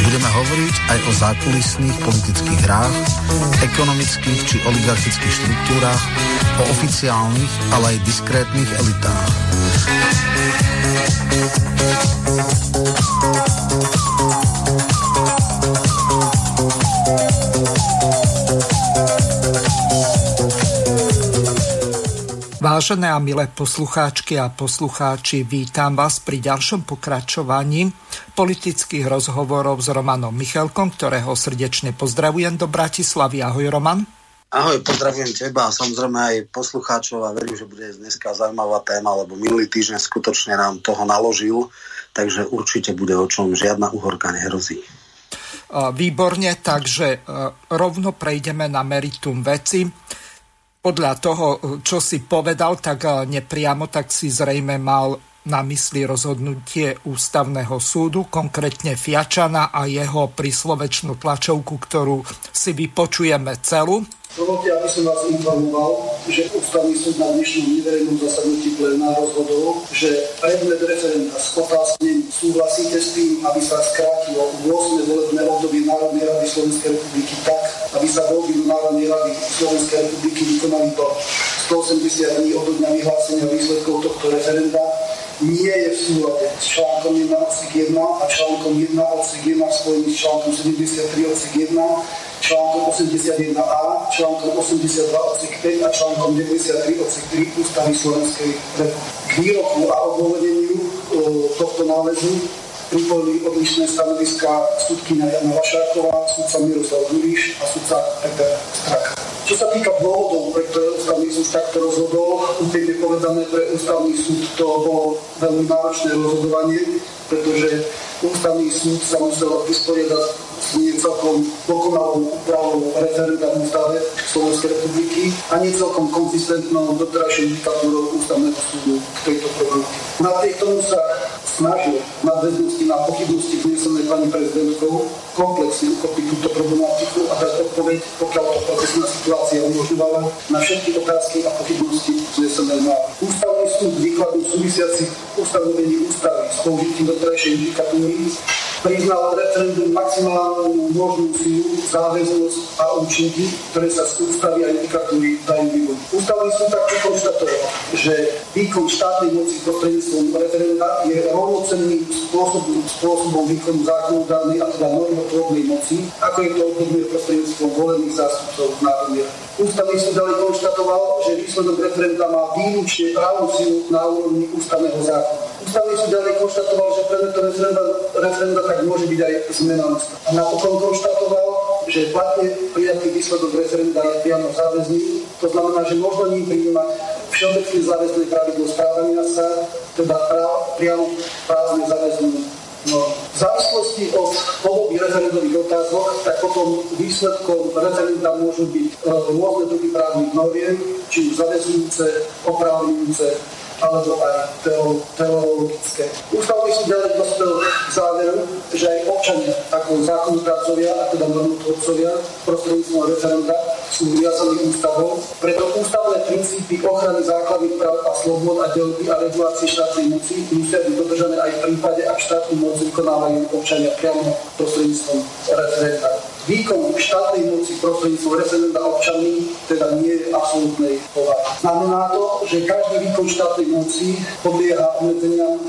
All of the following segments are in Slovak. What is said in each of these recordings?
Budeme hovoriť aj o zákulisných politických hrách, ekonomických či oligarchických štruktúrach, o oficiálnych, ale aj diskrétnych elitách. Vážené a milé poslucháčky a poslucháči, vítam vás pri ďalšom pokračovaní politických rozhovorov s Romanom Michalkom, ktorého srdečne pozdravujem do Bratislavy. Ahoj Roman. Ahoj, pozdravujem teba a samozrejme aj poslucháčov a verím, že bude dneska zaujímavá téma, lebo minulý týždeň skutočne nám toho naložil, takže určite bude o čom žiadna uhorka nehrozí. Výborne, takže e, rovno prejdeme na meritum veci podľa toho, čo si povedal, tak eh, nepriamo, tak si zrejme mal na mysli rozhodnutie ústavného súdu, konkrétne Fiačana a jeho príslovečnú tlačovku, ktorú si vypočujeme celú. Dovolte, aby som vás informoval, že Ústavný súd na dnešnom neverejnom zasadnutí pléna rozhodol, že predmet referenda s otázkami súhlasíte s tým, aby sa skrátilo 8. volebné obdobie Národnej rady Slovenskej republiky tak, aby sa voľby do Národnej rady Slovenskej republiky vykonali do 180 dní od dňa vyhlásenia výsledkov tohto referenda nie je v súlade s článkom 1 odsek 1 a článkom 1 odsek 1 spojený s článkom 73 odsek 1 článkom 81a, článkom 82 odsek 5 a článkom 93 odsek 3 Ústavy Slovenskej republiky. K výroku a odôvodneniu tohto nálezu pripojili odlišné stanoviska sudkynia Jana Vašáková, sudca Miroslav Duriš a sudca Peter Strak. Čo sa týka dôvodov, pre ktoré ústavný súd takto rozhodol, úplne povedané pre ústavný súd to bolo veľmi náročné rozhodovanie, pretože ústavný súd sa musel vysporiadať s nie celkom dokonalou úpravou referenda v ústave Slovenskej republiky a nie celkom konzistentnou doterajšou diktatúrou ústavného súdu k tejto problematike. Napriek tomu sa snažil na väznosti na pochybnosti vnesené pani prezidentkou komplexne uchopiť túto problematiku a dať odpoveď, pokiaľ to procesná situácia umožňovala, na všetky otázky a pochybnosti vnesené na ústavný súd výkladu súvisiacich ustanovení ústavy s použitím doterajšej judikatúry priznal referendum maximálnu možnú silu, záväznosť a účinky, ktoré sa z ústavy a judikatúry dajú vyvodiť. Ústavný súd tak konštatoval, že výkon štátnej moci prostredníctvom referenda je rovnocenným spôsobom, spôsobom výkonu zákonodárnej a teda normotvornej moci, ako je to obdobne prostredníctvom volených zástupcov národnej Ústavný súd ďalej konštatoval, že výsledok referenda má výlučne právnu silu na úrovni ústavného zákona. Ústavný súd ďalej konštatoval, že predmetom referenda, referenda tak môže byť aj zmena ústav. A napokon konštatoval, že platne prijatý výsledok referenda je priamo záväzný. To znamená, že možno ním prijímať všeobecne záväzné pravidlo správania sa, teda priamo právne záväznú No, v závislosti od podoby referendových otázok, tak potom výsledkom referenda môžu byť e, rôzne druhy právnych noriem, či už zavezujúce, oprávňujúce, alebo aj teologické. Ústavný súd ďalej dospel k záveru, že aj občania ako zákonodárcovia a teda normotvorcovia prostredníctvom referenda sú viazaní ústavou, preto ústavné princípy ochrany základných práv a slobod a delby a regulácie štátnej moci musia byť dodržané aj v prípade, ak štátnu moc vykonávajú občania priamo prostredníctvom referenda výkon štátnej moci prostredníctvom referenda občanmi teda nie je absolútnej povahy. Znamená to, že každý výkon štátnej moci podlieha obmedzeniam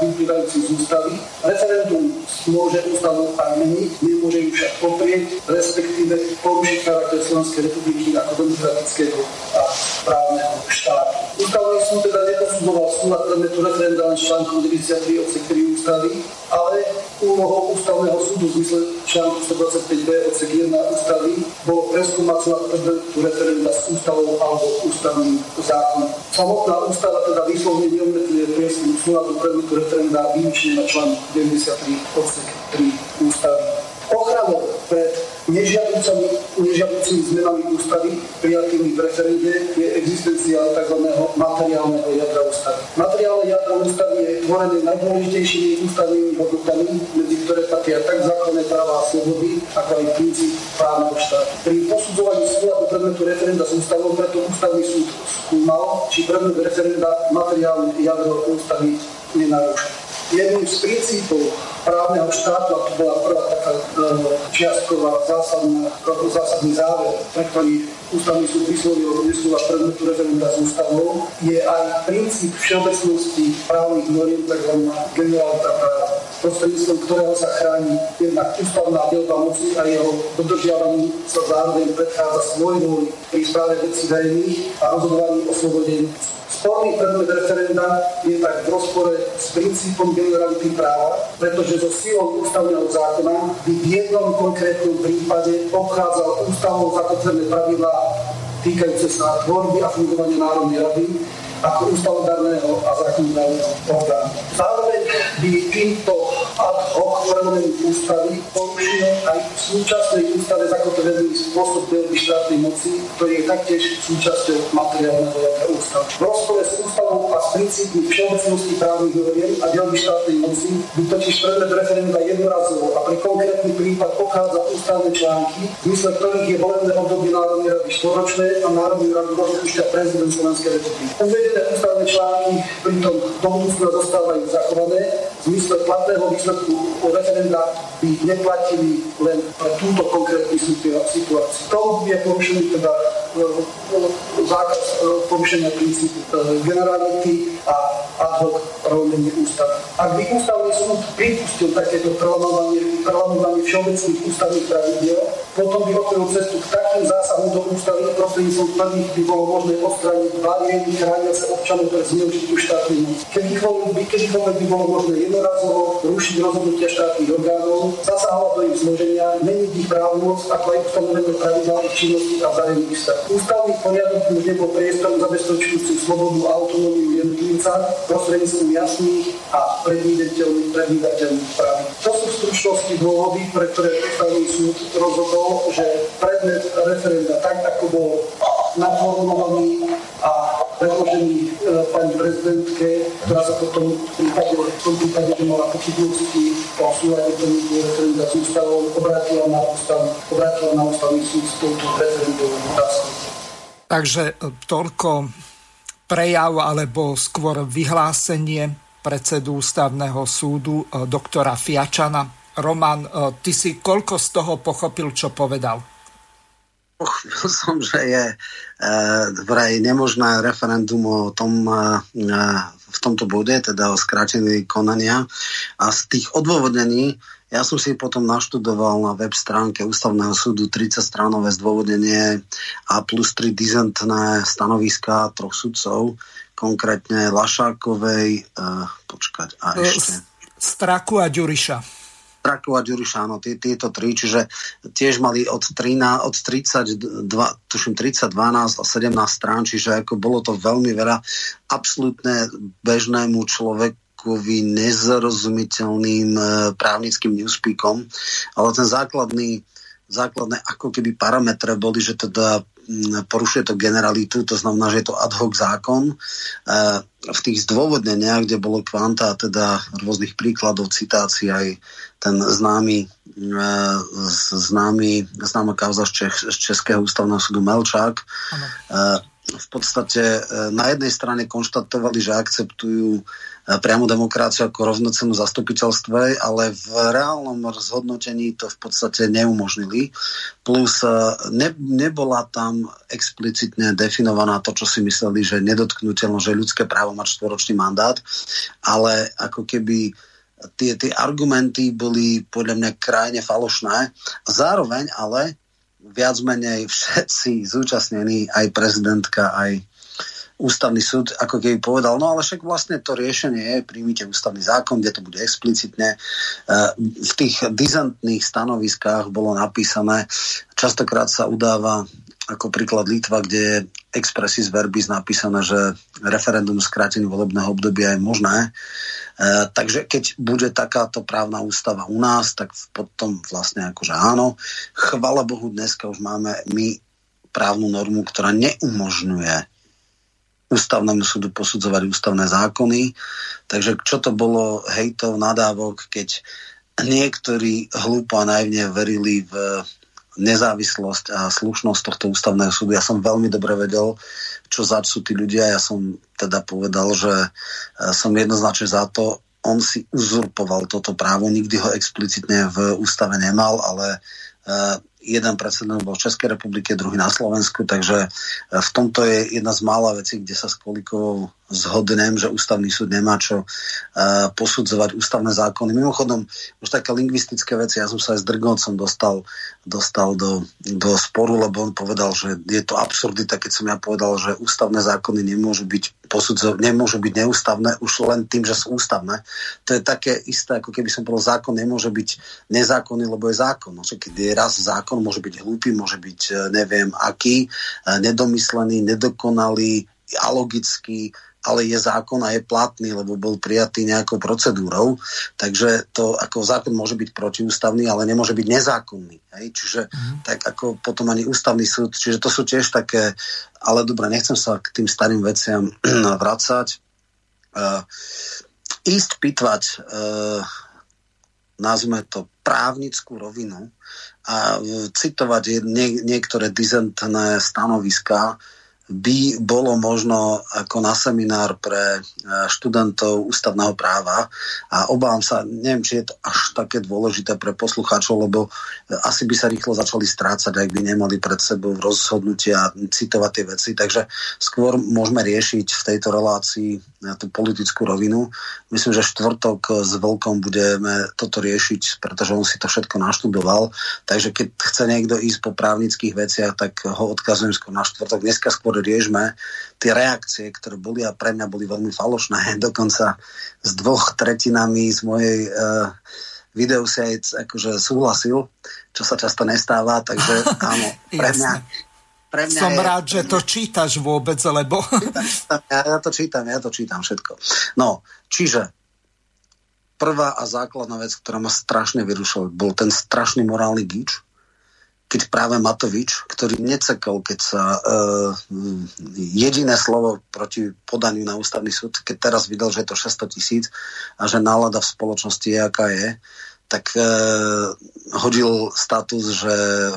vyplývajúcim z ústavy. Referendum môže ústavu aj meniť, nemôže ju však poprieť, respektíve porušiť charakter Slovenskej republiky ako demokratického a právneho štátu. Ústavný súd teda neposudzoval súlad predmetu referenda len článkom 93 odsek 3 ústavy, ale úlohou ústavného súdu v zmysle článku 125b odsek 1 ústavy bolo preskúmať súlad predmetu referenda s ústavou alebo ústavným zákonom. Samotná ústava teda výslovne neobmedzuje prieskum súladu predmetu referenda výlučne na článok 93 odsek 3 ústavy. Ochranou pred nežiaducimi zmenami ústavy prijatými v referende je existencia tzv. materiálneho jadra ústavy. Materiálne jadro ústavy je tvorené najdôležitejšími ústavnými hodnotami, medzi ktoré patria tak základné práva a slobody, ako aj princíp právneho štátu. Pri posudzovaní súladu predmetu referenda s ústavou preto ústavný súd skúmal, či predmet referenda materiálne jadro ústavy nenarúša jedným z princípov právneho štátu, a to bola prvá taká e, čiastková zásadná, zásadný záver, pre ktorý ústavný súd vyslovil nesúva predmetu referenda s ústavou, je aj princíp všeobecnosti právnych noriem, tzv. generálita práva prostredníctvom ktorého sa chráni jednak ústavná delba moci a jeho dodržiavaní sa zároveň predchádza svoj pri správe veci verejných a rozhodovaní o slobode Sporný predmet referenda je tak v rozpore s princípom generality práva, pretože so silou ústavného zákona by v jednom konkrétnom prípade obchádzal ústavou zakotvené pravidlá týkajúce sa tvorby a fungovania Národnej rady ako ústavodárneho a zákonodárneho orgánu. Zároveň by týmto ad hoc uvedením ústavy porušil aj v súčasnej ústave zakotvený spôsob delby štátnej moci, ktorý je taktiež súčasťou materiálneho jadra ústavy. V rozpore s ústavou a s princípmi všeobecnosti právnych noriem a delby štátnej moci by totiž predmet referenda jednorazovo a pre konkrétny prípad pochádza ústavné články, v mysle ktorých je volebné obdobie Národnej rady štoročné a Národnej rady rozpúšťa prezident Slovenskej republiky uvedené ústavné články pritom do budúcna zostávajú zachované. V zmysle platného výsledku o referenda by neplatili len pre túto konkrétnu situáciu. To je porušený teda e, e, zákaz e, porušenia princípu generality a ad hoc rovnenie ústavy. Ak by ústavný súd pripustil takéto prelamovanie všeobecných ústavných pravidiel, potom by otvoril cestu k takým zásahom do ústavy, prostredníctvom ktorých by bolo možné odstrániť bariéry chrániace občanov pre zneužitú štátnej moci. Kedykoľvek by, by bolo možné jednorazovo rušiť rozhodnutia štátnych orgánov, zasahovať do ich zloženia, meniť ich právomoc, ako aj ustanovené pravidlá ich činnosti a vzájomných vzťah. Ústavný poriadok už nebol priestor zabezpečujúci slobodu a autonómiu jednotlivca prostredníctvom jasných a predvídateľných, predvídateľných práv. To sú v stručnosti dôvody, pre ktoré ústavný súd rozhodol, že predmet referenda tak, ako bol naformulovaný a predložený e, pani prezidentke, ktorá sa potom v prípade, v tom prípade, že mala pochybnosti o súlade predmetu referenda s ústavou, obrátila na, ústav, obrátila na ústavný súd s touto referendovou otázkou. Takže e, toľko prejav alebo skôr vyhlásenie predsedu ústavného súdu e, doktora Fiačana. Roman, ty si koľko z toho pochopil, čo povedal? Pochopil som, že je e, vraj nemožné referendum o tom e, v tomto bode, teda o skrátení konania. A z tých odôvodnení ja som si potom naštudoval na web stránke Ústavného súdu 30 stránové zdôvodnenie a plus 3 dizentné stanoviská troch sudcov, konkrétne Lašákovej, uh, počkať, a e, ešte... Straku a Ďuriša. Straku a Ďuriša, tí, tieto tri, čiže tiež mali od, 13, od 32, tuším 30, 12 a 17 strán, čiže ako bolo to veľmi veľa absolútne bežnému človeku nezrozumiteľným e, právnickým newspeakom, ale ten základný, základné ako keby parametre boli, že teda porušuje to generalitu, to znamená, že je to ad hoc zákon. E, v tých zdôvodneniach, kde bolo kvanta teda rôznych príkladov, citácií aj ten známy, e, známy známa kauza z, Čech, z Českého ústavného súdu Melčák, ano. v podstate na jednej strane konštatovali, že akceptujú priamu demokraciu ako rovnocenu zastupiteľstve, ale v reálnom rozhodnotení to v podstate neumožnili. Plus e, ne, nebola tam explicitne definovaná to, čo si mysleli, že nedotknutelno, že ľudské právo mať štvoročný mandát, ale ako keby tie, tie argumenty boli podľa mňa krajne falošné. Zároveň ale viac menej všetci zúčastnení, aj prezidentka, aj ústavný súd ako keby povedal, no ale však vlastne to riešenie je, príjmite ústavný zákon, kde to bude explicitne. E, v tých dizentných stanoviskách bolo napísané, častokrát sa udáva ako príklad Litva, kde je expressis verbis napísané, že referendum skrátení volebného obdobia je možné. takže keď bude takáto právna ústava u nás, tak potom vlastne akože áno. Chvala Bohu, dneska už máme my právnu normu, ktorá neumožňuje ústavnému súdu posudzovať ústavné zákony. Takže čo to bolo hejtov, nadávok, keď niektorí hlúpo a naivne verili v nezávislosť a slušnosť tohto ústavného súdu. Ja som veľmi dobre vedel, čo zač sú tí ľudia. Ja som teda povedal, že e, som jednoznačne za to. On si uzurpoval toto právo, nikdy ho explicitne v ústave nemal, ale e, jeden precedent bol v Českej republike, druhý na Slovensku, takže e, v tomto je jedna z mála vecí, kde sa s Kolikovou zhodnem, že ústavný súd nemá čo uh, posudzovať ústavné zákony. Mimochodom, už také lingvistické veci, ja som sa aj s Drgoncom dostal, dostal do, do sporu, lebo on povedal, že je to absurdita, keď som ja povedal, že ústavné zákony nemôžu byť posudzo- nemôžu byť neústavné už len tým, že sú ústavné. To je také isté, ako keby som povedal, zákon nemôže byť nezákonný, lebo je zákon. No, keď je raz zákon, môže byť hlúpy, môže byť e, neviem aký, e, nedomyslený, nedokonalý, alogický, ale je zákon a je platný, lebo bol prijatý nejakou procedúrou. Takže to ako zákon môže byť protiústavný, ale nemôže byť nezákonný. Hej? Čiže mm. tak ako potom ani ústavný súd. Čiže to sú tiež také, ale dobre, nechcem sa k tým starým veciam vracať. Uh, ísť pitvať, uh, nazvime to právnickú rovinu a citovať nie, niektoré dizentné stanoviská, by bolo možno ako na seminár pre e, študentov ústavného práva a obávam sa, neviem, či je to až také dôležité pre poslucháčov, lebo e, asi by sa rýchlo začali strácať, ak by nemali pred sebou rozhodnutia citovať tie veci. Takže skôr môžeme riešiť v tejto relácii e, tú politickú rovinu. Myslím, že štvrtok s Vlkom budeme toto riešiť, pretože on si to všetko naštudoval. Takže keď chce niekto ísť po právnických veciach, tak ho odkazujem skôr na štvrtok. Dneska skôr riešme tie reakcie, ktoré boli a pre mňa boli veľmi falošné. Dokonca s dvoch tretinami z mojej uh, videu si aj akože súhlasil, čo sa často nestáva, takže áno, pre mňa, pre mňa Som je... rád, že to čítaš vôbec, lebo... ja, ja to čítam, ja to čítam všetko. No, čiže prvá a základná vec, ktorá ma strašne vyrušila, bol ten strašný morálny gíč, keď práve Matovič, ktorý necekol, keď sa uh, jediné slovo proti podaniu na ústavný súd, keď teraz videl, že je to 600 tisíc a že nálada v spoločnosti je, aká je, tak uh, hodil status, že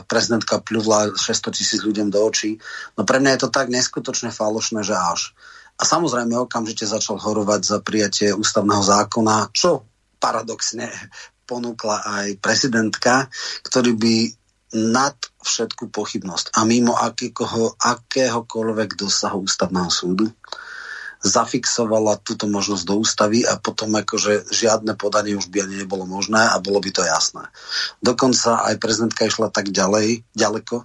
prezidentka pľuvla 600 tisíc ľuďom do očí. No pre mňa je to tak neskutočne falošné, že až. A samozrejme okamžite začal horovať za prijatie ústavného zákona, čo paradoxne ponúkla aj prezidentka, ktorý by nad všetku pochybnosť a mimo akého, akéhokoľvek dosahu ústavného súdu zafixovala túto možnosť do ústavy a potom akože žiadne podanie už by ani nebolo možné a bolo by to jasné. Dokonca aj prezidentka išla tak ďalej, ďaleko,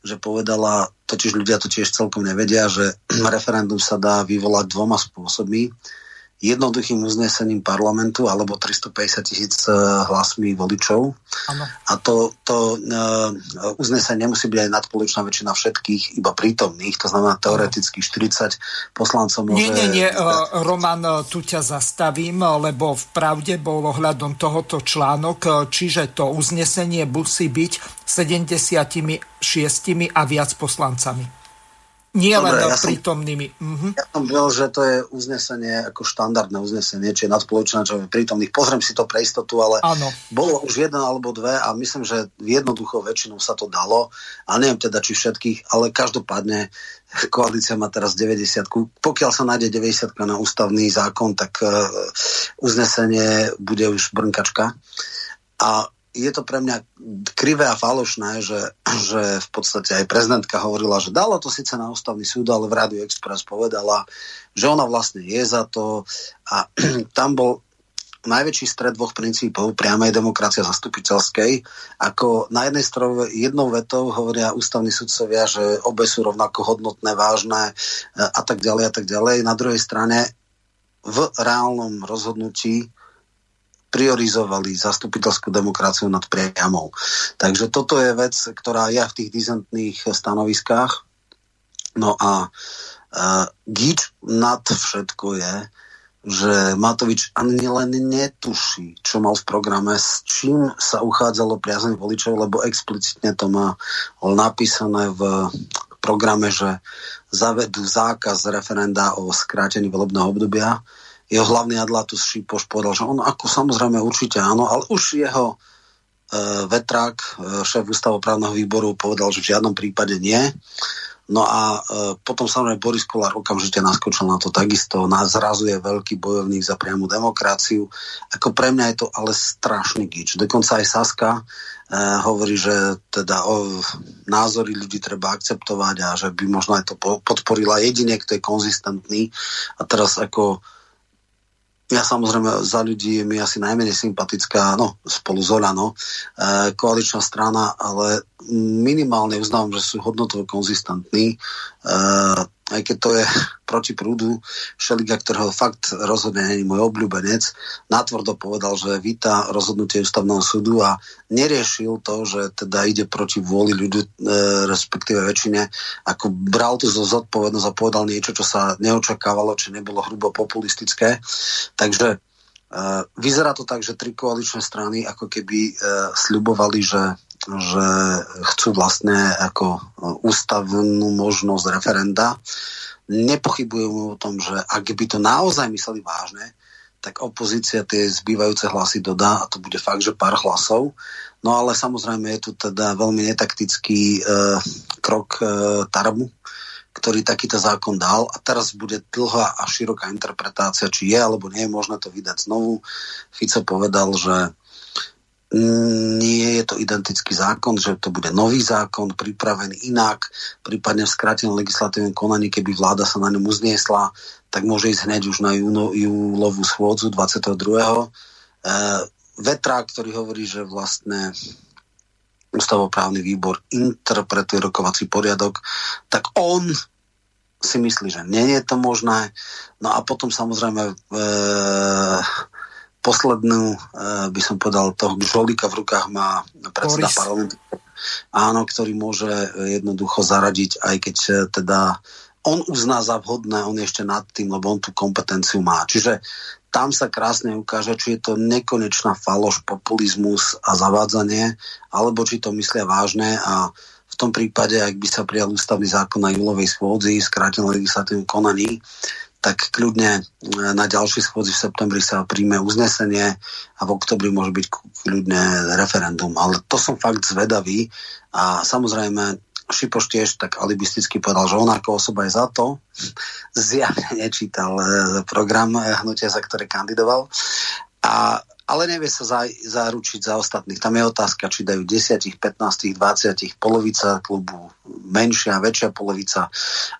že povedala, totiž ľudia to tiež celkom nevedia, že referendum sa dá vyvolať dvoma spôsobmi jednoduchým uznesením parlamentu alebo 350 tisíc eh, hlasmi voličov. Ano. A to, to uh, uznesenie musí byť aj nadpoločná väčšina všetkých, iba prítomných, to znamená teoreticky 40 poslancov môže... Nie, nie, nie, Roman, tu ťa zastavím, lebo v pravde bol ohľadom tohoto článok, čiže to uznesenie musí byť 76 a viac poslancami. Nie Dobre, len ja prítomnými. Som, uh-huh. Ja som byl, že to je uznesenie ako štandardné uznesenie, či je nadspoločné, čo je prítomných. Pozriem si to pre istotu, ale ano. bolo už jedno alebo dve a myslím, že jednoducho väčšinou sa to dalo. A neviem teda, či všetkých, ale každopádne koalícia má teraz 90. Pokiaľ sa nájde 90 na ústavný zákon, tak uh, uznesenie bude už brnkačka. A je to pre mňa krivé a falošné, že, že v podstate aj prezidentka hovorila, že dala to síce na ústavný súd, ale v Radio Express povedala, že ona vlastne je za to a tam bol najväčší stred dvoch princípov priamej demokracie zastupiteľskej. Ako na jednej strane jednou vetou hovoria ústavní sudcovia, že obe sú rovnako hodnotné, vážne a tak ďalej a tak ďalej. Na druhej strane v reálnom rozhodnutí priorizovali zastupiteľskú demokraciu nad priamou. Takže toto je vec, ktorá je v tých dizentných stanoviskách. No a uh, gič nad všetko je, že Matovič ani len netuší, čo mal v programe, s čím sa uchádzalo priazných voličov, lebo explicitne to má napísané v programe, že zavedú zákaz referenda o skrátení volebného obdobia. Jeho hlavný adlatus Šipoš povedal, že on ako samozrejme určite áno, ale už jeho e, vetrák, e, šéf ústavoprávneho výboru, povedal, že v žiadnom prípade nie. No a e, potom samozrejme Boris Kolár okamžite naskočil na to takisto. Nás zrazuje veľký bojovník za priamu demokraciu. Ako pre mňa je to ale strašný gič. Dokonca aj Saska e, hovorí, že teda o, názory ľudí treba akceptovať a že by možno aj to podporila jedine, kto je konzistentný. A teraz ako ja samozrejme za ľudí je mi asi najmenej sympatická, no spolu z Olano, e, koaličná strana, ale minimálne uznávam, že sú hodnotovo konzistentní. E, aj keď to je proti prúdu Šeliga, ktorého fakt rozhodne není môj obľúbenec, natvrdo povedal, že víta rozhodnutie ústavného súdu a neriešil to, že teda ide proti vôli ľudu, e, respektíve väčšine, ako bral tu zo zodpovednosť a povedal niečo, čo sa neočakávalo, či nebolo hrubo populistické. Takže e, vyzerá to tak, že tri koaličné strany ako keby e, sľubovali, že že chcú vlastne ako ústavnú možnosť referenda. Nepochybujem o tom, že ak by to naozaj mysleli vážne, tak opozícia tie zbývajúce hlasy dodá a to bude fakt, že pár hlasov. No ale samozrejme je tu teda veľmi netaktický e, krok e, Tarmu, ktorý takýto zákon dal a teraz bude dlhá a široká interpretácia, či je alebo nie je možné to vydať znovu. Fico povedal, že nie je to identický zákon, že to bude nový zákon, pripravený inak, prípadne v skrátenom legislatívnom konaní, keby vláda sa na ňom uzniesla, tak môže ísť hneď už na júno, júlovú schôdzu 22. E, Vetra, ktorý hovorí, že vlastne ústavoprávny výbor interpretuje rokovací poriadok, tak on si myslí, že nie je to možné. No a potom samozrejme e, poslednú, uh, by som povedal, toho žolika v rukách má predseda Boris. parlamentu. Áno, ktorý môže jednoducho zaradiť, aj keď uh, teda on uzná za vhodné, on ešte nad tým, lebo on tú kompetenciu má. Čiže tam sa krásne ukáže, či je to nekonečná faloš, populizmus a zavádzanie, alebo či to myslia vážne a v tom prípade, ak by sa prijal ústavný zákon na júlovej schôdzi, skrátenom legislatívnom konaní, tak kľudne e, na ďalší schôdzi v septembri sa príjme uznesenie a v oktobri môže byť kľudne referendum. Ale to som fakt zvedavý a samozrejme Šipoš tiež tak alibisticky povedal, že on ako osoba je za to. Zjavne nečítal e, program hnutia, za ktoré kandidoval. A ale nevie sa za, zaručiť za ostatných. Tam je otázka, či dajú 10, 15, 20, polovica klubu, menšia, väčšia polovica.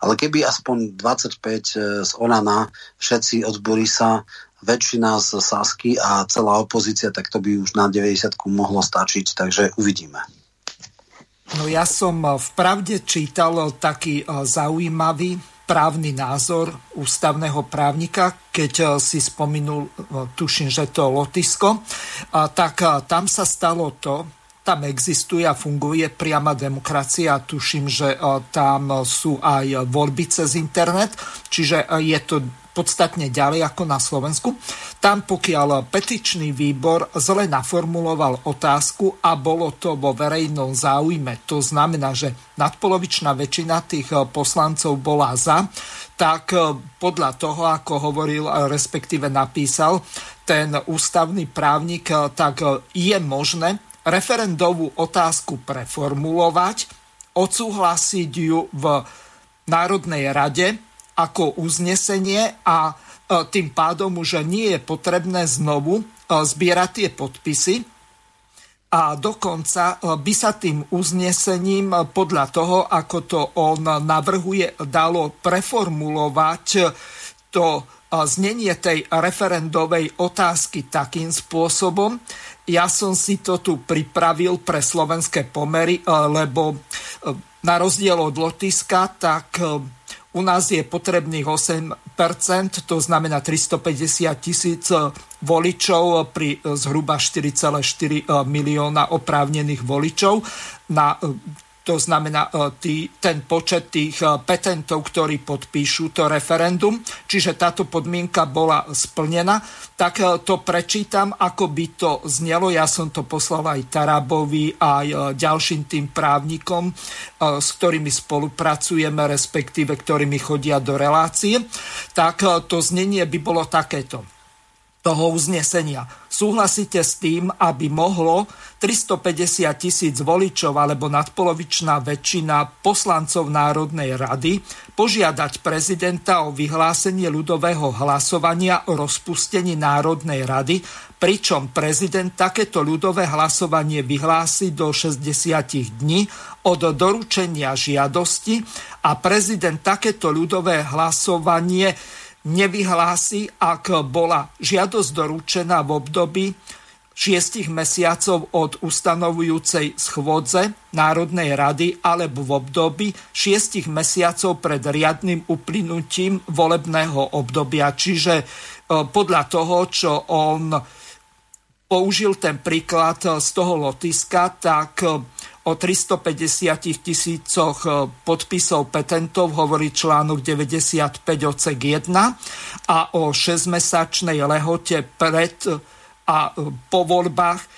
Ale keby aspoň 25 e, z Onana, všetci od Borisa, väčšina z Sasky a celá opozícia, tak to by už na 90 mohlo stačiť, takže uvidíme. No ja som v pravde čítal taký e, zaujímavý právny názor ústavného právnika, keď eh, si spomenul, eh, tuším, že to Lotisko, tak eh, tam sa stalo to, tam existuje a funguje priama demokracia. Tuším, že tam sú aj voľby cez internet, čiže je to podstatne ďalej ako na Slovensku. Tam pokiaľ petičný výbor zle naformuloval otázku a bolo to vo verejnom záujme, to znamená, že nadpolovičná väčšina tých eh, poslancov bola za, tak eh, podľa toho, ako hovoril, eh, respektíve napísal ten ústavný právnik, tak je možné referendovú otázku preformulovať, odsúhlasiť ju v Národnej rade ako uznesenie a e, tým pádom už nie je potrebné znovu e, zbierať tie podpisy a dokonca e, by sa tým uznesením podľa toho, ako to on navrhuje, dalo preformulovať to znenie tej referendovej otázky takým spôsobom. Ja som si to tu pripravil pre slovenské pomery, lebo na rozdiel od Lotiska, tak u nás je potrebných 8%, to znamená 350 tisíc voličov pri zhruba 4,4 milióna oprávnených voličov. Na to znamená tý, ten počet tých petentov, ktorí podpíšu to referendum, čiže táto podmienka bola splnená, tak to prečítam, ako by to znelo. Ja som to poslal aj Tarabovi, aj ďalším tým právnikom, s ktorými spolupracujeme, respektíve ktorými chodia do relácie. Tak to znenie by bolo takéto toho uznesenia. Súhlasíte s tým, aby mohlo 350 tisíc voličov alebo nadpolovičná väčšina poslancov Národnej rady požiadať prezidenta o vyhlásenie ľudového hlasovania o rozpustení Národnej rady, pričom prezident takéto ľudové hlasovanie vyhlási do 60 dní od doručenia žiadosti a prezident takéto ľudové hlasovanie nevyhlási, ak bola žiadosť doručená v období šiestich mesiacov od ustanovujúcej schôdze Národnej rady alebo v období šiestich mesiacov pred riadnym uplynutím volebného obdobia. Čiže e, podľa toho, čo on použil ten príklad z toho lotiska, tak O 350 tisícoch e, podpisov petentov hovorí článok 95 odsek 1 a o 6-mesačnej lehote pred a e, po voľbách e,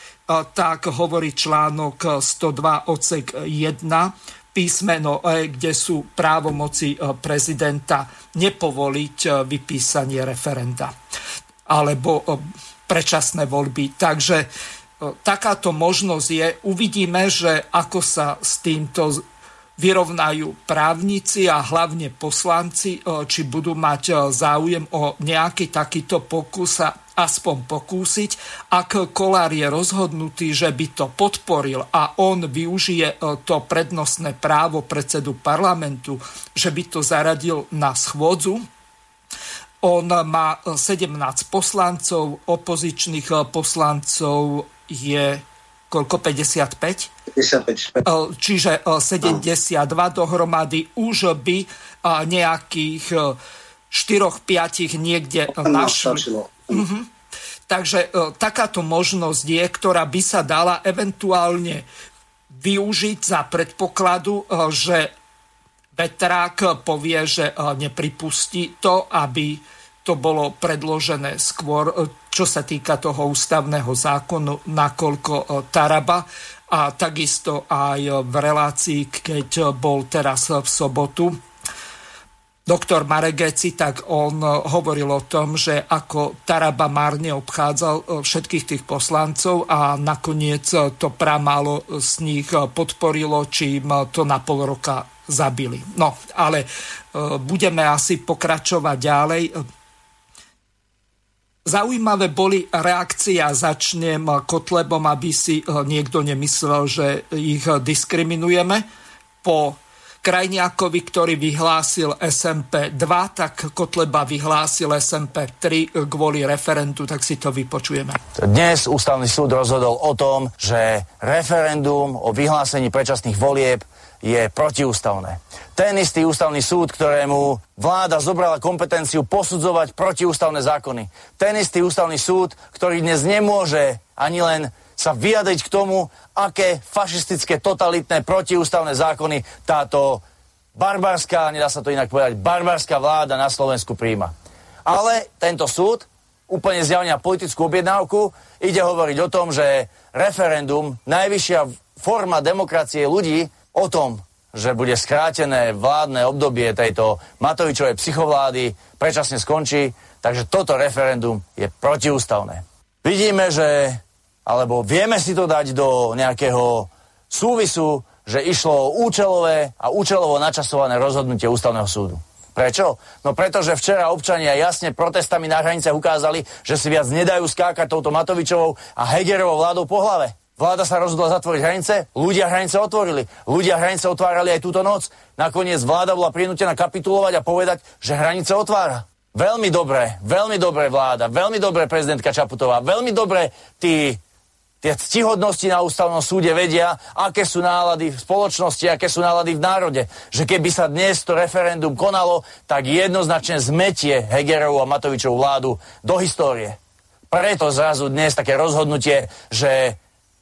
tak hovorí článok 102 odsek 1 písmeno kde sú právomoci prezidenta nepovoliť vypísanie referenda alebo predčasné voľby. Takže takáto možnosť je. Uvidíme, že ako sa s týmto vyrovnajú právnici a hlavne poslanci, či budú mať záujem o nejaký takýto pokus a aspoň pokúsiť. Ak Kolár je rozhodnutý, že by to podporil a on využije to prednostné právo predsedu parlamentu, že by to zaradil na schôdzu, on má 17 poslancov, opozičných poslancov je koľko? 55? 55. Čiže 72 no. dohromady už by nejakých 4-5 niekde našli. Uh-huh. Takže takáto možnosť je, ktorá by sa dala eventuálne využiť za predpokladu, že vetrák povie, že nepripustí to, aby to bolo predložené skôr, e, čo sa týka toho ústavného zákonu, nakoľko e, Taraba a takisto aj v relácii, keď bol teraz v sobotu doktor Maregeci, tak on hovoril o tom, že ako Taraba márne obchádzal e, všetkých tých poslancov a nakoniec to pramálo z nich podporilo, čím to na pol roka zabili. No, ale budeme asi pokračovať ďalej. Zaujímavé boli reakcie a začnem Kotlebom, aby si eh, niekto nemyslel, že ich diskriminujeme. Po Krajniakovi, ktorý vyhlásil SMP 2, tak Kotleba vyhlásil SMP 3 kvôli referendu, tak si to vypočujeme. Dnes ústavný súd rozhodol o tom, že referendum o vyhlásení predčasných volieb je protiústavné. Ten istý ústavný súd, ktorému vláda zobrala kompetenciu posudzovať protiústavné zákony. Ten istý ústavný súd, ktorý dnes nemôže ani len sa vyjadriť k tomu, aké fašistické, totalitné, protiústavné zákony táto barbarská, nedá sa to inak povedať, barbarská vláda na Slovensku príjma. Ale tento súd úplne zjavne na politickú objednávku ide hovoriť o tom, že referendum, najvyššia forma demokracie ľudí, o tom, že bude skrátené vládne obdobie tejto Matovičovej psychovlády, predčasne skončí, takže toto referendum je protiústavné. Vidíme, že, alebo vieme si to dať do nejakého súvisu, že išlo o účelové a účelovo načasované rozhodnutie ústavného súdu. Prečo? No pretože včera občania jasne protestami na hranice ukázali, že si viac nedajú skákať touto Matovičovou a Hegerovou vládou po hlave. Vláda sa rozhodla zatvoriť hranice, ľudia hranice otvorili. Ľudia hranice otvárali aj túto noc. Nakoniec vláda bola prinútená kapitulovať a povedať, že hranice otvára. Veľmi dobre, veľmi dobre vláda, veľmi dobre prezidentka Čaputová, veľmi dobre tí tie ctihodnosti na ústavnom súde vedia, aké sú nálady v spoločnosti, aké sú nálady v národe. Že keby sa dnes to referendum konalo, tak jednoznačne zmetie Hegerovú a Matovičovú vládu do histórie. Preto zrazu dnes také rozhodnutie, že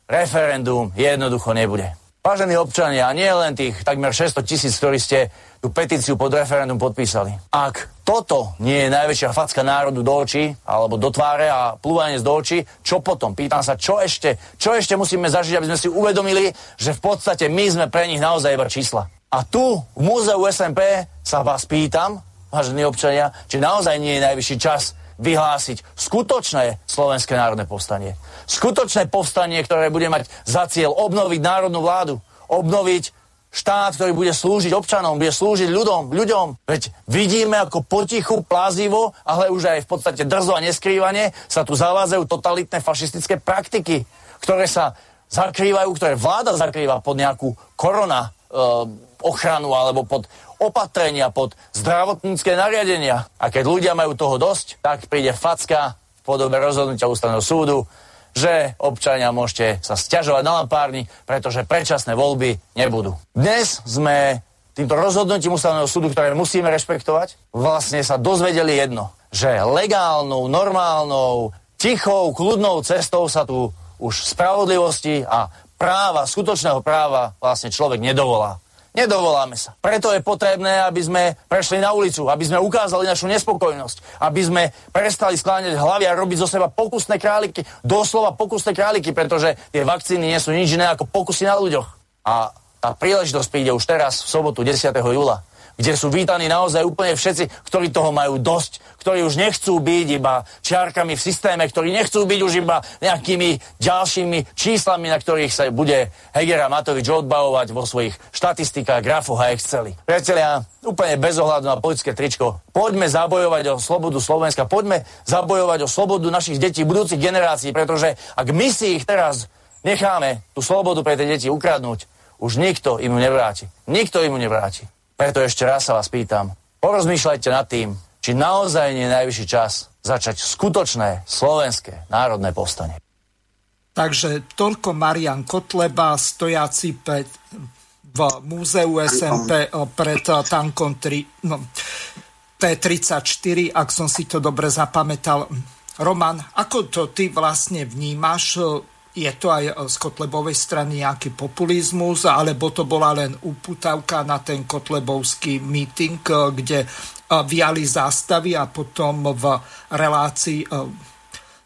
referendum jednoducho nebude. Vážení občania, nie len tých takmer 600 tisíc, ktorí ste tú petíciu pod referendum podpísali. Ak toto nie je najväčšia facka národu do očí, alebo do tváre a plúvanie do očí, čo potom? Pýtam sa, čo ešte, čo ešte musíme zažiť, aby sme si uvedomili, že v podstate my sme pre nich naozaj iba čísla. A tu v múzeu SMP sa vás pýtam, vážení občania, či naozaj nie je najvyšší čas vyhlásiť skutočné Slovenské národné povstanie. Skutočné povstanie, ktoré bude mať za cieľ obnoviť národnú vládu, obnoviť štát, ktorý bude slúžiť občanom, bude slúžiť ľuďom, ľuďom. Veď vidíme, ako potichu, plázivo, ale už aj v podstate drzo a neskrývanie sa tu zavádzajú totalitné fašistické praktiky, ktoré sa zakrývajú, ktoré vláda zakrýva pod nejakú korona e, ochranu alebo pod opatrenia, pod zdravotnícke nariadenia. A keď ľudia majú toho dosť, tak príde facka v podobe rozhodnutia ústavného súdu, že občania môžete sa stiažovať na lampárni, pretože predčasné voľby nebudú. Dnes sme týmto rozhodnutím ústavného súdu, ktoré musíme rešpektovať, vlastne sa dozvedeli jedno, že legálnou, normálnou, tichou, kľudnou cestou sa tu už spravodlivosti a práva, skutočného práva vlastne človek nedovolá. Nedovoláme sa. Preto je potrebné, aby sme prešli na ulicu, aby sme ukázali našu nespokojnosť, aby sme prestali skláňať hlavy a robiť zo seba pokusné králiky, doslova pokusné králiky, pretože tie vakcíny nie sú nič iné ako pokusy na ľuďoch. A tá príležitosť príde už teraz, v sobotu 10. júla kde sú vítaní naozaj úplne všetci, ktorí toho majú dosť, ktorí už nechcú byť iba čiarkami v systéme, ktorí nechcú byť už iba nejakými ďalšími číslami, na ktorých sa bude Heger a Matovič odbavovať vo svojich štatistikách, grafoch a Exceli. Priatelia, úplne bez ohľadu na politické tričko, poďme zabojovať o slobodu Slovenska, poďme zabojovať o slobodu našich detí, budúcich generácií, pretože ak my si ich teraz necháme tú slobodu pre tie deti ukradnúť, už nikto im ju nevráti. Nikto im ju nevráti. Preto ešte raz sa vás pýtam, porozmýšľajte nad tým, či naozaj nie je najvyšší čas začať skutočné slovenské národné povstanie. Takže toľko Marian Kotleba, stojaci pred, v múzeu SMP pred tankom 3, no, T34, ak som si to dobre zapamätal. Roman, ako to ty vlastne vnímaš? Je to aj z Kotlebovej strany nejaký populizmus, alebo to bola len uputavka na ten Kotlebovský meeting, e, kde e, viali zástavy a potom v relácii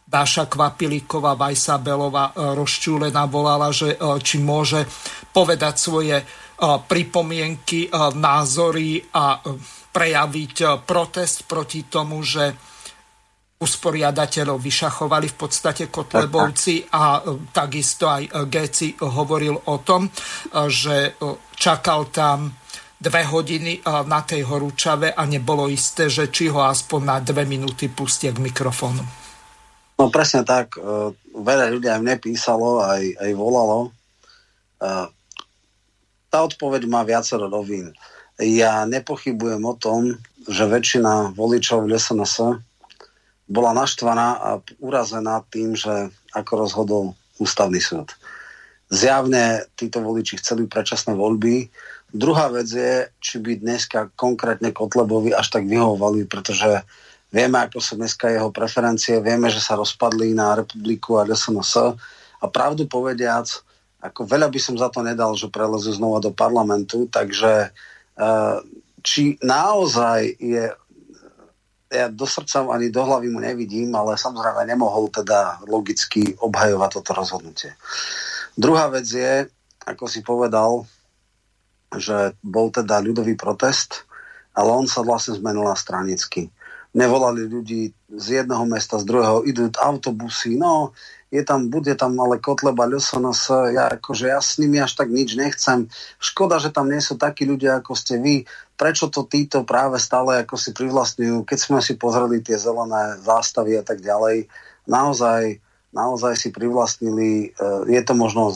Dáša Kvapilíková, Vajsa Belová rozčúlená volala, že či môže povedať svoje pripomienky, názory a prejaviť protest proti tomu, že usporiadateľov vyšachovali v podstate Kotlebovci a e, takisto aj e, Geci hovoril o tom, e, že čakal tam dve hodiny na tej horúčave a nebolo isté, že či ho aspoň na dve minúty pustie k mikrofónu. No presne tak. Veľa ľudí aj mne písalo, aj, aj volalo. Tá odpoveď má viacero rovín. Ja nepochybujem o tom, že väčšina voličov v SNS bola naštvaná a urazená tým, že ako rozhodol ústavný súd. Zjavne títo voliči chceli predčasné voľby. Druhá vec je, či by dneska konkrétne Kotlebovi až tak vyhovovali, pretože vieme, ako sú dneska jeho preferencie, vieme, že sa rozpadli na republiku a SNS a pravdu povediac, ako veľa by som za to nedal, že prelezú znova do parlamentu, takže eh, či naozaj je ja do srdca ani do hlavy mu nevidím, ale samozrejme nemohol teda logicky obhajovať toto rozhodnutie. Druhá vec je, ako si povedal, že bol teda ľudový protest, ale on sa vlastne zmenil na stranicky. Nevolali ľudí z jedného mesta, z druhého, idú autobusy, no je tam, bude tam ale Kotleba, Ľusonos, ja, akože ja s nimi až tak nič nechcem. Škoda, že tam nie sú takí ľudia, ako ste vy. Prečo to títo práve stále ako si privlastňujú, keď sme si pozreli tie zelené zástavy a tak ďalej. Naozaj, naozaj si privlastnili, eh, je to možno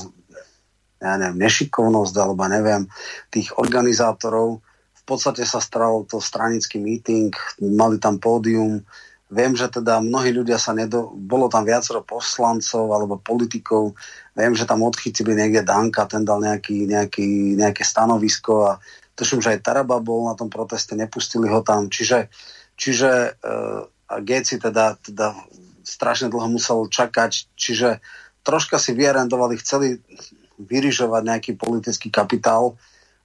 ja neviem, nešikovnosť, alebo neviem, tých organizátorov. V podstate sa staral to stranický meeting, mali tam pódium, Viem, že teda mnohí ľudia sa nedo... Bolo tam viacero poslancov alebo politikov. Viem, že tam odchytili niekde Danka, ten dal nejaký, nejaký, nejaké stanovisko a tuším, že aj Taraba bol na tom proteste, nepustili ho tam. Čiže, čiže uh, a Geci teda, teda strašne dlho musel čakať, čiže troška si vyarendovali, chceli vyrižovať nejaký politický kapitál.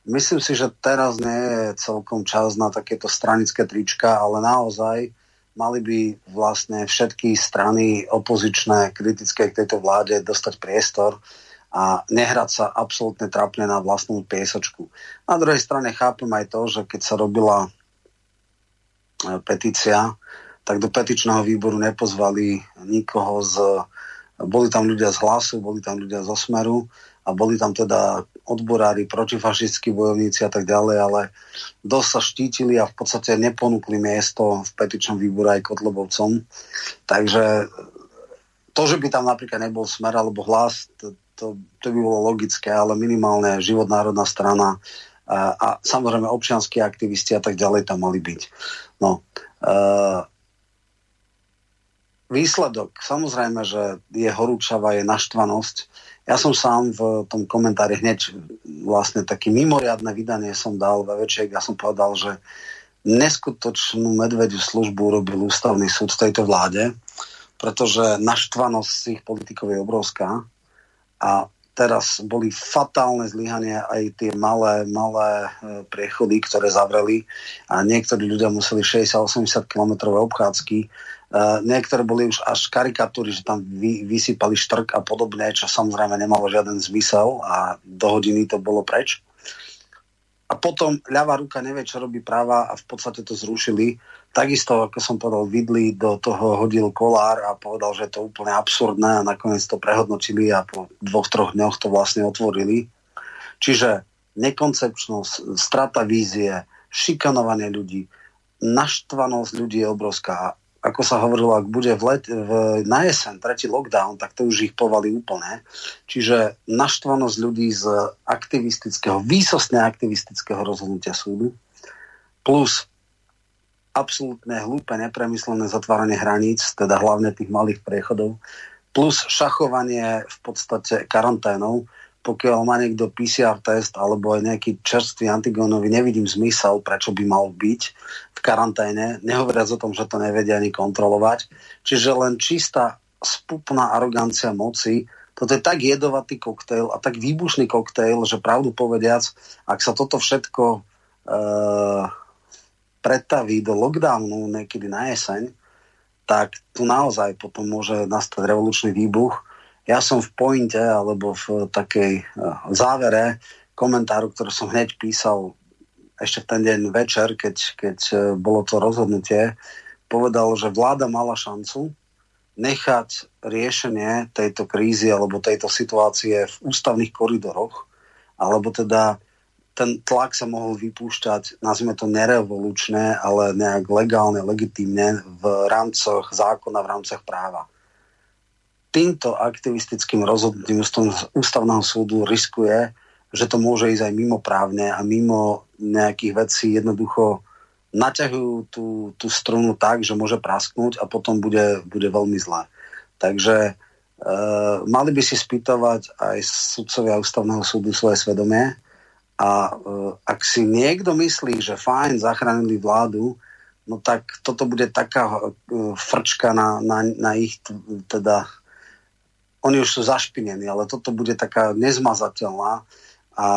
Myslím si, že teraz nie je celkom čas na takéto stranické trička, ale naozaj mali by vlastne všetky strany opozičné, kritické k tejto vláde dostať priestor a nehrať sa absolútne trapne na vlastnú piesočku. Na druhej strane chápem aj to, že keď sa robila e, petícia, tak do petičného výboru nepozvali nikoho z... Boli tam ľudia z hlasu, boli tam ľudia z Osmeru, a boli tam teda odborári, protifašistickí bojovníci a tak ďalej, ale dosť sa štítili a v podstate neponúkli miesto v petičnom výbore aj Kotlobovcom. Takže to, že by tam napríklad nebol smer alebo hlas, to, to by bolo logické, ale minimálne život národná strana a, a samozrejme občianskí aktivisti a tak ďalej tam mali byť. No, uh, výsledok, samozrejme, že je horúčava, je naštvanosť, ja som sám v tom komentári hneď vlastne taký mimoriadne vydanie som dal ve večiek. Ja som povedal, že neskutočnú medvediu službu urobil ústavný súd v tejto vláde, pretože naštvanosť tých politikov je obrovská a teraz boli fatálne zlyhania aj tie malé, malé e, priechody, ktoré zavreli a niektorí ľudia museli 60-80 km obchádzky Uh, niektoré boli už až karikatúry, že tam vy, vysypali štrk a podobne, čo samozrejme nemalo žiaden zmysel a do hodiny to bolo preč. A potom ľavá ruka nevie, čo robí práva a v podstate to zrušili. Takisto, ako som povedal, vidli, do toho hodil kolár a povedal, že je to úplne absurdné a nakoniec to prehodnotili a po dvoch, troch dňoch to vlastne otvorili. Čiže nekoncepčnosť, strata vízie, šikanovanie ľudí, naštvanosť ľudí je obrovská ako sa hovorilo, ak bude v let, v, na jesen tretí lockdown, tak to už ich povali úplne. Čiže naštvanosť ľudí z aktivistického, výsostne aktivistického rozhodnutia súdu, plus absolútne hlúpe, nepremyslené zatváranie hraníc, teda hlavne tých malých priechodov, plus šachovanie v podstate karanténou, pokiaľ má niekto PCR test alebo aj nejaký čerstvý antigónový, nevidím zmysel, prečo by mal byť v karanténe, nehovoriac o tom, že to nevedia ani kontrolovať. Čiže len čistá spupná arogancia moci, toto je tak jedovatý koktejl a tak výbušný koktejl, že pravdu povediac, ak sa toto všetko e, pretaví do lockdownu niekedy na jeseň, tak tu naozaj potom môže nastať revolučný výbuch. Ja som v pointe alebo v takej eh, závere komentáru, ktorý som hneď písal ešte v ten deň večer, keď, keď eh, bolo to rozhodnutie, povedal, že vláda mala šancu nechať riešenie tejto krízy alebo tejto situácie v ústavných koridoroch, alebo teda ten tlak sa mohol vypúšťať, nazvime to nerevolučné, ale nejak legálne, legitímne v rámcoch zákona, v rámcoch práva. Týmto aktivistickým rozhodnutím ústavného súdu riskuje, že to môže ísť aj mimo právne a mimo nejakých vecí. Jednoducho naťahujú tú, tú strunu tak, že môže prasknúť a potom bude, bude veľmi zlé. Takže e, mali by si spýtovať aj sudcovia ústavného súdu svoje svedomie a e, ak si niekto myslí, že fajn, zachránili vládu, no tak toto bude taká e, frčka na, na, na ich teda oni už sú zašpinení, ale toto bude taká nezmazateľná. A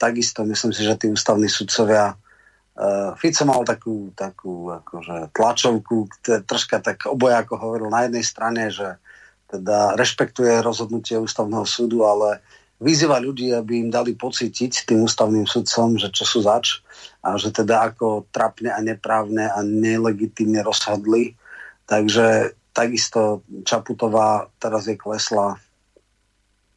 takisto myslím si, že tí ústavní sudcovia uh, Fico mal takú, takú akože, tlačovku, troška tak oboja, ako hovoril na jednej strane, že teda rešpektuje rozhodnutie ústavného súdu, ale vyzýva ľudí, aby im dali pocítiť tým ústavným sudcom, že čo sú zač a že teda ako trapne a neprávne a nelegitímne rozhodli. Takže Takisto Čaputová teraz je klesla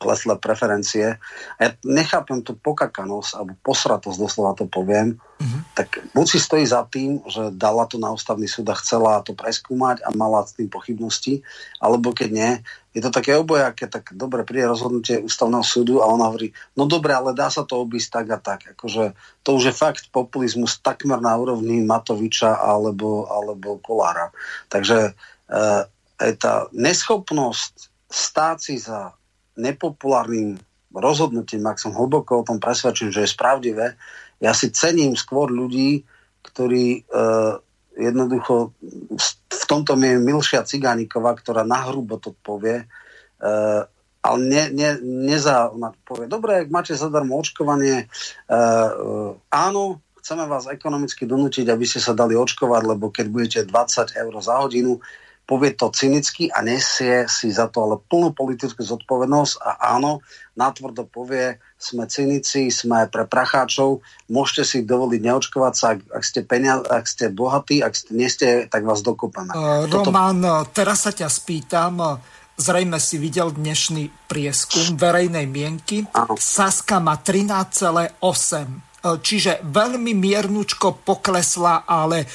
klesle preferencie. A ja nechápem tú pokakanosť alebo posratosť, doslova to poviem, mm-hmm. tak buď si stojí za tým, že dala to na ústavný súd a chcela to preskúmať a mala s tým pochybnosti, alebo keď nie, je to také obojaké, tak dobre, príde rozhodnutie ústavného súdu a ona hovorí, no dobre, ale dá sa to obísť tak a tak. Akože to už je fakt populizmus takmer na úrovni Matoviča alebo, alebo Kolára. Takže e, tá neschopnosť stáť si za nepopulárnym rozhodnutím, ak som hlboko o tom presvedčený, že je spravdivé, ja si cením skôr ľudí, ktorí e, jednoducho v tomto je Milšia Cigániková, ktorá nahrubo to povie, e, ale ne, ne, neza, povie, dobre, ak máte zadarmo očkovanie, uh, uh, áno, chceme vás ekonomicky donútiť, aby ste sa dali očkovať, lebo keď budete 20 eur za hodinu, povie to cynicky a nesie si za to ale plnú politickú zodpovednosť a áno, natvrdo povie, sme cynici, sme pre pracháčov, môžete si dovoliť neočkovať sa, ak, ak ste peniaz, ak ste bohatí, ak ste, nie ste, tak vás dokopeme. Uh, Roman, Toto... teraz sa ťa spýtam, zrejme si videl dnešný prieskum verejnej mienky. Áno. Saska má 13,8 E, čiže veľmi miernučko poklesla, ale e,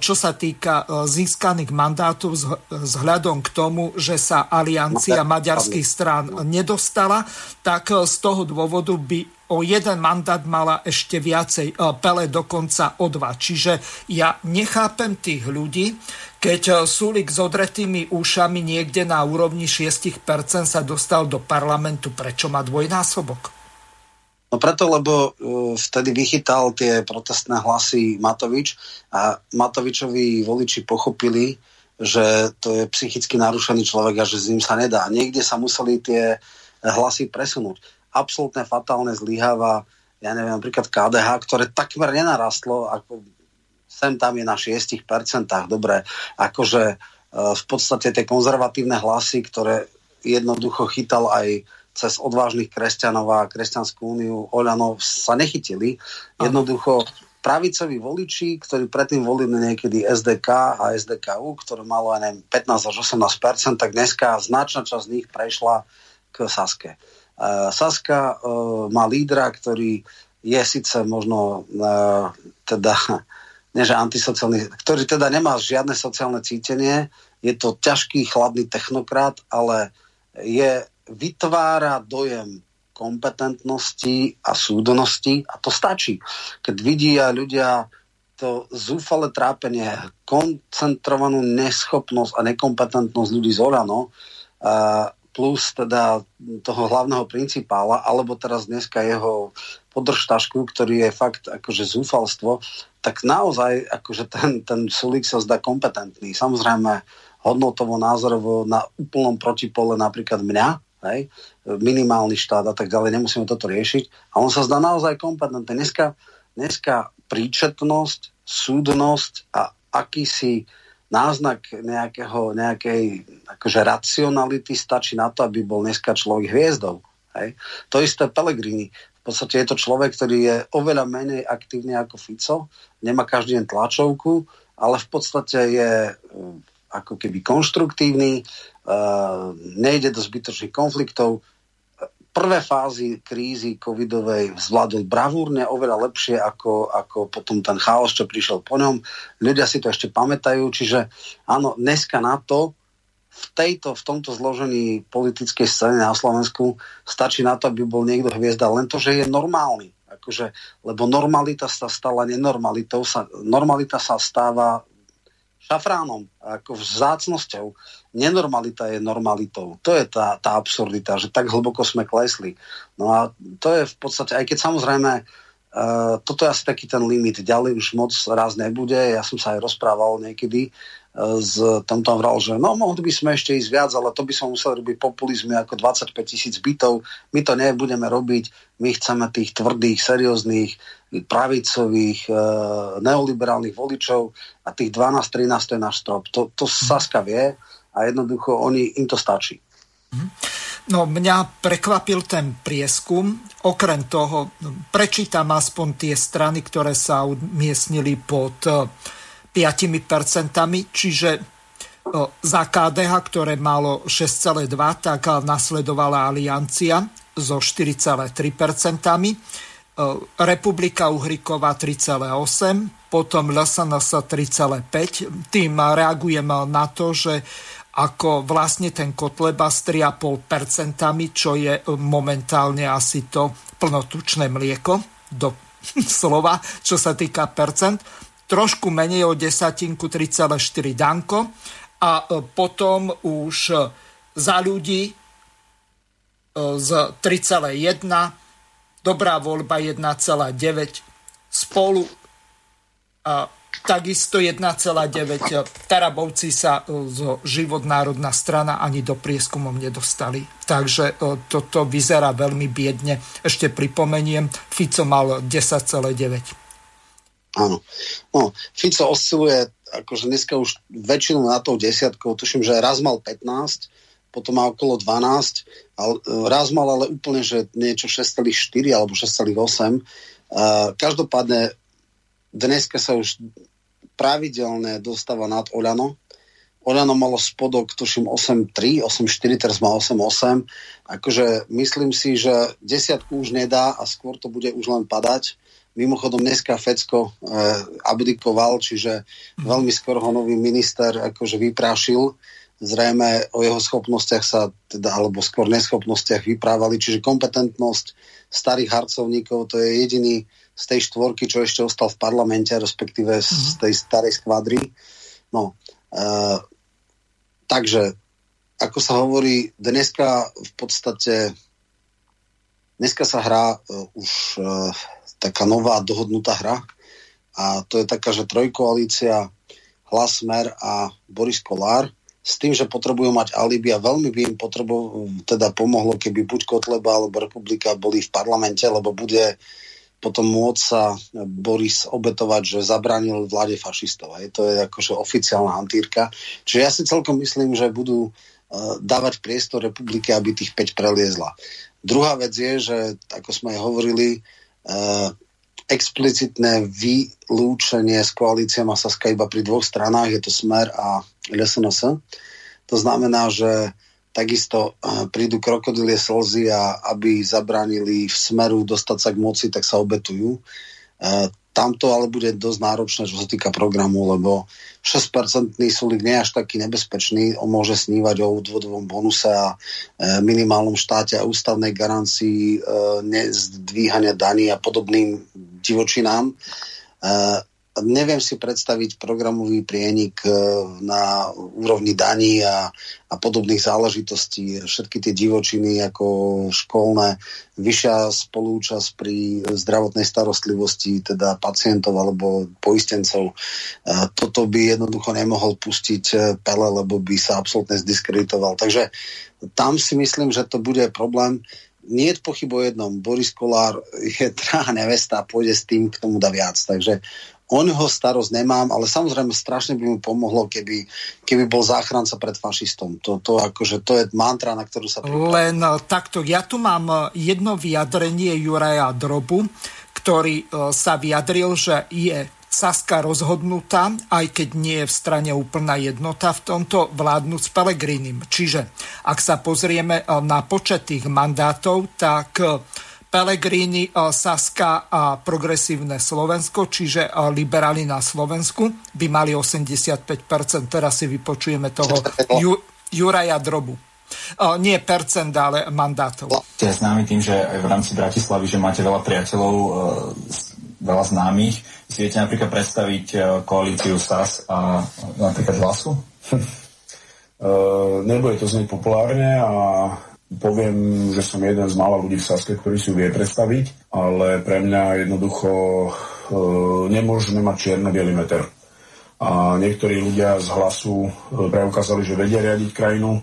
čo sa týka e, získaných mandátov vzhľadom k tomu, že sa aliancia no, maďarských strán nedostala, tak z toho dôvodu by o jeden mandát mala ešte viacej, Pele dokonca o dva. Čiže ja nechápem tých ľudí, keď Sulik s odretými ušami niekde na úrovni 6% sa dostal do parlamentu, prečo má dvojnásobok? No preto, lebo uh, vtedy vychytal tie protestné hlasy Matovič a Matovičovi voliči pochopili, že to je psychicky narušený človek a že s ním sa nedá. Niekde sa museli tie hlasy presunúť. Absolutne fatálne zlyháva, ja neviem, napríklad KDH, ktoré takmer nenarastlo, ako sem tam je na 6%, dobre, akože uh, v podstate tie konzervatívne hlasy, ktoré jednoducho chytal aj cez odvážnych kresťanov a kresťanskú úniu Oľanov sa nechytili. Jednoducho pravicoví voliči, ktorí predtým volili niekedy SDK a SDKU, ktoré malo aj neviem, 15 až 18 tak dneska značná časť z nich prešla k Saske. Uh, Saska uh, má lídra, ktorý je síce možno uh, teda nie že antisociálny, ktorý teda nemá žiadne sociálne cítenie, je to ťažký, chladný technokrat, ale je vytvára dojem kompetentnosti a súdnosti a to stačí. Keď vidia ľudia to zúfale trápenie, koncentrovanú neschopnosť a nekompetentnosť ľudí z Orano, plus teda toho hlavného principála, alebo teraz dneska jeho podržtašku, ktorý je fakt akože zúfalstvo, tak naozaj akože ten, ten Sulík sa zdá kompetentný. Samozrejme hodnotovo, názorovo na úplnom protipole napríklad mňa, hej, minimálny štát a tak ďalej, nemusíme toto riešiť. A on sa zdá naozaj kompetentný. Dneska, dneska príčetnosť, súdnosť a akýsi náznak nejakého, nejakej akože racionality stačí na to, aby bol dneska človek hviezdou. Hej. To isté Pelegrini. V podstate je to človek, ktorý je oveľa menej aktívny ako Fico, nemá každý deň tlačovku, ale v podstate je ako keby konštruktívny, uh, nejde do zbytočných konfliktov. Prvé fázy krízy covidovej zvládol bravúrne, oveľa lepšie ako, ako potom ten chaos, čo prišiel po ňom. Ľudia si to ešte pamätajú, čiže áno, dneska na to, v, tejto, v tomto zložení politickej scény na Slovensku stačí na to, aby bol niekto hviezda, len to, že je normálny. Akože, lebo normalita sa stala nenormalitou, sa, normalita sa stáva šafránom, ako vzácnosťou. Nenormalita je normalitou. To je tá, tá absurdita, že tak hlboko sme klesli. No a to je v podstate, aj keď samozrejme Uh, toto je asi taký ten limit. Ďalej už moc raz nebude. Ja som sa aj rozprával niekedy s tomto vral, že no mohli by sme ešte ísť viac, ale to by som musel robiť populizmy ako 25 tisíc bytov. My to nebudeme robiť, my chceme tých tvrdých, serióznych, pravicových, e, neoliberálnych voličov a tých 12-13 to je náš strop. To, to Saska vie a jednoducho oni, im to stačí. Mhm. No mňa prekvapil ten prieskum. Okrem toho, prečítam aspoň tie strany, ktoré sa umiestnili pod uh, 5%, čiže za KDH, ktoré malo 6,2, tak nasledovala Aliancia so 4,3%, Republika Uhriková 3,8, potom LSNS 3,5. Tým reagujem na to, že ako vlastne ten Kotleba s 3,5%, čo je momentálne asi to plnotučné mlieko do slova, čo sa týka percent trošku menej o desatinku 3,4 Danko a e, potom už za ľudí z 3,1 dobrá voľba 1,9 spolu a takisto 1,9. Tarabovci sa zo život národná strana ani do prieskumov nedostali. Takže toto vyzerá veľmi biedne. Ešte pripomeniem, Fico mal 10,9. Áno. No, Fico osciluje akože dneska už väčšinu na tou desiatkou, tuším, že raz mal 15, potom má okolo 12, ale, raz mal ale úplne, že niečo 6,4 alebo 6,8. Uh, každopádne dneska sa už pravidelne dostáva nad Oľano. Oľano malo spodok, tuším, 8,3, 8,4, teraz má 8,8. Akože myslím si, že desiatku už nedá a skôr to bude už len padať. Mimochodom dneska Fecko e, abdikoval, čiže veľmi skoro ho nový minister akože vyprášil. Zrejme o jeho schopnostiach sa, teda, alebo skôr neschopnostiach vyprávali, čiže kompetentnosť starých harcovníkov, to je jediný z tej štvorky, čo ešte ostal v parlamente, respektíve z mhm. tej starej skvadry. No, e, takže, ako sa hovorí, dneska v podstate dneska sa hrá e, už e, taká nová dohodnutá hra a to je taká, že trojkoalícia Hlas, Smer a Boris Kolár s tým, že potrebujú mať alibi a veľmi by im potrebo, teda pomohlo, keby buď Kotleba alebo Republika boli v parlamente, lebo bude potom môcť sa Boris obetovať, že zabránil vláde fašistov. Hej. To je akože oficiálna hantírka. Čiže ja si celkom myslím, že budú uh, dávať priestor republike, aby tých 5 preliezla. Druhá vec je, že ako sme aj hovorili, uh, explicitné vylúčenie s koalíciou má Saska iba pri dvoch stranách, je to Smer a LSNS. To znamená, že takisto uh, prídu krokodilie slzy a aby zabránili v Smeru dostať sa k moci, tak sa obetujú. Tamto ale bude dosť náročné, čo sa týka programu, lebo 6-percentný súlik nie je až taký nebezpečný. On môže snívať o odvodovom bonuse a e, minimálnom štáte a ústavnej garancii e, nezdvíhania daní a podobným divočinám. Neviem si predstaviť programový prienik e, na úrovni daní a, a podobných záležitostí. Všetky tie divočiny ako školné, vyššia spolúčasť pri zdravotnej starostlivosti, teda pacientov alebo poistencov. E, toto by jednoducho nemohol pustiť e, Pele, lebo by sa absolútne zdiskreditoval. Takže tam si myslím, že to bude problém nie je pochyb o jednom. Boris Kolár je drahá nevesta a pôjde s tým, k tomu dá viac. Takže O neho starosť nemám, ale samozrejme strašne by mu pomohlo, keby, keby bol záchranca pred fašistom. To, to, akože, to je mantra, na ktorú sa pripravím. Len eh, takto, ja tu mám eh, jedno vyjadrenie Juraja Drobu, ktorý eh, sa vyjadril, že je Saska rozhodnutá, aj keď nie je v strane úplná jednota v tomto vládnuť s Pelegrinim. Čiže ak sa pozrieme na počet tých mandátov, tak Pelegrini, Saska a progresívne Slovensko, čiže liberáli na Slovensku, by mali 85%. Teraz si vypočujeme toho Ju, Juraja Drobu. Nie percent, ale mandátov. Ste známi tým, že aj v rámci Bratislavy, že máte veľa priateľov, veľa známych. Si viete napríklad predstaviť koalíciu SAS a napríklad hlasu? Uh, nebude to znieť populárne a poviem, že som jeden z mála ľudí v Saske, ktorý si ju vie predstaviť, ale pre mňa jednoducho e, nemôžeme mať čierno-bielý meter. A niektorí ľudia z hlasu e, preukázali, že vedia riadiť krajinu, e,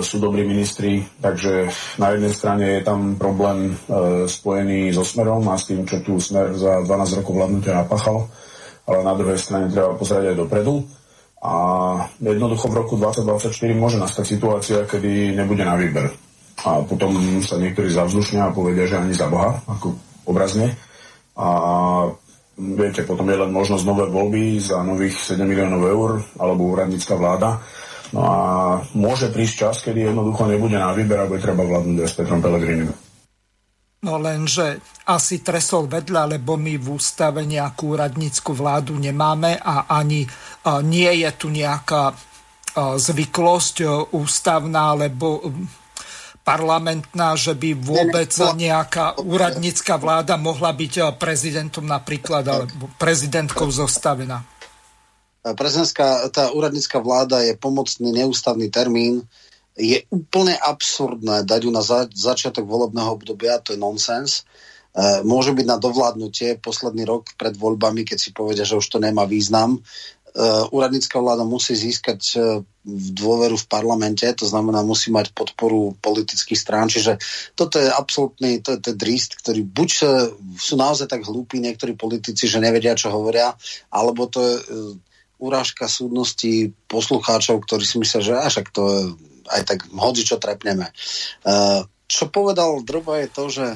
sú dobrí ministri, takže na jednej strane je tam problém e, spojený so Smerom a s tým, čo tu Smer za 12 rokov vládnutia napachal, ale na druhej strane treba pozrieť aj dopredu. A jednoducho v roku 2024 môže nastať situácia, kedy nebude na výber. A potom sa niektorí zavzdušnia a povedia, že ani za Boha, ako obrazne. A viete, potom je len možnosť nové voľby za nových 7 miliónov eur alebo úradnícka vláda. No a môže prísť čas, kedy jednoducho nebude na výber a bude treba vládnuť s Petrom Pelegrinim. No lenže asi tresol vedľa, lebo my v ústave nejakú úradnícku vládu nemáme a ani nie je tu nejaká zvyklosť ústavná, alebo parlamentná, že by vôbec nejaká úradnícka vláda mohla byť prezidentom napríklad, alebo prezidentkou zostavená. Prezidentská, tá úradnícka vláda je pomocný neústavný termín, je úplne absurdné dať ju na za, začiatok volebného obdobia, to je nonsens. môže byť na dovládnutie posledný rok pred voľbami, keď si povedia, že už to nemá význam. Uh, úradnícka vláda musí získať uh, dôveru v parlamente, to znamená musí mať podporu politických strán, čiže toto je absolútny, to to je drist, ktorý buď uh, sú naozaj tak hlúpi niektorí politici, že nevedia, čo hovoria, alebo to je urážka súdnosti poslucháčov, ktorí si myslia, že až to je, aj tak hodí, čo trepneme. Čo povedal Drba je to, že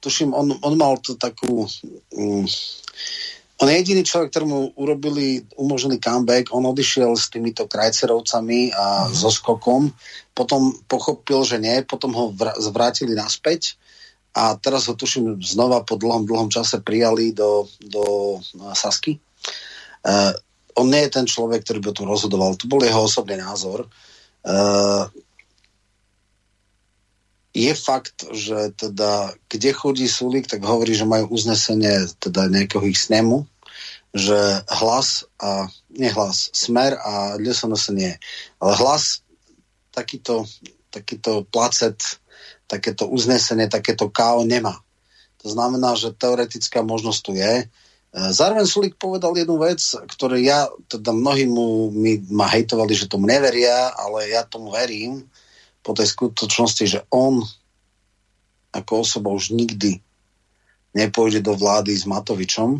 tuším, on, on mal to takú um, on je jediný človek, ktorému urobili, umožnili comeback, on odišiel s týmito krajcerovcami a mm. so skokom, potom pochopil, že nie, potom ho vrátili naspäť a teraz ho tuším znova po dlhom, dlhom čase prijali do, do Sasky. Uh, on nie je ten človek, ktorý by tom rozhodoval, to bol jeho osobný názor. Uh, je fakt, že teda, kde chodí Sulík, tak hovorí, že majú uznesenie teda nejakého ich snemu, že hlas a, nie hlas, smer a LSNS nie. Ale hlas, takýto, takýto placet, takéto uznesenie, takéto KO nemá. To znamená, že teoretická možnosť tu je. Zároveň Sulík povedal jednu vec, ktoré ja, teda mnohí mu mi, ma hejtovali, že tomu neveria, ale ja tomu verím, po tej skutočnosti, že on ako osoba už nikdy nepôjde do vlády s Matovičom.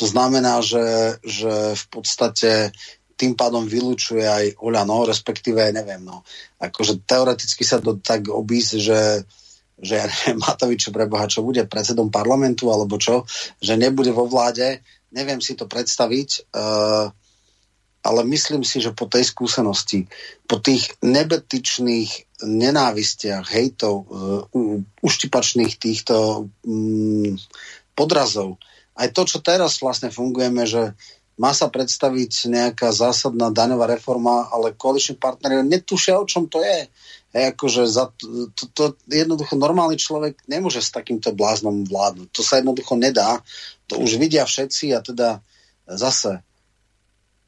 To znamená, že, že v podstate tým pádom vylúčuje aj Oľano, respektíve, neviem, no, akože teoreticky sa to tak obísť, že, že ja neviem, Matovič preboha, čo bude predsedom parlamentu, alebo čo, že nebude vo vláde, neviem si to predstaviť. Uh, ale myslím si, že po tej skúsenosti, po tých nebetičných nenávistiach, hejtov, uh, uštipačných týchto um, podrazov, aj to, čo teraz vlastne fungujeme, že má sa predstaviť nejaká zásadná daňová reforma, ale koaliční partneri netušia, o čom to je. Hej, akože za to, to, to jednoducho normálny človek nemôže s takýmto bláznom vládnuť. To sa jednoducho nedá. To už vidia všetci a teda zase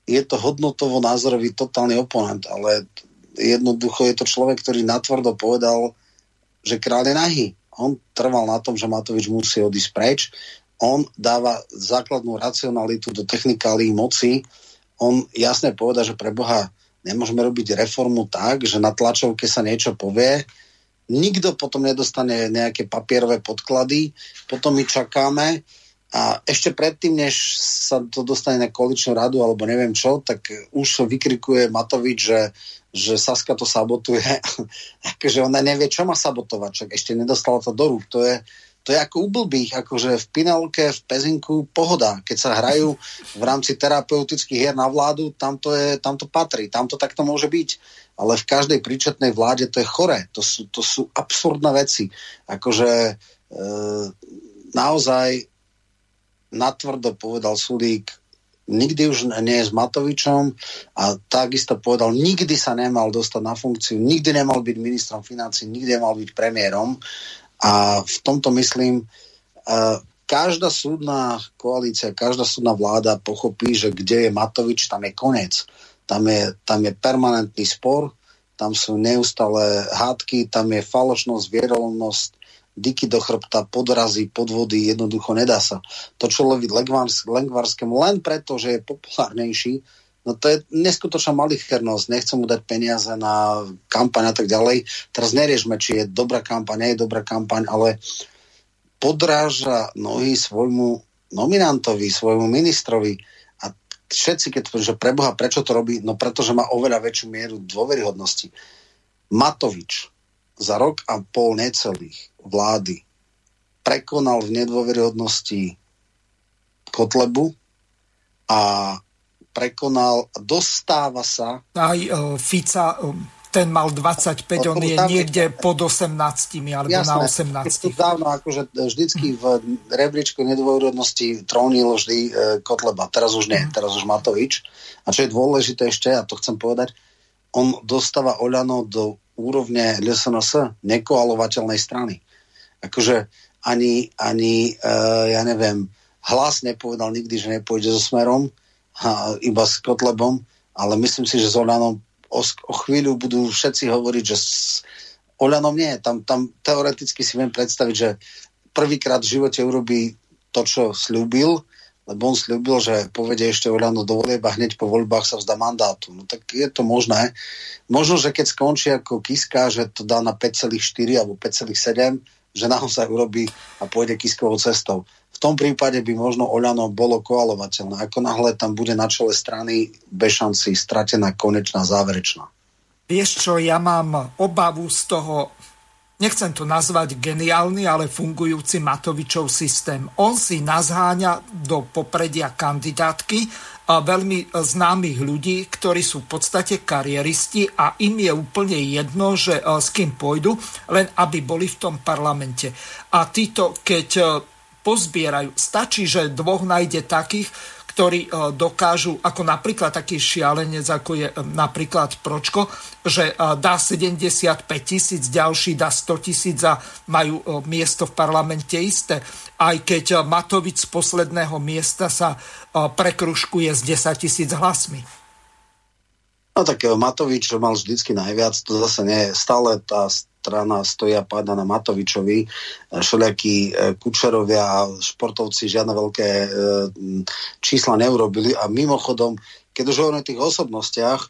je to hodnotovo názorový totálny oponent, ale jednoducho je to človek, ktorý natvrdo povedal, že kráľ je nahý. On trval na tom, že Matovič musí odísť preč. On dáva základnú racionalitu do technikálí moci. On jasne poveda, že pre Boha nemôžeme robiť reformu tak, že na tlačovke sa niečo povie, nikto potom nedostane nejaké papierové podklady, potom my čakáme, a ešte predtým, než sa to dostane na koaličnú radu alebo neviem čo, tak už vykrikuje Matovič, že, že Saska to sabotuje. akože ona nevie, čo má sabotovať, čak ešte nedostala to do rúk. To je, to je ako u blbých, akože v Pinelke, v Pezinku pohoda. Keď sa hrajú v rámci terapeutických hier na vládu, tam to, je, tam to patrí, tam to takto môže byť. Ale v každej príčetnej vláde to je chore. To sú, to sú absurdné veci. Akože e, naozaj natvrdo povedal Sulík, nikdy už nie je s Matovičom a takisto povedal, nikdy sa nemal dostať na funkciu, nikdy nemal byť ministrom financí, nikdy nemal byť premiérom a v tomto myslím, uh, každá súdna koalícia, každá súdna vláda pochopí, že kde je Matovič, tam je koniec. Tam je, tam je permanentný spor, tam sú neustále hádky, tam je falošnosť, vierolomnosť, dyky do chrbta, podrazy, podvody, jednoducho nedá sa. To, čo loví Lengvarskému len preto, že je populárnejší, no to je neskutočná malichernosť. Nechcem mu dať peniaze na kampaň a tak ďalej. Teraz neriešme, či je dobrá kampaň, nie je dobrá kampaň, ale podráža nohy svojmu nominantovi, svojmu ministrovi a všetci, keď že preboha, prečo to robí? No pretože má oveľa väčšiu mieru dôveryhodnosti. Matovič za rok a pol necelých vlády prekonal v nedôveryhodnosti Kotlebu a prekonal, dostáva sa... Aj uh, Fica, um, ten mal 25, on je niekde pod 18 alebo jasné, na 18. To dávno, akože vždycky v rebríčku nedôveryhodnosti trónil vždy uh, Kotleba. Teraz už nie, mhm. teraz už Matovič. A čo je dôležité ešte, a to chcem povedať, on dostáva Oľano do úrovne LSNS nekoalovateľnej strany akože ani, ani uh, ja neviem, hlas nepovedal nikdy, že nepôjde so Smerom, a, iba s Kotlebom, ale myslím si, že s Olanom o, o chvíľu budú všetci hovoriť, že s Olanom nie. Tam, tam teoreticky si viem predstaviť, že prvýkrát v živote urobí to, čo slúbil, lebo on slúbil, že povede ešte ráno do volieb a hneď po voľbách sa vzdá mandátu. No tak je to možné. Možno, že keď skončí ako Kiska, že to dá na 5,4 alebo 5,7, že naozaj urobí a pôjde Kiskovou cestou. Tom prípade by možno Oľano bolo koalovateľné. Ako náhle tam bude na čele strany bez šanci stratená, konečná, záverečná. Vieš čo, ja mám obavu z toho nechcem to nazvať geniálny, ale fungujúci Matovičov systém. On si nazháňa do popredia kandidátky veľmi známych ľudí, ktorí sú v podstate kariéristi a im je úplne jedno, že e, s kým pôjdu, len aby boli v tom parlamente. A títo, keď e, pozbierajú, stačí, že dvoch nájde takých, ktorí e, dokážu, ako napríklad taký šialenec, ako je e, napríklad Pročko, že e, dá 75 tisíc, ďalší dá 100 tisíc a majú miesto v parlamente isté. Aj keď Matovič z posledného miesta sa prekruškuje s 10 tisíc hlasmi. No tak Matovič mal vždycky najviac, to zase nie je stále tá strana stoja páda na Matovičovi, e, všelijakí e, Kučerovia a športovci žiadne veľké e, čísla neurobili a mimochodom, keď už hovoríme o tých osobnostiach,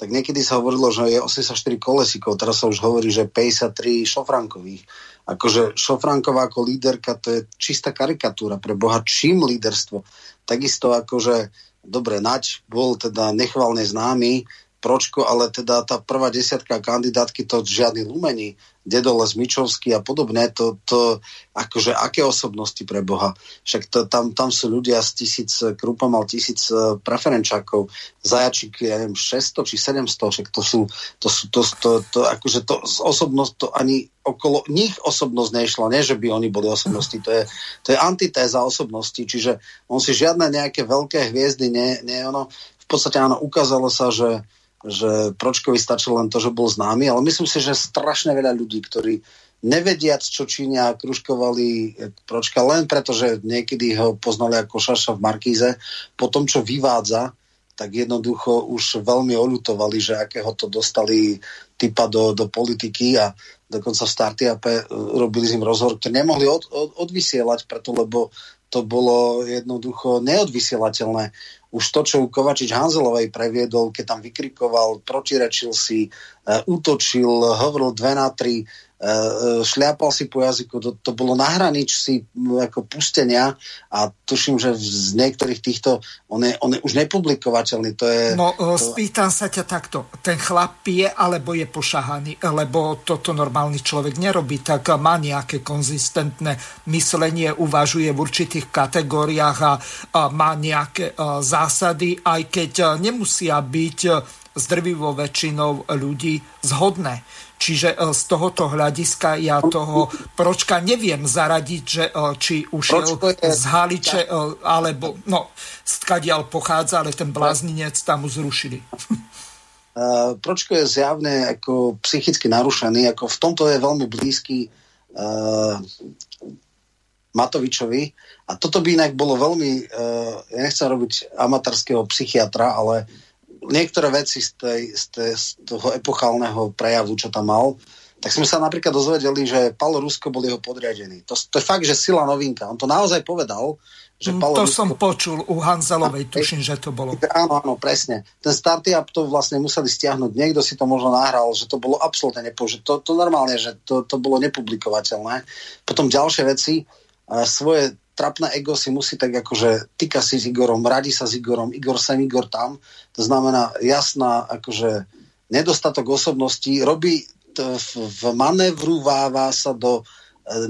tak niekedy sa hovorilo, že je 84 kolesíkov, teraz sa už hovorí, že 53 šofrankových. Akože šofranková ako líderka, to je čistá karikatúra pre Boha. Čím líderstvo? Takisto akože, dobre, Naď bol teda nechvalne známy, Pročko, ale teda tá prvá desiatka kandidátky to žiadny lumení, Dedole Zmičovský a podobne, to, to akože aké osobnosti pre Boha. Však to, tam, tam sú ľudia z tisíc, Krupa mal tisíc e, preferenčákov, Zajačík, ja neviem, 600 či 700, však to sú, to sú, to, to, to, akože to osobnosť, to ani okolo nich osobnosť nešla, nie že by oni boli osobnosti, to je, to je antitéza osobnosti, čiže on si žiadne nejaké veľké hviezdy, nie, nie ono, v podstate áno, ukázalo sa, že že Pročkovi stačilo len to, že bol známy, ale myslím si, že strašne veľa ľudí, ktorí nevediac, čo činia, kružkovali Pročka len preto, že niekedy ho poznali ako šaša v Markíze, po tom, čo vyvádza, tak jednoducho už veľmi oľutovali, že akého to dostali typa do, do politiky a dokonca v Startiape e, robili s ním rozhovor, ktorý nemohli od, od, odvysielať, preto lebo to bolo jednoducho neodvysielateľné. Už to, čo Kovačič Hanzelovej previedol, keď tam vykrikoval, protirečil si, uh, útočil, hovoril dve na tri, šliapal si po jazyku, to, to bolo na hraničci ako pustenia a tuším, že z niektorých týchto on je, on je už nepublikovateľný. To je, no, to... spýtam sa ťa takto. Ten chlap pije alebo je pošahaný, lebo toto normálny človek nerobí, tak má nejaké konzistentné myslenie, uvažuje v určitých kategóriách a, a má nejaké a, zásady, aj keď nemusia byť s drvivou väčšinou ľudí zhodné. Čiže e, z tohoto hľadiska ja toho Pročka neviem zaradiť, že či ušiel z Haliče, alebo no, skadial pochádza, ale ten blázninec tam zrušili. Pročko je zjavne ako psychicky narušený, ako v tomto je veľmi blízky uh, Matovičovi, a toto by inak bolo veľmi, uh, ja nechcem robiť amatárskeho psychiatra, ale niektoré veci z, tej, z, tej, z toho epochálneho prejavu, čo tam mal, tak sme sa napríklad dozvedeli, že Palo Rusko bol jeho podriadený. To, to je fakt, že sila novinka. On to naozaj povedal, že mm, Palo To Rusko... som počul u Hanzelovej, tuším, že to bolo. Áno, áno, presne. Ten startup to vlastne museli stiahnuť. Niekto si to možno nahral, že to bolo absolútne nepoužité. To, to normálne, že to, to bolo nepublikovateľné. Potom ďalšie veci, svoje trapné ego si musí tak akože týka si s Igorom, radí sa s Igorom, Igor sem, Igor tam. To znamená jasná akože nedostatok osobností, robí to v, manévrováva sa do e,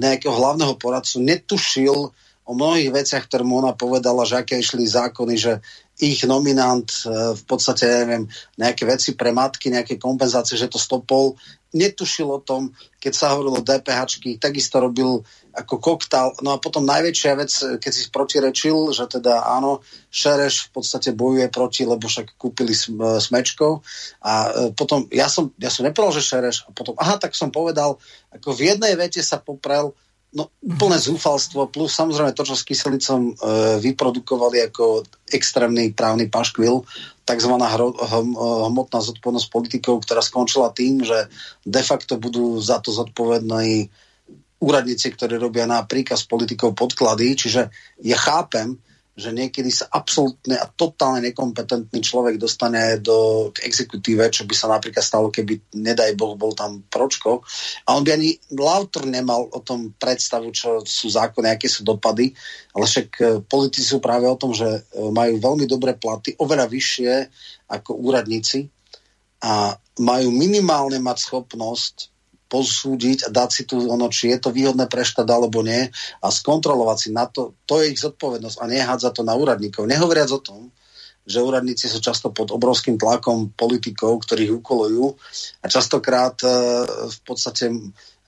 nejakého hlavného poradcu, netušil o mnohých veciach, ktoré mu ona povedala, že aké išli zákony, že ich nominant e, v podstate, neviem, nejaké veci pre matky, nejaké kompenzácie, že to stopol. Netušil o tom, keď sa hovorilo o DPH, takisto robil ako koktal. No a potom najväčšia vec, keď si protirečil, že teda áno, Šereš v podstate bojuje proti, lebo však kúpili smečkov. A e, potom, ja som, ja som nepovedal, že Šereš, a potom, aha, tak som povedal, ako v jednej vete sa poprel, no úplne zúfalstvo, plus samozrejme to, čo s kyselicom e, vyprodukovali ako extrémny právny paškvil, takzvaná hro, hom, hmotná zodpovednosť politikov, ktorá skončila tým, že de facto budú za to zodpovední úradníci, ktorí robia na príkaz politikov podklady, čiže ja chápem, že niekedy sa absolútne a totálne nekompetentný človek dostane do, k exekutíve, čo by sa napríklad stalo, keby, nedaj Boh, bol tam Pročko. A on by ani lautor nemal o tom predstavu, čo sú zákony, aké sú dopady, ale však e, politici sú práve o tom, že e, majú veľmi dobré platy, oveľa vyššie ako úradníci a majú minimálne mať schopnosť posúdiť a dať si tu ono, či je to výhodné pre štát alebo nie a skontrolovať si na to, to je ich zodpovednosť a nehádza to na úradníkov. Nehovoriac o tom, že úradníci sú často pod obrovským tlakom politikov, ktorých ukolujú a častokrát e, v podstate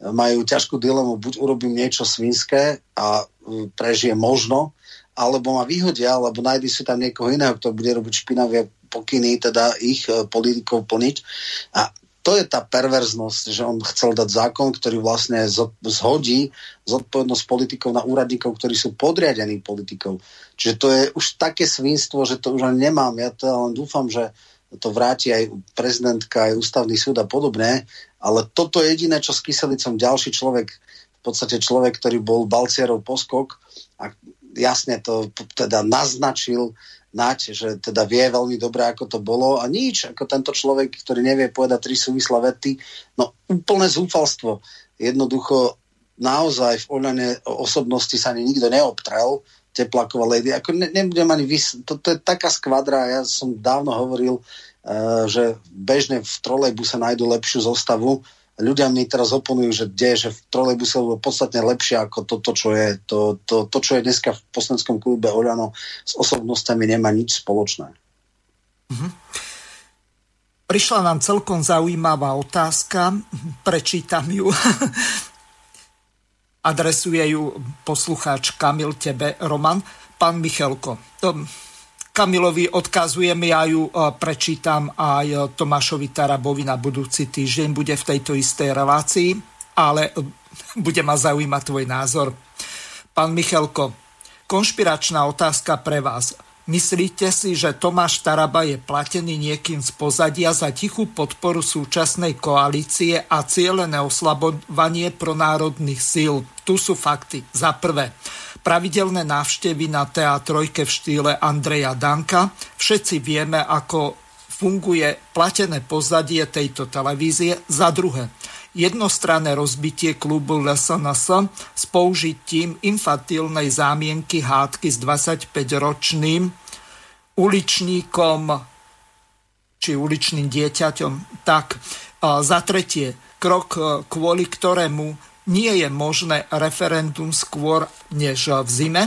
majú ťažkú dilemu, buď urobím niečo svinské a e, prežije možno, alebo ma vyhodia, alebo nájdu si tam niekoho iného, kto bude robiť špinavé pokyny, teda ich e, politikov plniť. A to je tá perverznosť, že on chcel dať zákon, ktorý vlastne zhodí zodpovednosť politikov na úradníkov, ktorí sú podriadení politikov. Čiže to je už také svinstvo, že to už len nemám. Ja to len dúfam, že to vráti aj prezidentka, aj ústavný súd a podobné, ale toto je jediné, čo s Kyselicom ďalší človek, v podstate človek, ktorý bol Balciarov poskok a jasne to teda naznačil Nať, že teda vie veľmi dobre, ako to bolo a nič, ako tento človek, ktorý nevie povedať tri súvislé vety, no úplné zúfalstvo. Jednoducho naozaj v Oľane osobnosti sa ani nikto neobtrel, Teplaková lady. Ako ne, nebudem ani vys... to, to je taká skvadra, ja som dávno hovoril, uh, že bežne v trolejbuse nájdu lepšiu zostavu, ľudia mi teraz oponujú, že kde, že v trolejbuse bolo podstatne lepšie ako toto, čo je. To, to, to, čo je dneska v poslaneckom klube Oľano s osobnostami nemá nič spoločné. Mm-hmm. Prišla nám celkom zaujímavá otázka, prečítam ju. Adresuje ju poslucháč Kamil tebe, Roman. Pán Michalko, Kamilovi odkazujem, ja ju e, prečítam aj e, Tomášovi Tarabovi na budúci týždeň, bude v tejto istej relácii, ale e, bude ma zaujímať tvoj názor. Pán Michalko, konšpiračná otázka pre vás. Myslíte si, že Tomáš Taraba je platený niekým z pozadia za tichú podporu súčasnej koalície a cieľené oslabovanie pronárodných síl? Tu sú fakty. Za prvé, pravidelné návštevy na teatrojke v štýle Andreja Danka. Všetci vieme, ako funguje platené pozadie tejto televízie. Za druhé, jednostranné rozbitie klubu LSNS s použitím infantilnej zámienky hádky s 25-ročným uličníkom či uličným dieťaťom. Tak, za tretie, krok, kvôli ktorému nie je možné referendum skôr než v zime.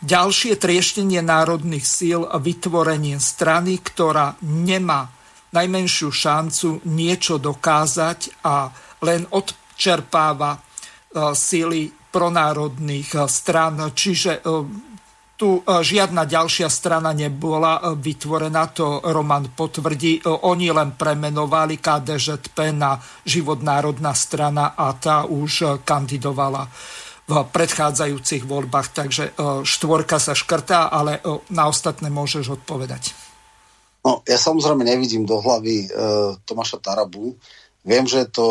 Ďalšie trieštenie národných síl vytvorenie strany, ktorá nemá najmenšiu šancu niečo dokázať a len odčerpáva e, síly pronárodných e, stran. Čiže e, tu e, žiadna ďalšia strana nebola e, vytvorená, to Roman potvrdí. E, oni len premenovali KDŽP na Život národná strana a tá už kandidovala v predchádzajúcich voľbách, takže štvorka sa škrtá, ale na ostatné môžeš odpovedať. No, ja samozrejme nevidím do hlavy e, Tomáša Tarabu. Viem, že je to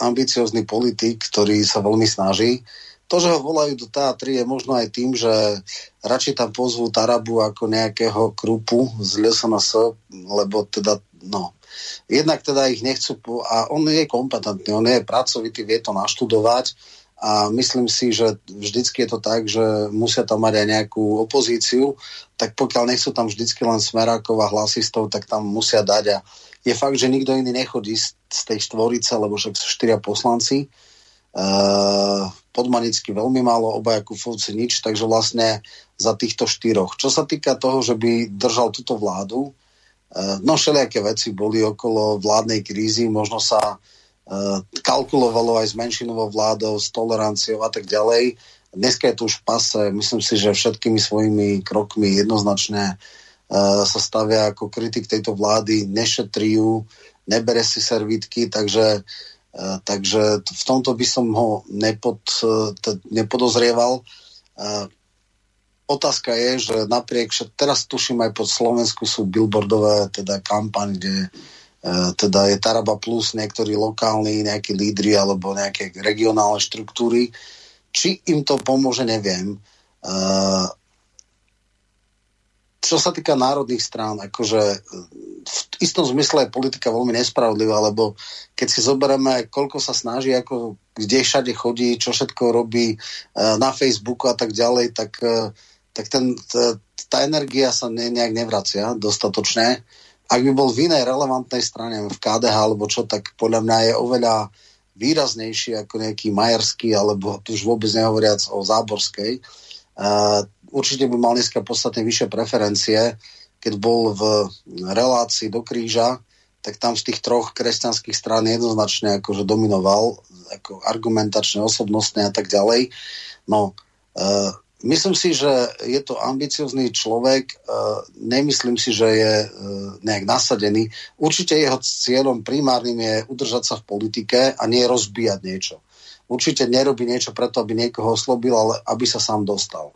ambiciózny politik, ktorý sa veľmi snaží to, že ho volajú do teatry, je možno aj tým, že radšej tam pozvú Tarabu ako nejakého krupu z LSNS, lebo teda, no, jednak teda ich nechcú, a on je kompetentný, on je pracovitý, vie to naštudovať a myslím si, že vždycky je to tak, že musia tam mať aj nejakú opozíciu, tak pokiaľ nechcú tam vždycky len smerákov a hlasistov, tak tam musia dať a je fakt, že nikto iný nechodí z tej štvorice, lebo však sú štyria poslanci, Uh, Podmanicky veľmi málo, obaja Kufovci nič, takže vlastne za týchto štyroch. Čo sa týka toho, že by držal túto vládu, uh, no všelijaké veci boli okolo vládnej krízy, možno sa uh, kalkulovalo aj s menšinovou vládou, s toleranciou a tak ďalej. Dneska je to už pase, myslím si, že všetkými svojimi krokmi jednoznačne sa stavia ako kritik tejto vlády, nešetriu, nebere si servítky, takže takže v tomto by som ho nepod, e, nepodozrieval. E, otázka je, že napriek, že teraz tuším aj pod Slovensku sú billboardové teda kampaň, kde teda je Taraba plus niektorí lokálni, nejakí lídry alebo nejaké regionálne štruktúry. Či im to pomôže, neviem. E, čo sa týka národných strán, akože v istom zmysle je politika veľmi nespravodlivá, lebo keď si zoberieme, koľko sa snaží, ako kde všade chodí, čo všetko robí na Facebooku a tak ďalej, tak, tak ten, tá energia sa ne, nejak nevracia dostatočne. Ak by bol v inej relevantnej strane, v KDH alebo čo, tak podľa mňa je oveľa výraznejší ako nejaký Majerský, alebo tu už vôbec nehovoriac o Záborskej. Určite by mal dneska podstatne vyššie preferencie. Keď bol v relácii do kríža, tak tam z tých troch kresťanských strán jednoznačne akože dominoval, ako argumentačne, osobnostne a tak ďalej. No, uh, Myslím si, že je to ambiciozný človek, e, nemyslím si, že je e, nejak nasadený. Určite jeho cieľom primárnym je udržať sa v politike a nie rozbíjať niečo. Určite nerobí niečo preto, aby niekoho oslobil, ale aby sa sám dostal.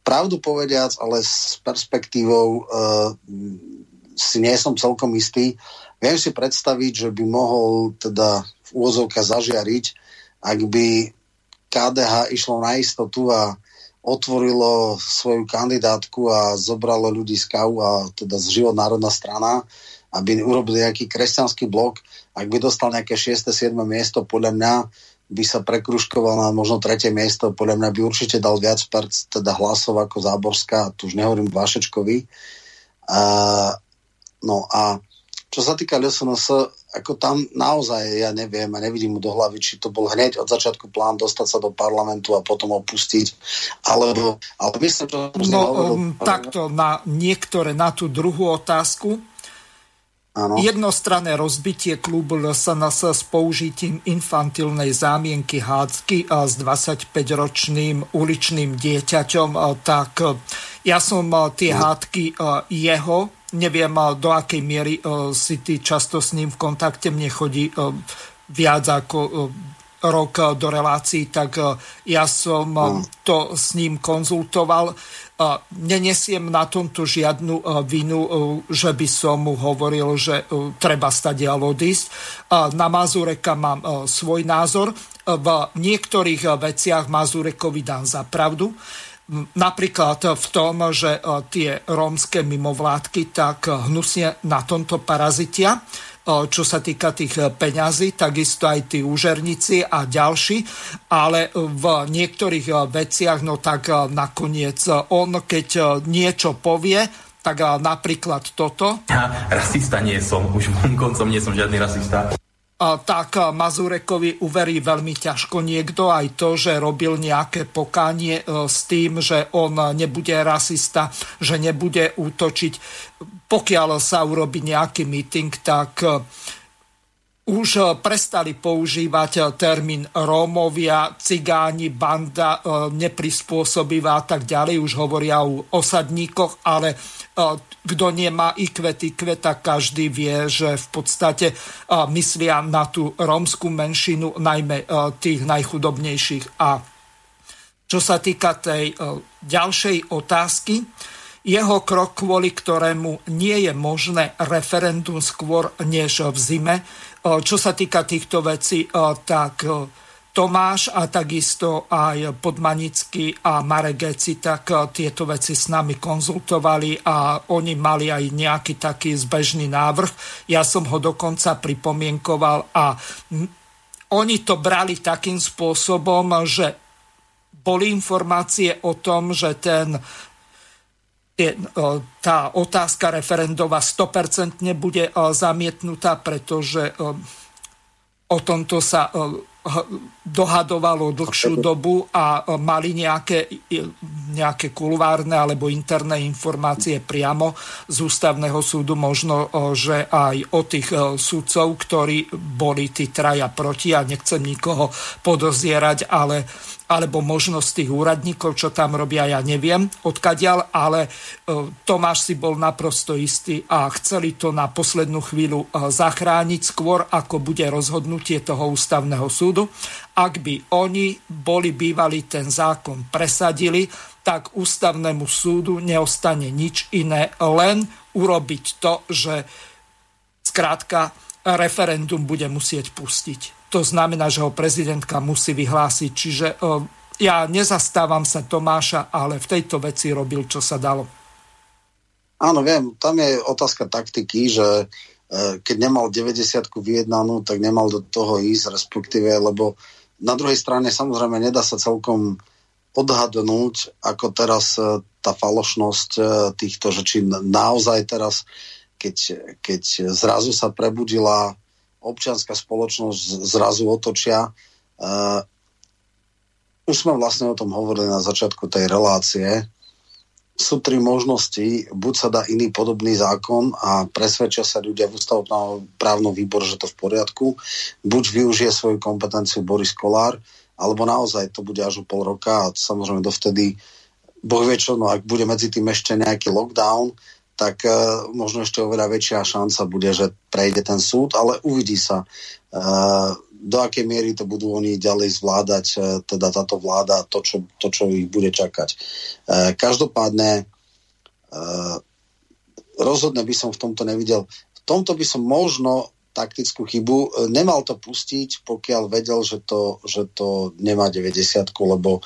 Pravdu povediac, ale s perspektívou uh, si nie som celkom istý. Viem si predstaviť, že by mohol teda v úvozovka zažiariť, ak by KDH išlo na istotu a otvorilo svoju kandidátku a zobralo ľudí z KAU a teda z život národná strana, aby urobili nejaký kresťanský blok. Ak by dostal nejaké 6. 7. miesto, podľa mňa by sa prekruškoval na možno tretie miesto, podľa mňa by určite dal viac perc, teda hlasov ako Záborská, tu už nehovorím Vašečkovi. Uh, no a čo sa týka LSNS, ako tam naozaj ja neviem a nevidím mu do hlavy, či to bol hneď od začiatku plán dostať sa do parlamentu a potom opustiť, alebo, ale myslím, že... No, um, takto, na niektoré, na tú druhú otázku, Áno. Jednostranné rozbitie klubu LSNS s použitím infantilnej zámienky hádzky s 25-ročným uličným dieťaťom, tak ja som tie hádky jeho Neviem, do akej miery e, si ty často s ním v kontakte. Mne chodí e, viac ako e, rok do relácií, tak ja som mm. to s ním konzultoval. Nenesiem na tomto žiadnu vinu, že by som mu hovoril, že treba stadiaľ odísť. Na Mazureka mám svoj názor. V niektorých veciach Mazurekovi dám za pravdu napríklad v tom, že e, tie rómske mimovládky tak hnusie na tomto parazitia, e, čo sa týka tých peňazí, takisto aj tí úžerníci a ďalší, ale v niektorých veciach, no tak nakoniec on, keď niečo povie, tak napríklad toto. Ja rasista nie som, už koncom nie som žiadny rasista tak Mazurekovi uverí veľmi ťažko niekto aj to, že robil nejaké pokánie e, s tým, že on nebude rasista, že nebude útočiť. Pokiaľ sa urobí nejaký meeting, tak e, už prestali používať termín Rómovia, cigáni, banda, e, neprispôsobivá a tak ďalej. Už hovoria o osadníkoch, ale kto nemá ikvet, ikvet, tak každý vie, že v podstate myslia na tú rómskú menšinu, najmä tých najchudobnejších. A čo sa týka tej ďalšej otázky, jeho krok, kvôli ktorému nie je možné referendum skôr než v zime. Čo sa týka týchto vecí, tak Tomáš a takisto aj Podmanický a Marek Geci, tak eh, tieto veci s nami konzultovali a oni mali aj nejaký taký zbežný návrh. Ja som ho dokonca pripomienkoval a oni to brali takým spôsobom, že boli informácie o tom, že ten eh, tá otázka referendova 100% bude eh, zamietnutá, pretože o tomto sa dohadovalo dlhšiu dobu a mali nejaké, nejaké kulvárne alebo interné informácie priamo z ústavného súdu, možno, že aj o tých súdcov, ktorí boli tí traja proti a nechcem nikoho podozierať, ale alebo možnosť tých úradníkov, čo tam robia, ja neviem odkadiaľ, ale e, Tomáš si bol naprosto istý a chceli to na poslednú chvíľu e, zachrániť skôr, ako bude rozhodnutie toho ústavného súdu. Ak by oni boli bývali ten zákon presadili, tak ústavnému súdu neostane nič iné, len urobiť to, že Skrátka, referendum bude musieť pustiť. To znamená, že ho prezidentka musí vyhlásiť. Čiže ja nezastávam sa Tomáša, ale v tejto veci robil, čo sa dalo. Áno, viem, tam je otázka taktiky, že e, keď nemal 90 vyjednanú, tak nemal do toho ísť, respektíve, lebo na druhej strane samozrejme nedá sa celkom odhadnúť, ako teraz e, tá falošnosť e, týchto, že či naozaj teraz, keď, keď zrazu sa prebudila občianská spoločnosť, zrazu otočia. Už sme vlastne o tom hovorili na začiatku tej relácie, sú tri možnosti. Buď sa dá iný podobný zákon a presvedčia sa ľudia v ústavnom právnom výbor, že to v poriadku. Buď využije svoju kompetenciu Boris Kolár, alebo naozaj to bude až o pol roka a samozrejme dovtedy Boh vie čo, no ak bude medzi tým ešte nejaký lockdown, tak uh, možno ešte oveľa väčšia šanca bude, že prejde ten súd, ale uvidí sa. Uh, do akej miery to budú oni ďalej zvládať, e, teda táto vláda, to, čo, to, čo ich bude čakať. E, každopádne e, rozhodne by som v tomto nevidel. V tomto by som možno taktickú chybu. Nemal to pustiť, pokiaľ vedel, že to, že to nemá 90, lebo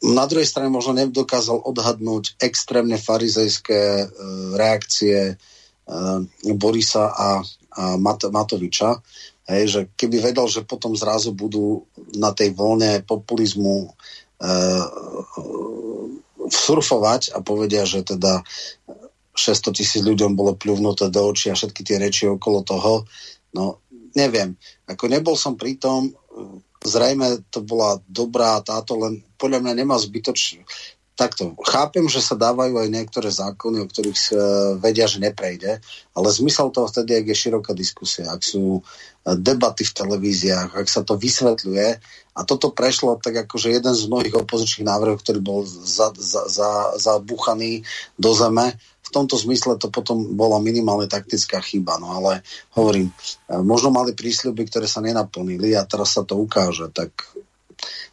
na druhej strane možno nedokázal odhadnúť extrémne farizejské reakcie Borisa a, a Mat- Matoviča. Hej, že keby vedel, že potom zrazu budú na tej vlne populizmu e, surfovať a povedia, že teda 600 tisíc ľuďom bolo pľuvnuté do očí a všetky tie reči okolo toho, no neviem. Ako nebol som pri tom, zrejme to bola dobrá táto, len podľa mňa nemá zbytoč, takto, chápem, že sa dávajú aj niektoré zákony, o ktorých uh, vedia, že neprejde, ale zmysel toho vtedy, ak je široká diskusia, ak sú uh, debaty v televíziách, ak sa to vysvetľuje. A toto prešlo tak akože jeden z mnohých opozičných návrhov, ktorý bol za, za, za, zabuchaný do zeme, v tomto zmysle to potom bola minimálne taktická chyba, no ale hovorím, uh, možno mali prísľuby, ktoré sa nenaplnili a teraz sa to ukáže, tak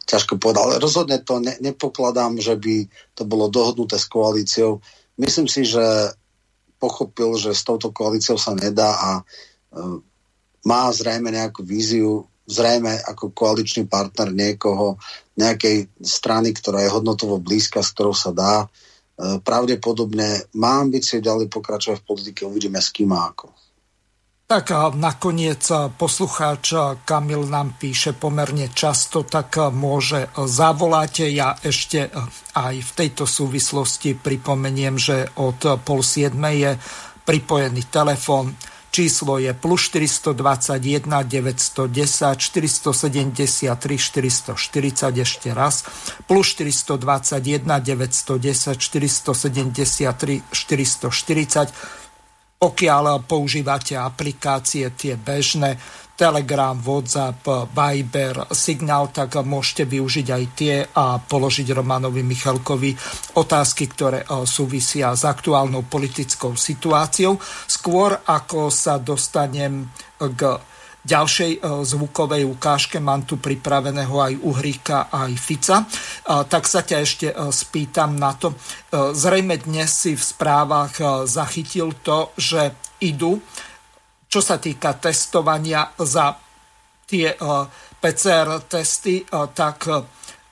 ťažko povedať. Ale rozhodne to ne, nepokladám, že by to bolo dohodnuté s koalíciou. Myslím si, že pochopil, že s touto koalíciou sa nedá a e, má zrejme nejakú víziu, zrejme ako koaličný partner niekoho, nejakej strany, ktorá je hodnotovo blízka, s ktorou sa dá. E, pravdepodobne má ambície ďalej pokračovať v politike, uvidíme s kým a ako. Tak a nakoniec poslucháč Kamil nám píše pomerne často, tak môže zavolať. Ja ešte aj v tejto súvislosti pripomeniem, že od pol siedmej je pripojený telefón. Číslo je plus 421 910 473 440 ešte raz. Plus 421 910 473 440 pokiaľ používate aplikácie tie bežné, Telegram, WhatsApp, Viber, Signal, tak môžete využiť aj tie a položiť Romanovi Michalkovi otázky, ktoré e, súvisia s aktuálnou politickou situáciou. Skôr ako sa dostanem k ďalšej e, zvukovej ukážke, mám tu pripraveného aj Uhríka, aj Fica, e, tak sa ťa ešte e, spýtam na to. Zrejme dnes si v správach zachytil to, že idú, čo sa týka testovania za tie PCR testy, tak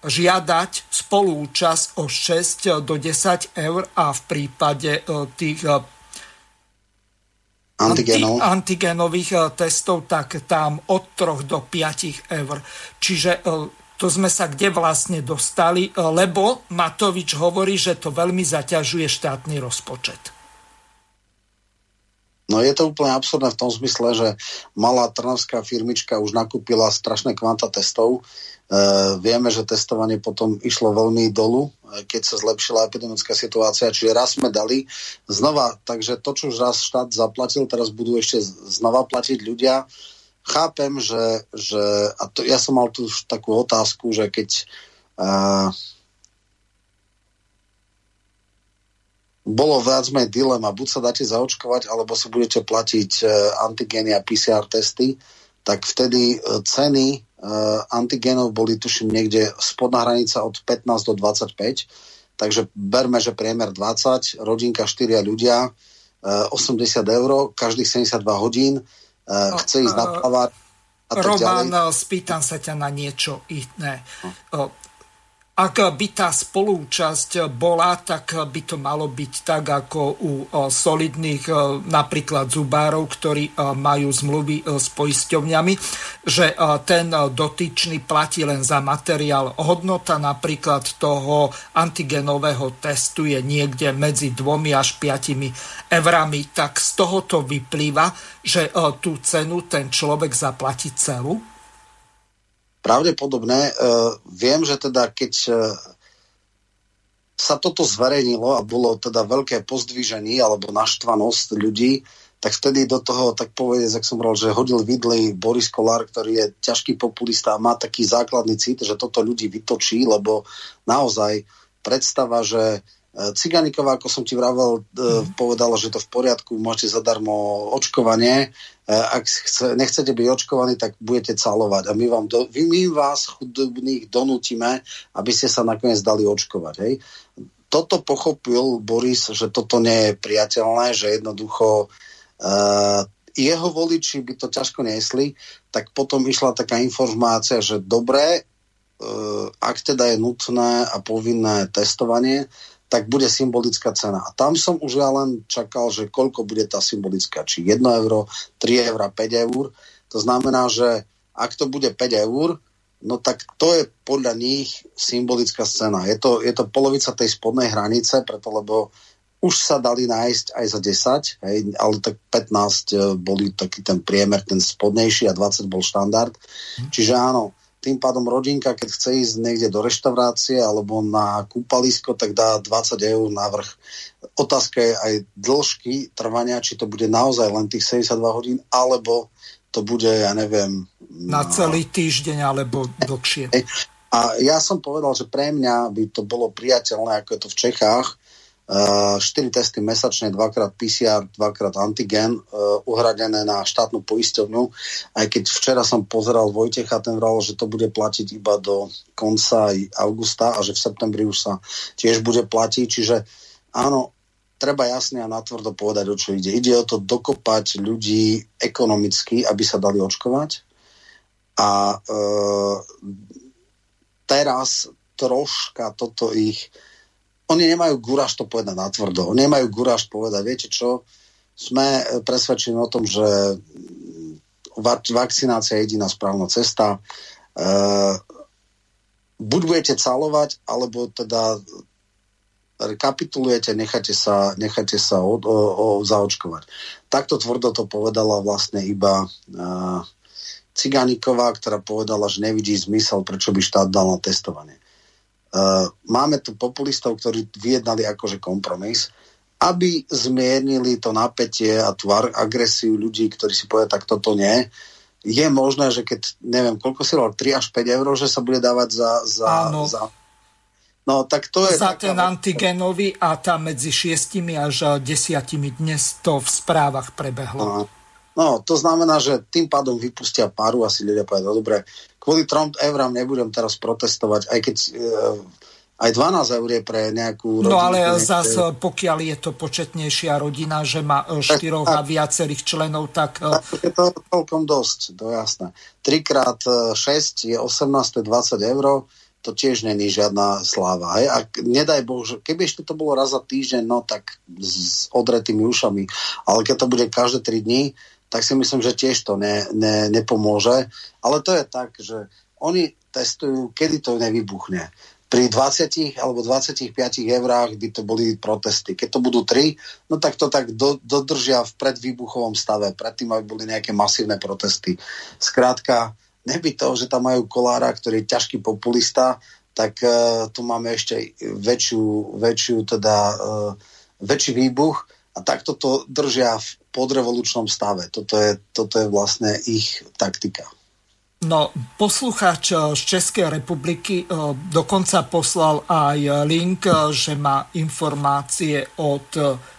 žiadať spolúčasť o 6 do 10 eur a v prípade tých antigenov. antigenových eh, testov, tak tam od 3 do 5 eur. Čiže eh, to sme sa kde vlastne dostali, eh, lebo Matovič hovorí, že to veľmi zaťažuje štátny rozpočet. No je to úplne absurdné v tom zmysle, že malá trnavská firmička už nakúpila strašné kvanta testov, E, vieme, že testovanie potom išlo veľmi dolu, e, keď sa zlepšila epidemická situácia, čiže raz sme dali znova, takže to, čo už raz štát zaplatil, teraz budú ešte znova platiť ľudia. Chápem, že, že a to, ja som mal tu takú otázku, že keď uh, bolo viac menej dilema, buď sa dáte zaočkovať, alebo si budete platiť uh, antigény a PCR testy, tak vtedy ceny uh, antigénov boli tuším niekde spodná hranica od 15 do 25, takže berme, že priemer 20, rodinka 4 ľudia, 80 eur každých 72 hodín, no, chce ísť na plavár. Roman, ďalej. spýtam sa ťa na niečo iné. No. Ak by tá spolúčasť bola, tak by to malo byť tak ako u solidných napríklad zubárov, ktorí majú zmluvy s poisťovňami, že ten dotyčný platí len za materiál. Hodnota napríklad toho antigenového testu je niekde medzi dvomi až piatimi eurami. Tak z tohoto vyplýva, že tú cenu ten človek zaplatí celú? Pravdepodobné. Uh, viem, že teda keď uh, sa toto zverejnilo a bolo teda veľké pozdvíženie alebo naštvanosť ľudí, tak vtedy do toho, tak povedať, ak som bral, že hodil vidly Boris Kolár, ktorý je ťažký populista a má taký základný cit, že toto ľudí vytočí, lebo naozaj predstava, že Ciganíková, ako som ti vravel, mm. povedala, že to v poriadku, môžete zadarmo očkovanie. E, ak chce, nechcete byť očkovaní, tak budete calovať. A my, vám do, my vás chudobných donútime, aby ste sa nakoniec dali očkovať. Hej. Toto pochopil Boris, že toto nie je priateľné, že jednoducho uh, jeho voliči by to ťažko nesli, tak potom išla taká informácia, že dobre, uh, ak teda je nutné a povinné testovanie, tak bude symbolická cena. A tam som už ja len čakal, že koľko bude tá symbolická, či 1 euro, 3 euro, 5 eur. To znamená, že ak to bude 5 eur, no tak to je podľa nich symbolická cena. Je to, je to polovica tej spodnej hranice, preto lebo už sa dali nájsť aj za 10, hej, ale tak 15 e, boli taký ten priemer, ten spodnejší a 20 bol štandard. Hm. Čiže áno, tým pádom rodinka, keď chce ísť niekde do reštaurácie alebo na kúpalisko, tak dá 20 eur na vrch. Otázka je aj dĺžky trvania, či to bude naozaj len tých 72 hodín, alebo to bude, ja neviem... Na celý týždeň alebo dlhšie. A ja som povedal, že pre mňa by to bolo priateľné, ako je to v Čechách, 4 eh, testy mesačne, dvakrát PCR, dvakrát antigen, uh, uhradené na štátnu poisťovňu. Aj keď včera som pozeral Vojtecha, ten vral, že to bude platiť iba do konca augusta a že v septembri už sa tiež bude platiť. Čiže áno, treba jasne a natvrdo povedať, o čo ide. Ide o to dokopať ľudí ekonomicky, aby sa dali očkovať. A uh, teraz troška toto ich oni nemajú guraž to povedať na tvrdo. Oni nemajú guraž povedať, viete čo, sme presvedčení o tom, že vakcinácia je jediná správna cesta. E, buď budete calovať, alebo teda rekapitulujete, necháte sa, necháte sa o, o, o, zaočkovať. Takto tvrdo to povedala vlastne iba e, Cigániková, ktorá povedala, že nevidí zmysel, prečo by štát dal na testovanie. Uh, máme tu populistov, ktorí vyjednali akože kompromis, aby zmiernili to napätie a tú agresiu ľudí, ktorí si povedia, tak toto nie. Je možné, že keď, neviem, koľko si dal, 3 až 5 eur, že sa bude dávať za... za, Áno. za No, tak to je... Za ten antigenový a tam medzi 6 až 10 dnes to v správach prebehlo. No, no, to znamená, že tým pádom vypustia páru, asi ľudia povedia, no dobre, kvôli 3 eurám nebudem teraz protestovať, aj keď e, aj 12 eur je pre nejakú rodinu. No ale niekde... zase, pokiaľ je to početnejšia rodina, že má e, štyroch a viacerých členov, tak... E, tak je to celkom dosť, to je jasné. 3 krát 6 je 18, 20 eur, to tiež není žiadna sláva. Hej? A nedaj Boh, že keby ešte to bolo raz za týždeň, no tak s odretými ušami. Ale keď to bude každé 3 dní, tak si myslím, že tiež to ne, ne, nepomôže. Ale to je tak, že oni testujú, kedy to nevybuchne. Pri 20 alebo 25 eurách by to boli protesty. Keď to budú 3, no tak to tak do, dodržia v predvýbuchovom stave. Predtým, aby boli nejaké masívne protesty. Skrátka, neby to, že tam majú kolára, ktorý je ťažký populista, tak uh, tu máme ešte väčšiu, väčšiu teda, uh, väčší výbuch a takto to držia v podrevolučnom stave. Toto je, toto je vlastne ich taktika. No, poslucháč eh, z Českej republiky eh, dokonca poslal aj link, eh, že má informácie od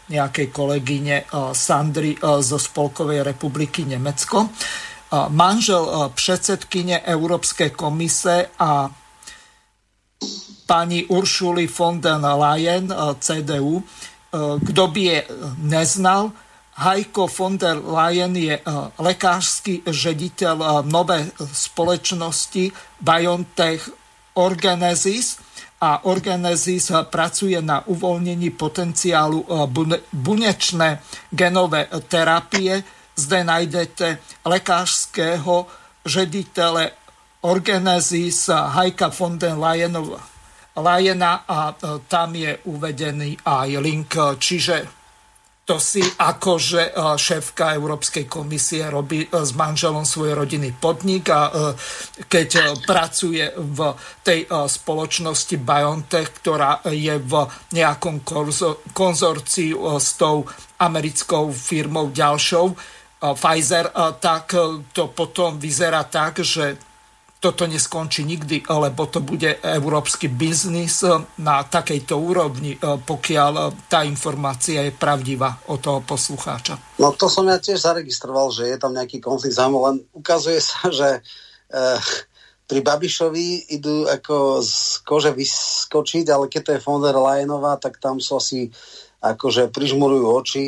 nejakej kolegyne Sandry zo Spolkovej republiky Nemecko. Manžel predsedkyne Európskej komise a pani Uršuli von den Leyen, CDU, kto by je neznal, Heiko von der Leyen je lekársky žediteľ novej spoločnosti BioNTech Orgenesis a Orgenesis pracuje na uvoľnení potenciálu bunečné genové terapie. Zde nájdete lekárskeho žeditele Orgenesis Heika von den Leyena a tam je uvedený aj link. Čiže to si akože e, šéfka Európskej komisie robí e, s manželom svoj rodinný podnik a e, keď pracuje v tej spoločnosti BioNTech, ktorá je v nejakom konzorciu s tou americkou firmou ďalšou, Pfizer, tak to potom vyzerá tak, že toto neskončí nikdy, lebo to bude európsky biznis na takejto úrovni, e, pokiaľ e, tá informácia je pravdivá od toho poslucháča. No to som ja tiež zaregistroval, že je tam nejaký konflikt zájmov, len ukazuje sa, že e, pri Babišovi idú ako z kože vyskočiť, ale keď to je von der Leyenová, tak tam sú asi akože prižmurujú oči.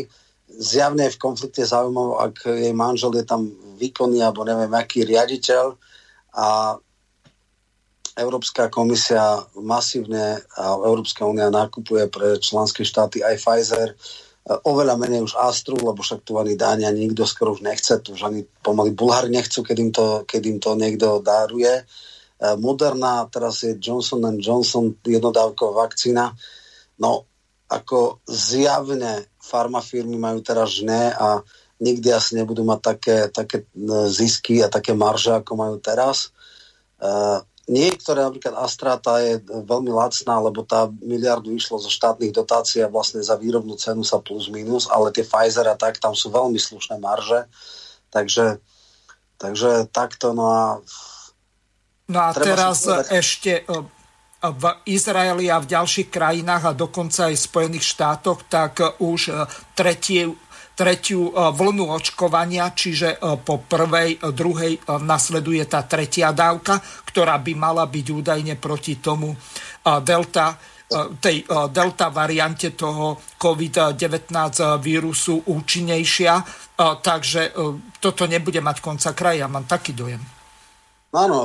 Zjavne je v konflikte záujmov, ak jej manžel je tam výkonný alebo neviem aký riaditeľ, a Európska komisia masívne a Európska únia nakupuje pre členské štáty aj Pfizer, oveľa menej už Astru, lebo však tu ani Dánia nikto skoro už nechce, tu už ani pomaly Bulhári nechcú, keď im to, keď im to niekto dáruje. Moderna, teraz je Johnson Johnson jednodávková vakcína. No, ako zjavne farmafirmy majú teraz žné a nikdy asi nebudú mať také, také e, zisky a také marže, ako majú teraz. Uh, niektoré, napríklad Astra, tá je veľmi lacná, lebo tá miliardu išlo zo štátnych dotácií a vlastne za výrobnú cenu sa plus minus, ale tie Pfizer a tak, tam sú veľmi slušné marže. Takže, takže takto, no a... No a teraz ešte e, v Izraeli a v ďalších krajinách a dokonca aj v Spojených štátoch, tak už tretie tretiu e, vlnu očkovania, čiže e, po prvej, e, druhej nasleduje tá tretia dávka, ktorá by mala byť údajne proti tomu delta tej delta variante toho COVID-19 vírusu účinnejšia, takže toto nebude mať konca kraja, mám taký dojem. Áno,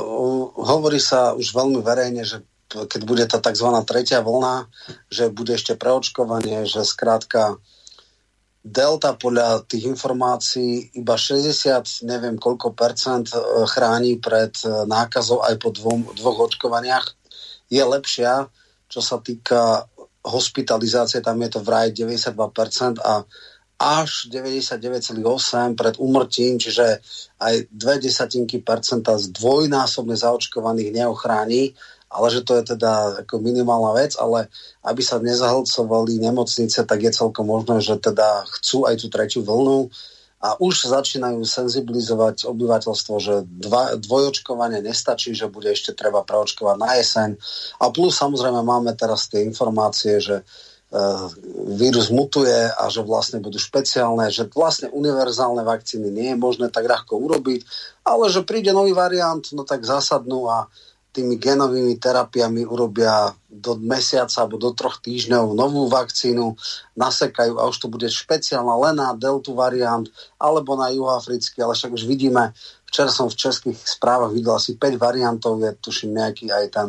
hovorí sa už veľmi verejne, že keď bude tá tzv. tretia vlna, že bude ešte preočkovanie, že skrátka Delta podľa tých informácií iba 60, neviem koľko percent e, chráni pred e, nákazou aj po dvom, dvoch očkovaniach. Je lepšia, čo sa týka hospitalizácie, tam je to vraj 92% a až 99,8 pred umrtím, čiže aj dve desatinky percenta z dvojnásobne zaočkovaných neochráni ale že to je teda ako minimálna vec, ale aby sa nezahlcovali nemocnice, tak je celkom možné, že teda chcú aj tú tretiu vlnu a už začínajú senzibilizovať obyvateľstvo, že dva, dvojočkovanie nestačí, že bude ešte treba preočkovať na jeseň. A plus samozrejme máme teraz tie informácie, že uh, vírus mutuje a že vlastne budú špeciálne, že vlastne univerzálne vakcíny nie je možné tak ľahko urobiť, ale že príde nový variant, no tak zasadnú a tými genovými terapiami urobia do mesiaca alebo do troch týždňov novú vakcínu, nasekajú a už to bude špeciálna len na deltu variant alebo na juhoafrický, ale však už vidíme, včera som v českých správach videl asi 5 variantov, je tuším nejaký aj ten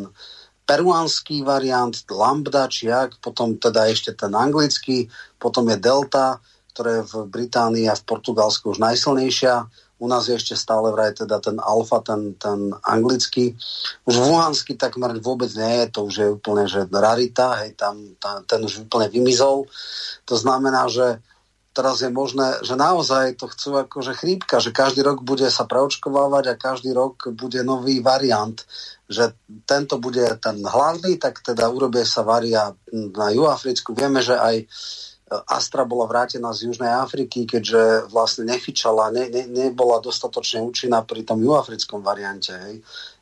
peruánsky variant, lambda či jak, potom teda ešte ten anglický, potom je delta, ktorá je v Británii a v Portugalsku už najsilnejšia u nás je ešte stále vraj teda ten alfa, ten, ten anglický. Už Wuhansky takmer vôbec nie je, to už je úplne že rarita, hej, tam, tam, ten už úplne vymizol. To znamená, že teraz je možné, že naozaj to chcú akože chrípka, že každý rok bude sa preočkovávať a každý rok bude nový variant, že tento bude ten hlavný, tak teda urobie sa variant na Juafricku. Vieme, že aj Astra bola vrátená z Južnej Afriky, keďže vlastne nefičala, ne, ne, nebola dostatočne účinná pri tom juafrickom variante. Hej.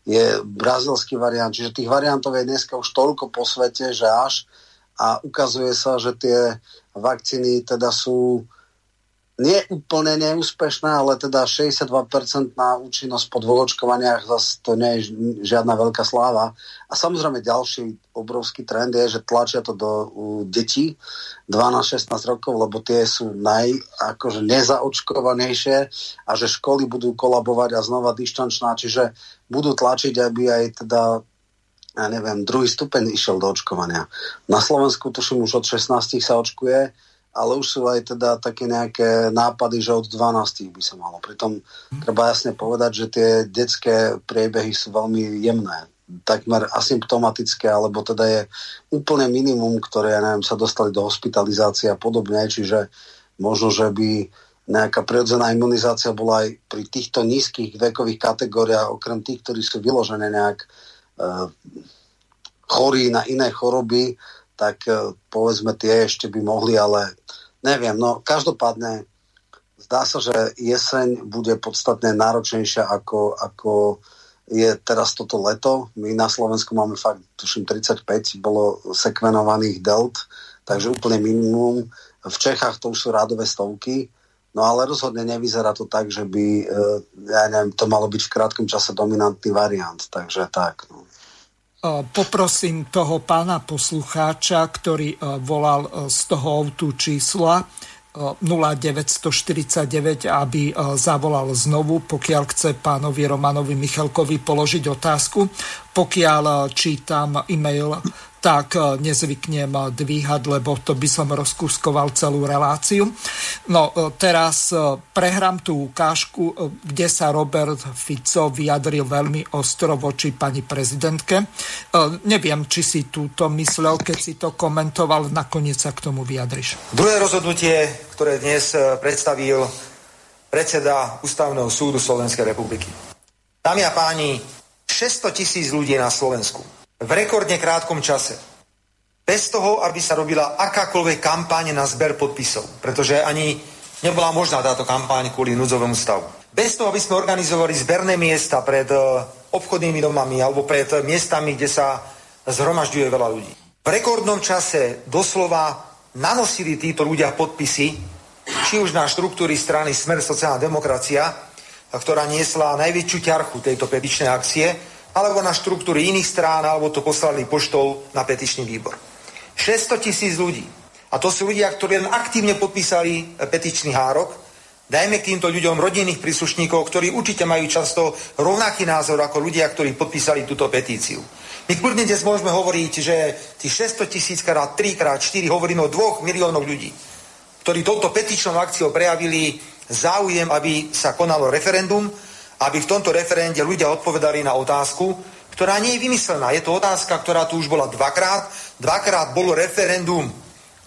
Je brazilský variant, čiže tých variantov je dneska už toľko po svete, že až a ukazuje sa, že tie vakcíny teda sú nie úplne neúspešná, ale teda 62% na účinnosť po dvoch očkovaniach zase to nie je žiadna veľká sláva. A samozrejme ďalší obrovský trend je, že tlačia to do detí 12-16 rokov, lebo tie sú naj, akože nezaočkovanejšie a že školy budú kolabovať a znova dištančná, čiže budú tlačiť, aby aj teda ja neviem, druhý stupeň išiel do očkovania. Na Slovensku tuším už od 16 sa očkuje, ale už sú aj teda také nejaké nápady, že od 12 by sa malo. Pritom treba jasne povedať, že tie detské priebehy sú veľmi jemné takmer asymptomatické, alebo teda je úplne minimum, ktoré, ja neviem, sa dostali do hospitalizácie a podobne, čiže možno, že by nejaká prirodzená imunizácia bola aj pri týchto nízkych vekových kategóriách, okrem tých, ktorí sú vyložené nejak e, chorí na iné choroby, tak e, povedzme tie ešte by mohli, ale neviem. No každopádne zdá sa, že jeseň bude podstatne náročnejšia ako, ako je teraz toto leto. My na Slovensku máme fakt, tuším, 35 bolo sekvenovaných delt, takže úplne minimum. V Čechách to už sú rádové stovky, no ale rozhodne nevyzerá to tak, že by, e, ja neviem, to malo byť v krátkom čase dominantný variant, takže tak. No. Poprosím toho pána poslucháča, ktorý volal z toho autu čísla 0949, aby zavolal znovu, pokiaľ chce pánovi Romanovi Michalkovi položiť otázku. Pokiaľ čítam e-mail tak e, nezvyknem e, dvíhať, lebo to by som rozkuskoval celú reláciu. No teraz prehrám tú ukážku, kde sa Robert Fico vyjadril veľmi ostro voči pani prezidentke. Neviem, či si túto myslel, keď si to komentoval, nakoniec sa k tomu vyjadriš. Druhé rozhodnutie, ktoré dnes predstavil predseda Ústavného súdu Slovenskej republiky. Dámy a páni, 600 tisíc ľudí na Slovensku v rekordne krátkom čase. Bez toho, aby sa robila akákoľvek kampáň na zber podpisov. Pretože ani nebola možná táto kampáň kvôli núdzovému stavu. Bez toho, aby sme organizovali zberné miesta pred e, obchodnými domami alebo pred miestami, kde sa zhromažďuje veľa ľudí. V rekordnom čase doslova nanosili títo ľudia podpisy, či už na štruktúry strany Smer sociálna demokracia, ktorá niesla najväčšiu ťarchu tejto petičnej akcie, alebo na štruktúry iných strán, alebo to poslali poštou na petičný výbor. 600 tisíc ľudí. A to sú ľudia, ktorí len aktívne podpísali petičný hárok. Dajme k týmto ľuďom rodinných príslušníkov, ktorí určite majú často rovnaký názor ako ľudia, ktorí podpísali túto petíciu. My kľudne dnes môžeme hovoriť, že tých 600 tisíc krát 3 krát 4 hovoríme o 2 miliónov ľudí, ktorí touto petičnou akciou prejavili záujem, aby sa konalo referendum aby v tomto referende ľudia odpovedali na otázku, ktorá nie je vymyslená. Je to otázka, ktorá tu už bola dvakrát. Dvakrát bolo referendum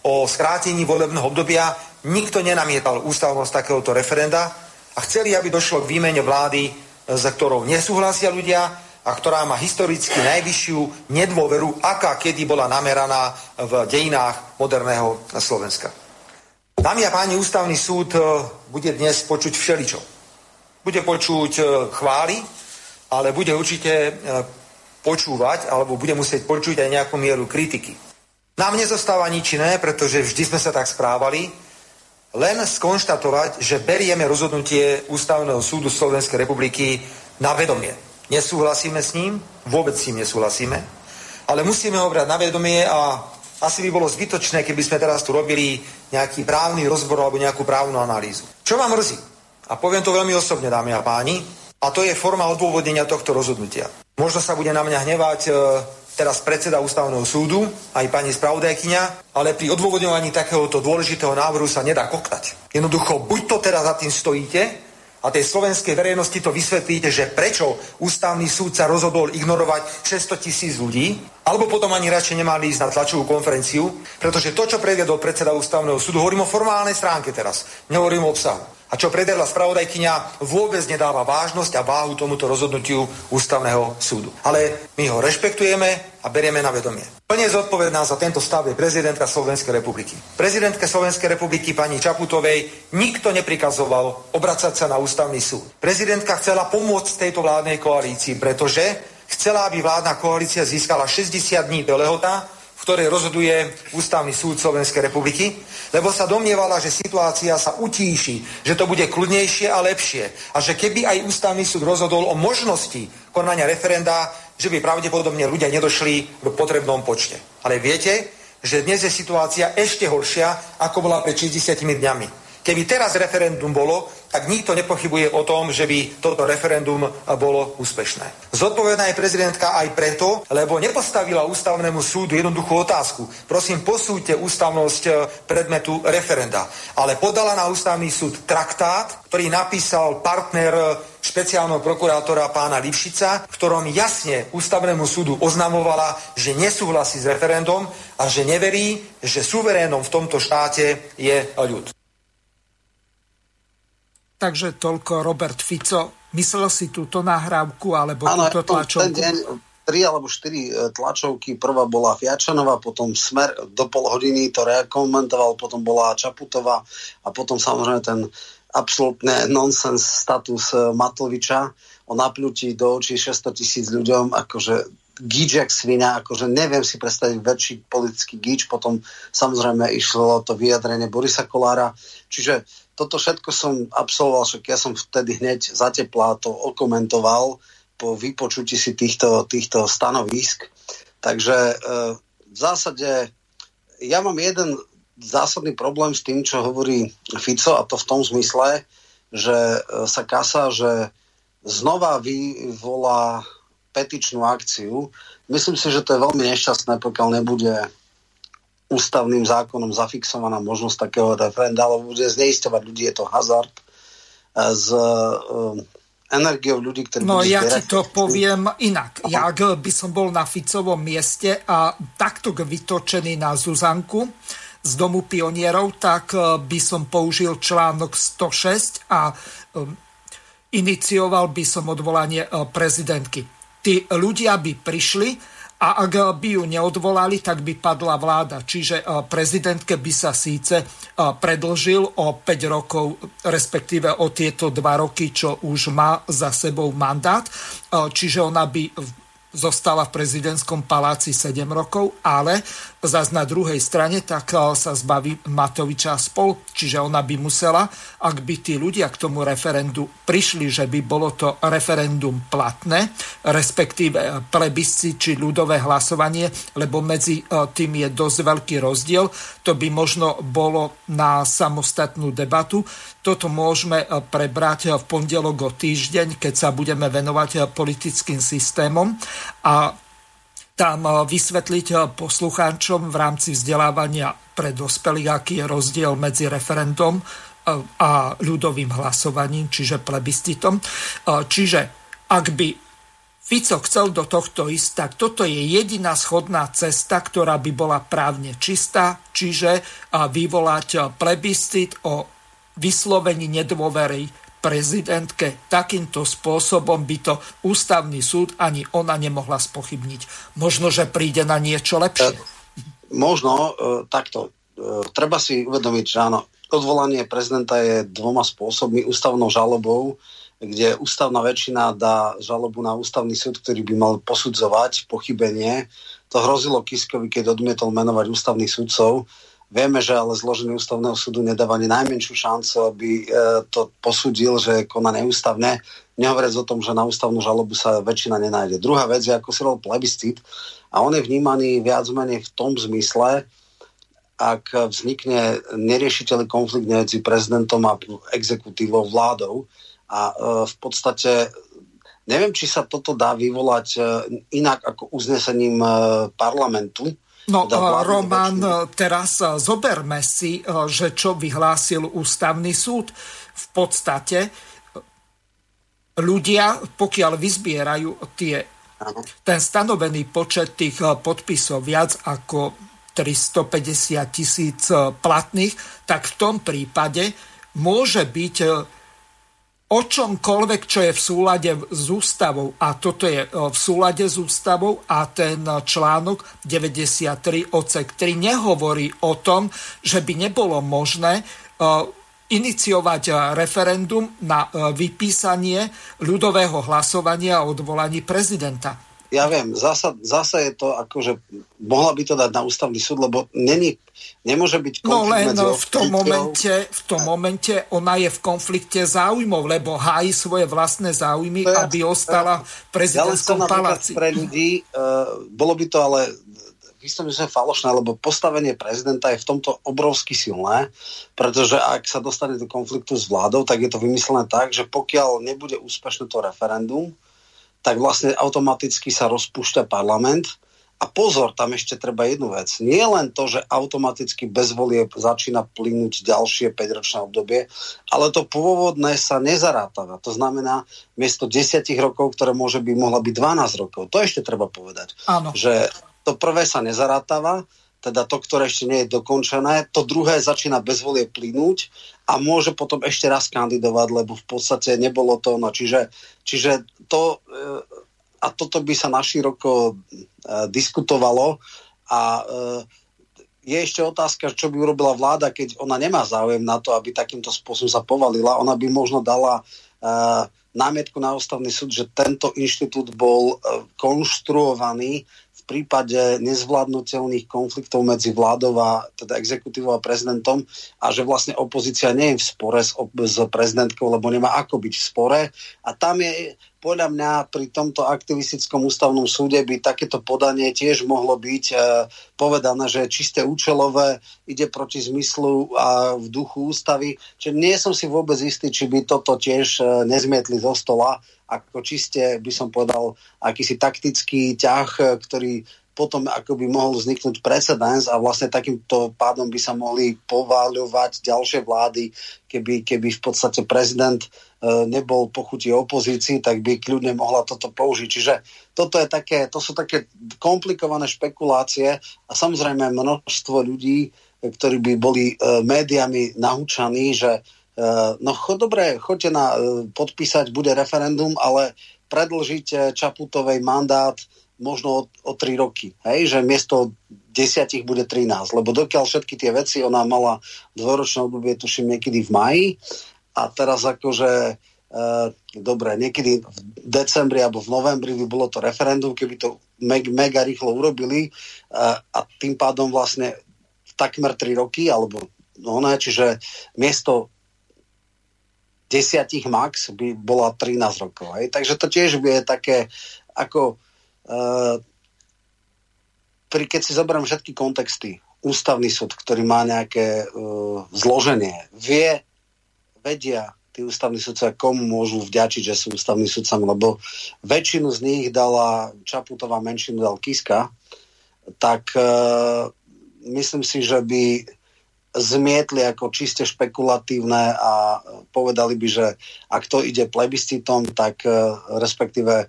o skrátení volebného obdobia. Nikto nenamietal ústavnosť takéhoto referenda a chceli, aby došlo k výmene vlády, za ktorou nesúhlasia ľudia a ktorá má historicky najvyššiu nedôveru, aká kedy bola nameraná v dejinách moderného Slovenska. Dámy a páni, ústavný súd bude dnes počuť všeličo bude počuť e, chvály, ale bude určite e, počúvať, alebo bude musieť počuť aj nejakú mieru kritiky. Nám nezostáva nič iné, pretože vždy sme sa tak správali, len skonštatovať, že berieme rozhodnutie Ústavného súdu Slovenskej republiky na vedomie. Nesúhlasíme s ním, vôbec s ním nesúhlasíme, ale musíme ho brať na vedomie a asi by bolo zbytočné, keby sme teraz tu robili nejaký právny rozbor alebo nejakú právnu analýzu. Čo vám mrzí? A poviem to veľmi osobne, dámy a páni, a to je forma odôvodnenia tohto rozhodnutia. Možno sa bude na mňa hnevať e, teraz predseda ústavného súdu, aj pani spravodajkyňa, ale pri odôvodňovaní takéhoto dôležitého návrhu sa nedá koktať. Jednoducho, buď to teraz za tým stojíte a tej slovenskej verejnosti to vysvetlíte, že prečo ústavný súd sa rozhodol ignorovať 600 tisíc ľudí, alebo potom ani radšej nemali ísť na tlačovú konferenciu, pretože to, čo predviedol predseda ústavného súdu, hovorím o formálnej stránke teraz, nehovorím o obsahu a čo predvedla spravodajkyňa, vôbec nedáva vážnosť a váhu tomuto rozhodnutiu ústavného súdu. Ale my ho rešpektujeme a berieme na vedomie. Plne zodpovedná za tento stav je prezidentka Slovenskej republiky. Prezidentke Slovenskej republiky pani Čaputovej nikto neprikazoval obracať sa na ústavný súd. Prezidentka chcela pomôcť tejto vládnej koalícii, pretože chcela, aby vládna koalícia získala 60 dní do lehota, ktorej rozhoduje Ústavný súd Slovenskej republiky, lebo sa domnievala, že situácia sa utíši, že to bude kľudnejšie a lepšie a že keby aj Ústavný súd rozhodol o možnosti konania referenda, že by pravdepodobne ľudia nedošli v potrebnom počte. Ale viete, že dnes je situácia ešte horšia, ako bola pred 60 dňami. Keby teraz referendum bolo, tak nikto nepochybuje o tom, že by toto referendum bolo úspešné. Zodpovedná je prezidentka aj preto, lebo nepostavila ústavnému súdu jednoduchú otázku. Prosím, posúďte ústavnosť e, predmetu referenda. Ale podala na ústavný súd traktát, ktorý napísal partner e, špeciálneho prokurátora pána Lipšica, ktorom jasne ústavnému súdu oznamovala, že nesúhlasí s referendum a že neverí, že suverénom v tomto štáte je ľud. Takže toľko Robert Fico. Myslel si túto nahrávku alebo ano, túto tlačovku? Ten deň, tri alebo štyri e, tlačovky. Prvá bola Fiačanová, potom Smer do pol hodiny to rekomentoval, potom bola Čaputová a potom samozrejme ten absolútne nonsens status e, Matoviča o napľutí do očí 600 tisíc ľuďom, akože gíč jak svina, akože neviem si predstaviť väčší politický gíč, potom samozrejme išlo to vyjadrenie Borisa Kolára, čiže toto všetko som absolvoval, však ja som vtedy hneď zateplá to okomentoval po vypočutí si týchto, týchto stanovisk. Takže e, v zásade ja mám jeden zásadný problém s tým, čo hovorí Fico a to v tom zmysle, že e, sa kasa, že znova vyvolá petičnú akciu. Myslím si, že to je veľmi nešťastné, pokiaľ nebude ústavným zákonom zafixovaná možnosť takého referenda, ale bude zneistovať ľudí, je to hazard s uh, energiou ľudí, ktorí... No ja ti to poviem inak. Ja by som bol na Ficovom mieste a takto vytočený na Zuzanku z Domu pionierov, tak e, by som použil článok 106 a inicioval by som odvolanie prezidentky. Tí ľudia by prišli, a ak by ju neodvolali, tak by padla vláda. Čiže eh, prezidentke by sa síce eh, predlžil o 5 rokov, respektíve o tieto 2 roky, čo už má za sebou mandát. Eh, čiže ona by zostala v prezidentskom paláci 7 rokov, ale zase na druhej strane tak eh, sa zbaví Matoviča spol, čiže ona by musela, ak by tí ľudia k tomu referendu prišli, že by bolo to referendum platné, respektíve eh, plebisci či ľudové hlasovanie, lebo medzi eh, tým je dosť veľký rozdiel, to by možno bolo na samostatnú debatu. Toto môžeme prebrať v pondelok o týždeň, keď sa budeme venovať politickým systémom a tam eh, vysvetliť eh, poslucháčom v rámci vzdelávania pre dospelých, aký je rozdiel medzi referendum eh, a ľudovým hlasovaním, čiže plebiscitom. Čiže ak by Fico chcel do tohto ísť, tak toto je jediná schodná cesta, ktorá by bola právne čistá, čiže vyvolať plebiscit o vyslovení nedôvery prezidentke takýmto spôsobom by to ústavný súd ani ona nemohla spochybniť. Možno, že príde na niečo lepšie. E, možno e, takto. E, treba si uvedomiť, že áno, odvolanie prezidenta je dvoma spôsobmi. Ústavnou žalobou, kde ústavná väčšina dá žalobu na ústavný súd, ktorý by mal posudzovať pochybenie. To hrozilo Kiskovi, keď odmietol menovať ústavných súdcov Vieme, že ale zloženie ústavného súdu nedáva ani najmenšiu šancu, aby e, to posúdil, že koná neústavne. Nehovoriac o tom, že na ústavnú žalobu sa väčšina nenájde. Druhá vec je, ako si robil plebiscit a on je vnímaný viac menej v tom zmysle, ak vznikne neriešiteľný konflikt medzi prezidentom a exekutívou vládou a e, v podstate neviem, či sa toto dá vyvolať e, inak ako uznesením parlamentu, No, teda Roman, teraz eh, zoberme si, eh, že čo vyhlásil ústavný súd. V podstate ľudia, pokiaľ vyzbierajú tie, ten stanovený počet tých podpisov viac ako 350 tisíc platných, tak v tom prípade môže byť o čomkoľvek, čo je v súlade s ústavou. A toto je v súlade s ústavou a ten článok 93 odsek 3 nehovorí o tom, že by nebolo možné iniciovať referendum na vypísanie ľudového hlasovania o odvolaní prezidenta. Ja viem, zasa, zasa je to ako, že mohla by to dať na ústavný súd, lebo není, nemôže byť No len v tom, momente, v tom momente ona je v konflikte záujmov, lebo hájí svoje vlastné záujmy, ja, aby ostala v prezidentskom ja paláci. Pre ľudí, uh, bolo by to ale myslím, že je falošné, lebo postavenie prezidenta je v tomto obrovsky silné, pretože ak sa dostane do konfliktu s vládou, tak je to vymyslené tak, že pokiaľ nebude úspešné to referendum, tak vlastne automaticky sa rozpúšťa parlament. A pozor, tam ešte treba jednu vec. Nie len to, že automaticky bez volie začína plynúť ďalšie 5-ročné obdobie, ale to pôvodné sa nezarátava. To znamená, miesto 10 rokov, ktoré môže byť, mohla byť 12 rokov. To ešte treba povedať. Áno. Že to prvé sa nezarátava, teda to, ktoré ešte nie je dokončené, to druhé začína bez volie plynúť a môže potom ešte raz kandidovať, lebo v podstate nebolo to ono. Čiže, čiže to, e, a toto by sa naširoko e, diskutovalo a e, je ešte otázka, čo by urobila vláda, keď ona nemá záujem na to, aby takýmto spôsobom sa povalila. Ona by možno dala námietku na ústavný súd, že tento inštitút bol konštruovaný prípade nezvládnutelných konfliktov medzi vládou a teda exekutívou a prezidentom a že vlastne opozícia nie je v spore s, s prezidentkou, lebo nemá ako byť v spore. A tam je podľa mňa pri tomto aktivistickom ústavnom súde by takéto podanie tiež mohlo byť e, povedané, že čisté účelové ide proti zmyslu a v duchu ústavy. Čiže nie som si vôbec istý, či by toto tiež e, nezmietli zo stola ako čiste, by som povedal, akýsi taktický ťah, e, ktorý potom ako by mohol vzniknúť precedens a vlastne takýmto pádom by sa mohli pováľovať ďalšie vlády, keby, keby v podstate prezident e, nebol pochutí opozícii, tak by kľudne mohla toto použiť. Čiže toto je také, to sú také komplikované špekulácie a samozrejme množstvo ľudí, ktorí by boli médiami nahúčaní, že Eh, no cho, dobre, choďte na eh, podpísať, bude referendum, ale predlžíte Čaputovej mandát možno o, o 3 roky. Hej? Že miesto 10 bude 13. Lebo dokiaľ všetky tie veci, ona mala dvoročné obdobie, tuším, niekedy v maji. A teraz akože e, dobre, niekedy v decembri alebo v novembri by bolo to referendum, keby to meg, mega rýchlo urobili a tým pádom vlastne takmer 3 roky, alebo no ne, čiže miesto desiatich max by bola 13 rokov. Hej. Takže to tiež je také ako uh, pri, keď si zoberiem všetky kontexty, ústavný súd, ktorý má nejaké uh, zloženie, vie, vedia tí ústavní sudcovia, komu môžu vďačiť, že sú ústavní sudcami, lebo väčšinu z nich dala Čaputová, menšinu dal Kiska, tak uh, myslím si, že by zmietli ako čiste špekulatívne a povedali by, že ak to ide plebiscitom, tak e, respektíve e,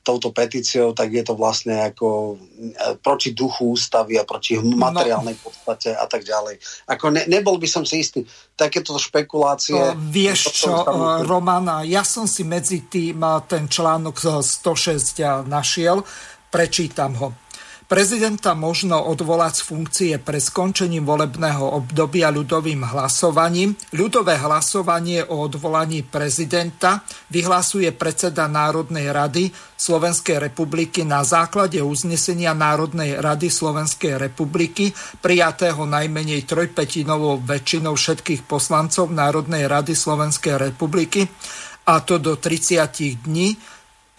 touto petíciou, tak je to vlastne ako e, proti duchu ústavy a proti materiálnej no. podstate a tak ďalej. Ako ne, nebol by som si istý. Takéto špekulácie... Uh, vieš čo, uh, Romana, ja som si medzi tým ten článok 106 našiel, prečítam ho. Prezidenta možno odvolať z funkcie pre skončením volebného obdobia ľudovým hlasovaním. Ľudové hlasovanie o odvolaní prezidenta vyhlasuje predseda Národnej rady Slovenskej republiky na základe uznesenia Národnej rady Slovenskej republiky prijatého najmenej trojpetinovou väčšinou všetkých poslancov Národnej rady Slovenskej republiky a to do 30 dní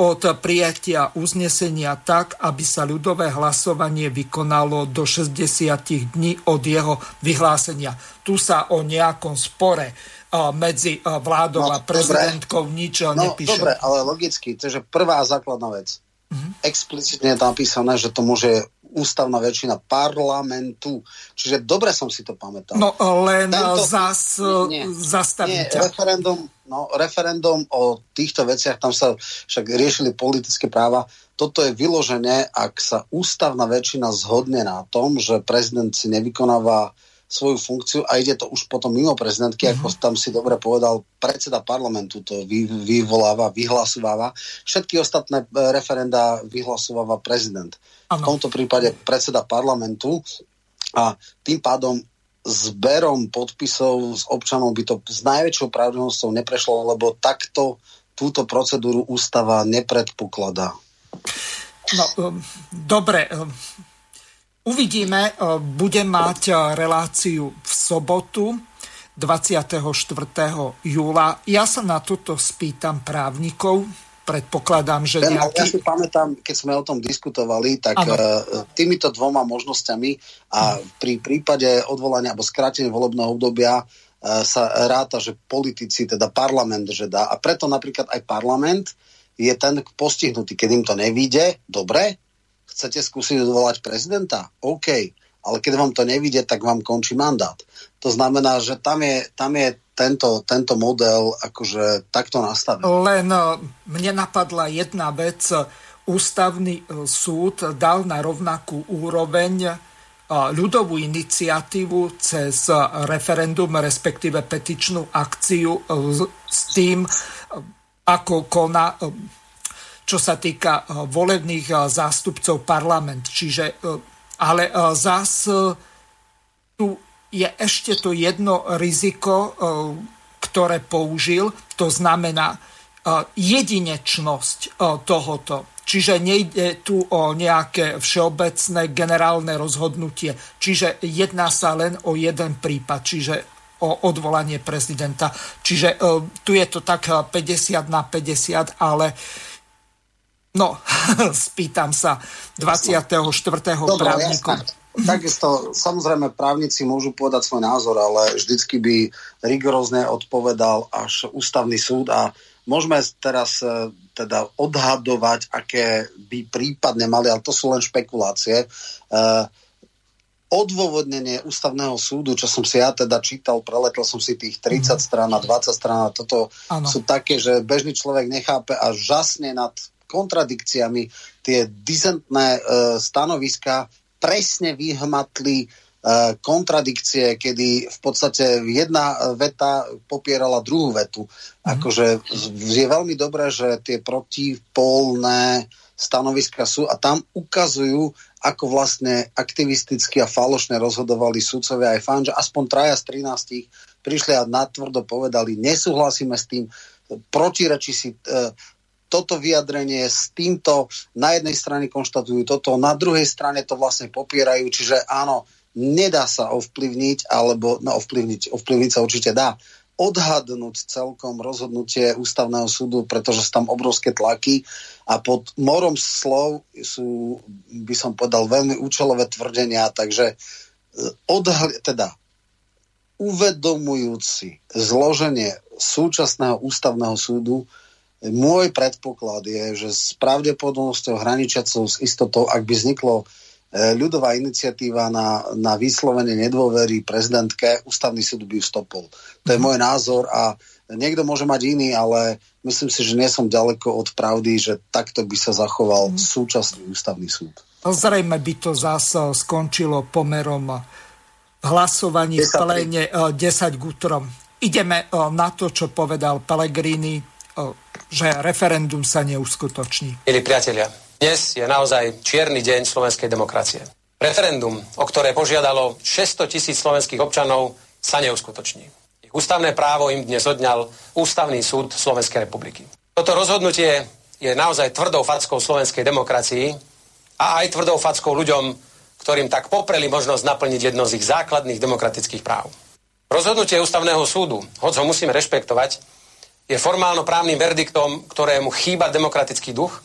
od prijatia uznesenia tak, aby sa ľudové hlasovanie vykonalo do 60 dní od jeho vyhlásenia. Tu sa o nejakom spore medzi vládou no, a prezidentkou dobre. nič no, nepíše. Dobre, ale logicky, to je prvá základná vec. Mm-hmm. Explicitne je napísané, že to môže ústavná väčšina parlamentu. Čiže dobre som si to pamätal. No len Tento, zas nie, nie, referendum, no, referendum o týchto veciach, tam sa však riešili politické práva. Toto je vyložené, ak sa ústavná väčšina zhodne na tom, že prezident si nevykonáva svoju funkciu a ide to už potom mimo prezidentky, mm-hmm. ako mhm. tam si dobre povedal, predseda parlamentu to vy, vyvoláva, vyhlasováva. Všetky ostatné e, referenda vyhlasováva prezident. V tomto prípade predseda parlamentu a tým pádom zberom podpisov s občanov by to s najväčšou pravdivosťou neprešlo, lebo takto túto procedúru ústava nepredpokladá. No, dobre, uvidíme. Budem mať reláciu v sobotu 24. júla. Ja sa na toto spýtam právnikov, predpokladám, že ben, nejaký... Ja si pamätám, keď sme o tom diskutovali, tak ano. Eh, týmito dvoma možnosťami a pri prípade odvolania alebo skrátenia volebného obdobia eh, sa ráta, že politici, teda parlament, že dá. A preto napríklad aj parlament je ten postihnutý. Keď im to nevíde, dobre, chcete skúsiť odvolať prezidenta? OK. Ale keď vám to nevíde, tak vám končí mandát. To znamená, že tam je, tam je tento, tento model akože takto nastavený. Len e, mne napadla jedna vec. Ústavný e, súd dal na rovnakú úroveň e, ľudovú iniciatívu cez referendum, respektíve petičnú akciu s tým, ako koná, čo sa týka volebných zástupcov parlament. Čiže, ale zás tu je ešte to jedno riziko, e, ktoré použil, to znamená e, jedinečnosť e, tohoto. Čiže nejde tu o nejaké všeobecné generálne rozhodnutie. Čiže jedná sa len o jeden prípad, čiže o odvolanie prezidenta. Čiže tu je to tak 50 na 50, ale no, spýtam sa 24. Dobre, právniku. Jasná. Takisto, samozrejme, právnici môžu povedať svoj názor, ale vždycky by rigorózne odpovedal až ústavný súd a môžeme teraz e, teda odhadovať, aké by prípadne mali, ale to sú len špekulácie. Uh, odôvodnenie ústavného súdu, čo som si ja teda čítal, preletol som si tých 30 mm. strán a 20 strán a toto ano. sú také, že bežný človek nechápe a žasne nad kontradikciami tie dizentné uh, stanoviska presne vyhmatli e, kontradikcie, kedy v podstate jedna veta popierala druhú vetu. Mm-hmm. Akože je veľmi dobré, že tie protipolné stanoviska sú a tam ukazujú, ako vlastne aktivisticky a falošne rozhodovali sudcovia aj fán, že aspoň traja z 13 prišli a natvrdo povedali, nesúhlasíme s tým, protirečí si e, toto vyjadrenie s týmto na jednej strane konštatujú toto, na druhej strane to vlastne popierajú, čiže áno, nedá sa ovplyvniť, alebo no, ovplyvniť, ovplyvniť sa určite dá, odhadnúť celkom rozhodnutie ústavného súdu, pretože sú tam obrovské tlaky a pod morom slov sú, by som povedal, veľmi účelové tvrdenia, takže e, odhli, teda uvedomujúci zloženie súčasného ústavného súdu, môj predpoklad je, že s pravdepodobnosťou hraničiacou s istotou, ak by vzniklo e, ľudová iniciatíva na, na vyslovenie nedôvery prezidentke, ústavný súd by ju stopol. To je mhm. môj názor a niekto môže mať iný, ale myslím si, že nie som ďaleko od pravdy, že takto by sa zachoval mm. súčasný ústavný súd. Zrejme by to zase skončilo pomerom hlasovaní v pléne 10 k útrom. Ideme e, na to, čo povedal Pellegrini že referendum sa neuskutoční. Milí priatelia, dnes je naozaj čierny deň slovenskej demokracie. Referendum, o ktoré požiadalo 600 tisíc slovenských občanov, sa neuskutoční. Ich ústavné právo im dnes odňal Ústavný súd Slovenskej republiky. Toto rozhodnutie je naozaj tvrdou fackou slovenskej demokracii a aj tvrdou fackou ľuďom, ktorým tak popreli možnosť naplniť jedno z ich základných demokratických práv. Rozhodnutie Ústavného súdu, hoď ho musíme rešpektovať, je formálno-právnym verdiktom, ktorému chýba demokratický duch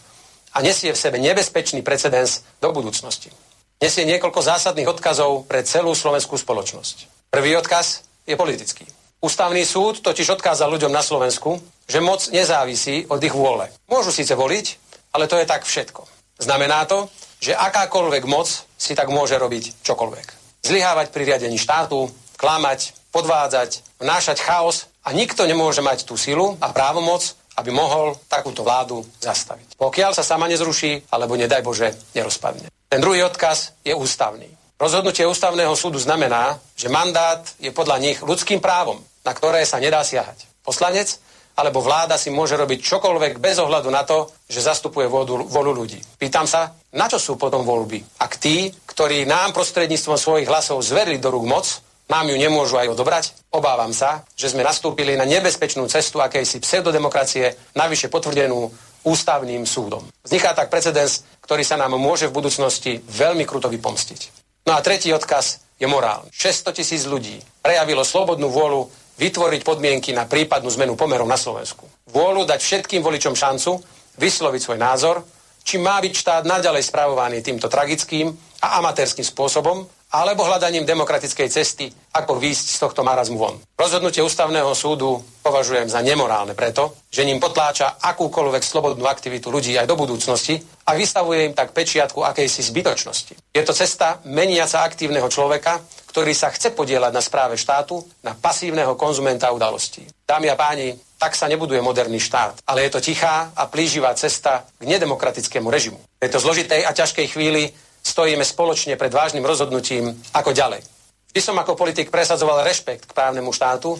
a nesie v sebe nebezpečný precedens do budúcnosti. Nesie niekoľko zásadných odkazov pre celú slovenskú spoločnosť. Prvý odkaz je politický. Ústavný súd totiž odkázal ľuďom na Slovensku, že moc nezávisí od ich vôle. Môžu síce voliť, ale to je tak všetko. Znamená to, že akákoľvek moc si tak môže robiť čokoľvek. Zlyhávať pri riadení štátu, klamať, podvádzať, vnášať chaos a nikto nemôže mať tú silu a právomoc, aby mohol takúto vládu zastaviť. Pokiaľ sa sama nezruší, alebo nedaj Bože, nerozpadne. Ten druhý odkaz je ústavný. Rozhodnutie ústavného súdu znamená, že mandát je podľa nich ľudským právom, na ktoré sa nedá siahať. Poslanec alebo vláda si môže robiť čokoľvek bez ohľadu na to, že zastupuje vodu, volu ľudí. Pýtam sa, na čo sú potom voľby? Ak tí, ktorí nám prostredníctvom svojich hlasov zverili do rúk moc, nám ju nemôžu aj odobrať? Obávam sa, že sme nastúpili na nebezpečnú cestu akejsi pseudodemokracie, navyše potvrdenú ústavným súdom. Vzniká tak precedens, ktorý sa nám môže v budúcnosti veľmi kruto vypomstiť. No a tretí odkaz je morálny. 600 tisíc ľudí prejavilo slobodnú vôľu vytvoriť podmienky na prípadnú zmenu pomerov na Slovensku. Vôľu dať všetkým voličom šancu vysloviť svoj názor, či má byť štát naďalej spravovaný týmto tragickým a amatérským spôsobom, alebo hľadaním demokratickej cesty, ako výjsť z tohto marazmu von. Rozhodnutie ústavného súdu považujem za nemorálne preto, že ním potláča akúkoľvek slobodnú aktivitu ľudí aj do budúcnosti a vystavuje im tak pečiatku akejsi zbytočnosti. Je to cesta meniaca aktívneho človeka, ktorý sa chce podielať na správe štátu, na pasívneho konzumenta udalostí. Dámy a páni, tak sa nebuduje moderný štát, ale je to tichá a plíživá cesta k nedemokratickému režimu. V tejto zložitej a ťažkej chvíli stojíme spoločne pred vážnym rozhodnutím, ako ďalej. Vždy som ako politik presadzoval rešpekt k právnemu štátu,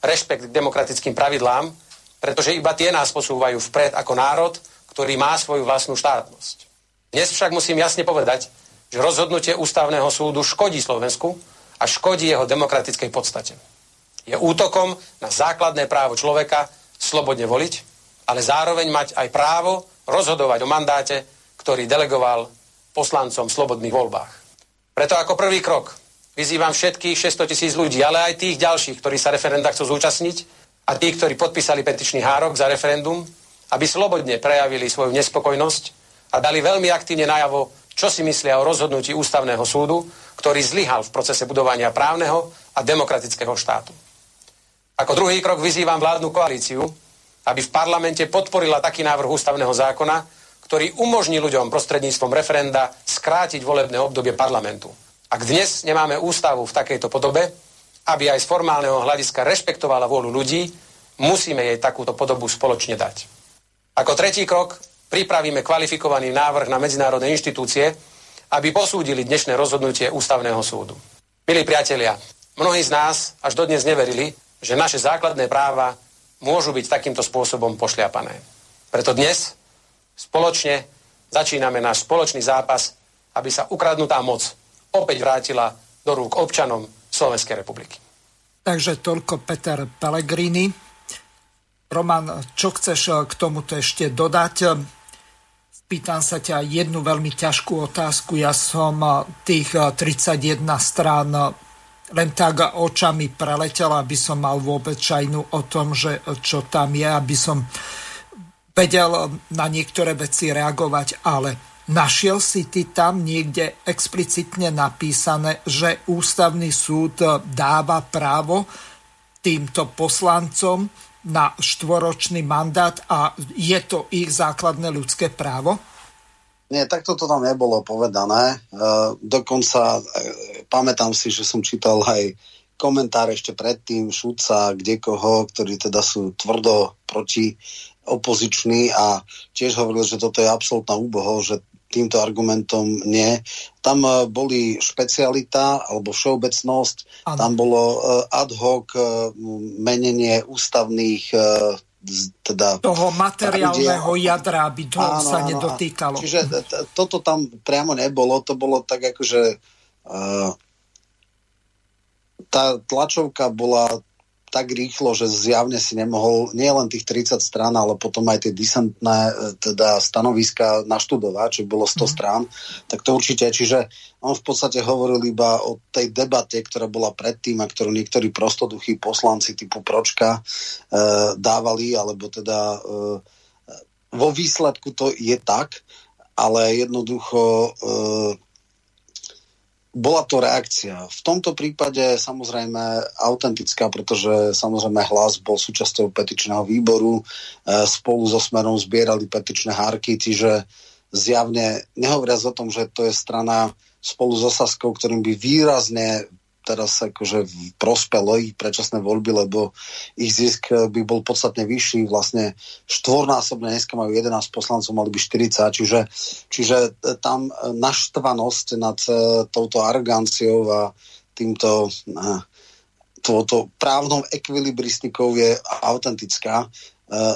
rešpekt k demokratickým pravidlám, pretože iba tie nás posúvajú vpred ako národ, ktorý má svoju vlastnú štátnosť. Dnes však musím jasne povedať, že rozhodnutie ústavného súdu škodí Slovensku a škodí jeho demokratickej podstate. Je útokom na základné právo človeka slobodne voliť, ale zároveň mať aj právo rozhodovať o mandáte, ktorý delegoval poslancom v slobodných voľbách. Preto ako prvý krok vyzývam všetkých 600 tisíc ľudí, ale aj tých ďalších, ktorí sa referenda chcú zúčastniť a tí, ktorí podpísali petičný hárok za referendum, aby slobodne prejavili svoju nespokojnosť a dali veľmi aktívne najavo, čo si myslia o rozhodnutí ústavného súdu, ktorý zlyhal v procese budovania právneho a demokratického štátu. Ako druhý krok vyzývam vládnu koalíciu, aby v parlamente podporila taký návrh ústavného zákona, ktorý umožní ľuďom prostredníctvom referenda skrátiť volebné obdobie parlamentu. Ak dnes nemáme ústavu v takejto podobe, aby aj z formálneho hľadiska rešpektovala vôľu ľudí, musíme jej takúto podobu spoločne dať. Ako tretí krok pripravíme kvalifikovaný návrh na medzinárodné inštitúcie, aby posúdili dnešné rozhodnutie Ústavného súdu. Milí priatelia, mnohí z nás až dodnes neverili, že naše základné práva môžu byť takýmto spôsobom pošliapané. Preto dnes Spoločne začíname náš spoločný zápas, aby sa ukradnutá moc opäť vrátila do rúk občanom Slovenskej republiky. Takže toľko Peter Pellegrini. Roman, čo chceš k tomuto ešte dodať? Spýtam sa ťa jednu veľmi ťažkú otázku. Ja som tých 31 strán len tak očami preletel, aby som mal vôbec čajnu o tom, že čo tam je, aby som vedel na niektoré veci reagovať, ale našiel si ty tam niekde explicitne napísané, že ústavný súd dáva právo týmto poslancom na štvoročný mandát a je to ich základné ľudské právo? Nie, takto to tam nebolo povedané. E, dokonca e, pamätám si, že som čítal aj komentár ešte predtým Šuca, kde koho, ktorí teda sú tvrdo proti opozičný a tiež hovoril, že toto je absolútna úboho, že týmto argumentom nie. Tam uh, boli špecialita alebo všeobecnosť, ano. tam bolo uh, ad hoc uh, menenie ústavných uh, teda... Toho materiálneho jadra, aby to áno, sa áno, nedotýkalo. Čiže t- toto tam priamo nebolo, to bolo tak ako, že uh, tá tlačovka bola tak rýchlo, že zjavne si nemohol nielen tých 30 strán, ale potom aj tie disentné e, teda stanoviska naštudovať, čo bolo 100 mm. strán, tak to určite. Čiže on v podstate hovoril iba o tej debate, ktorá bola predtým a ktorú niektorí prostoduchí poslanci typu Pročka e, dávali, alebo teda e, vo výsledku to je tak, ale jednoducho e, bola to reakcia. V tomto prípade samozrejme autentická, pretože samozrejme hlas bol súčasťou petičného výboru, e, spolu so Smerom zbierali petičné hárky, čiže zjavne, nehovoriac o tom, že to je strana spolu s Osaskou, ktorým by výrazne teraz akože prospelo ich predčasné voľby, lebo ich zisk by bol podstatne vyšší, vlastne štvornásobne, dneska majú 11 poslancov, mali by 40, čiže, čiže tam naštvanosť nad touto aroganciou a týmto touto právnou ekvilibristikou je autentická,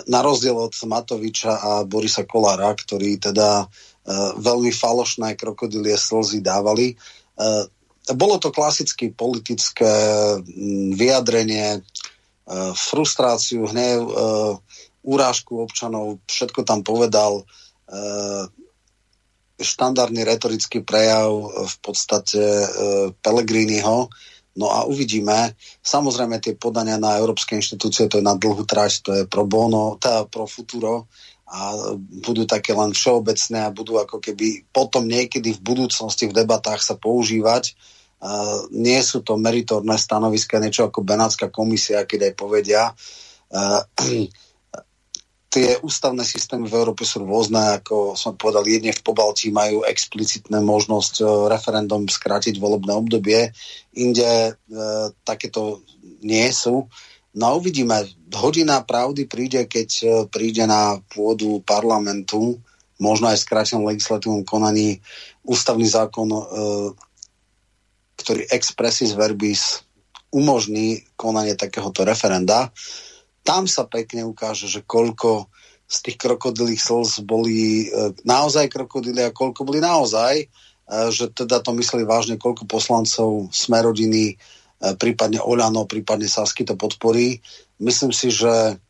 na rozdiel od Matoviča a Borisa Kolára, ktorí teda veľmi falošné krokodilie slzy dávali bolo to klasické politické mm, vyjadrenie, e, frustráciu, hnev. E, urážku občanov, všetko tam povedal, e, štandardný retorický prejav v podstate Pellegriniho, No a uvidíme. Samozrejme tie podania na európske inštitúcie, to je na dlhú trať, to je pro bono, teda pro futuro a budú také len všeobecné a budú ako keby potom niekedy v budúcnosti v debatách sa používať. Uh, nie sú to meritorné stanoviska, niečo ako Benátska komisia, keď aj povedia. Uh, tie ústavné systémy v Európe sú rôzne, ako som povedal, jedne v Pobaltí majú explicitné možnosť e, referendum skrátiť volebné obdobie, inde takéto nie sú. No uvidíme, hodina pravdy príde, keď príde na pôdu parlamentu, možno aj v skrátenom legislatívnom konaní, ústavný zákon, ktorý expressis verbis umožní konanie takéhoto referenda tam sa pekne ukáže, že koľko z tých krokodilých slz boli e, naozaj krokodily a koľko boli naozaj, e, že teda to mysleli vážne, koľko poslancov Smerodiny, e, prípadne Oľano, prípadne Sasky to podporí. Myslím si, že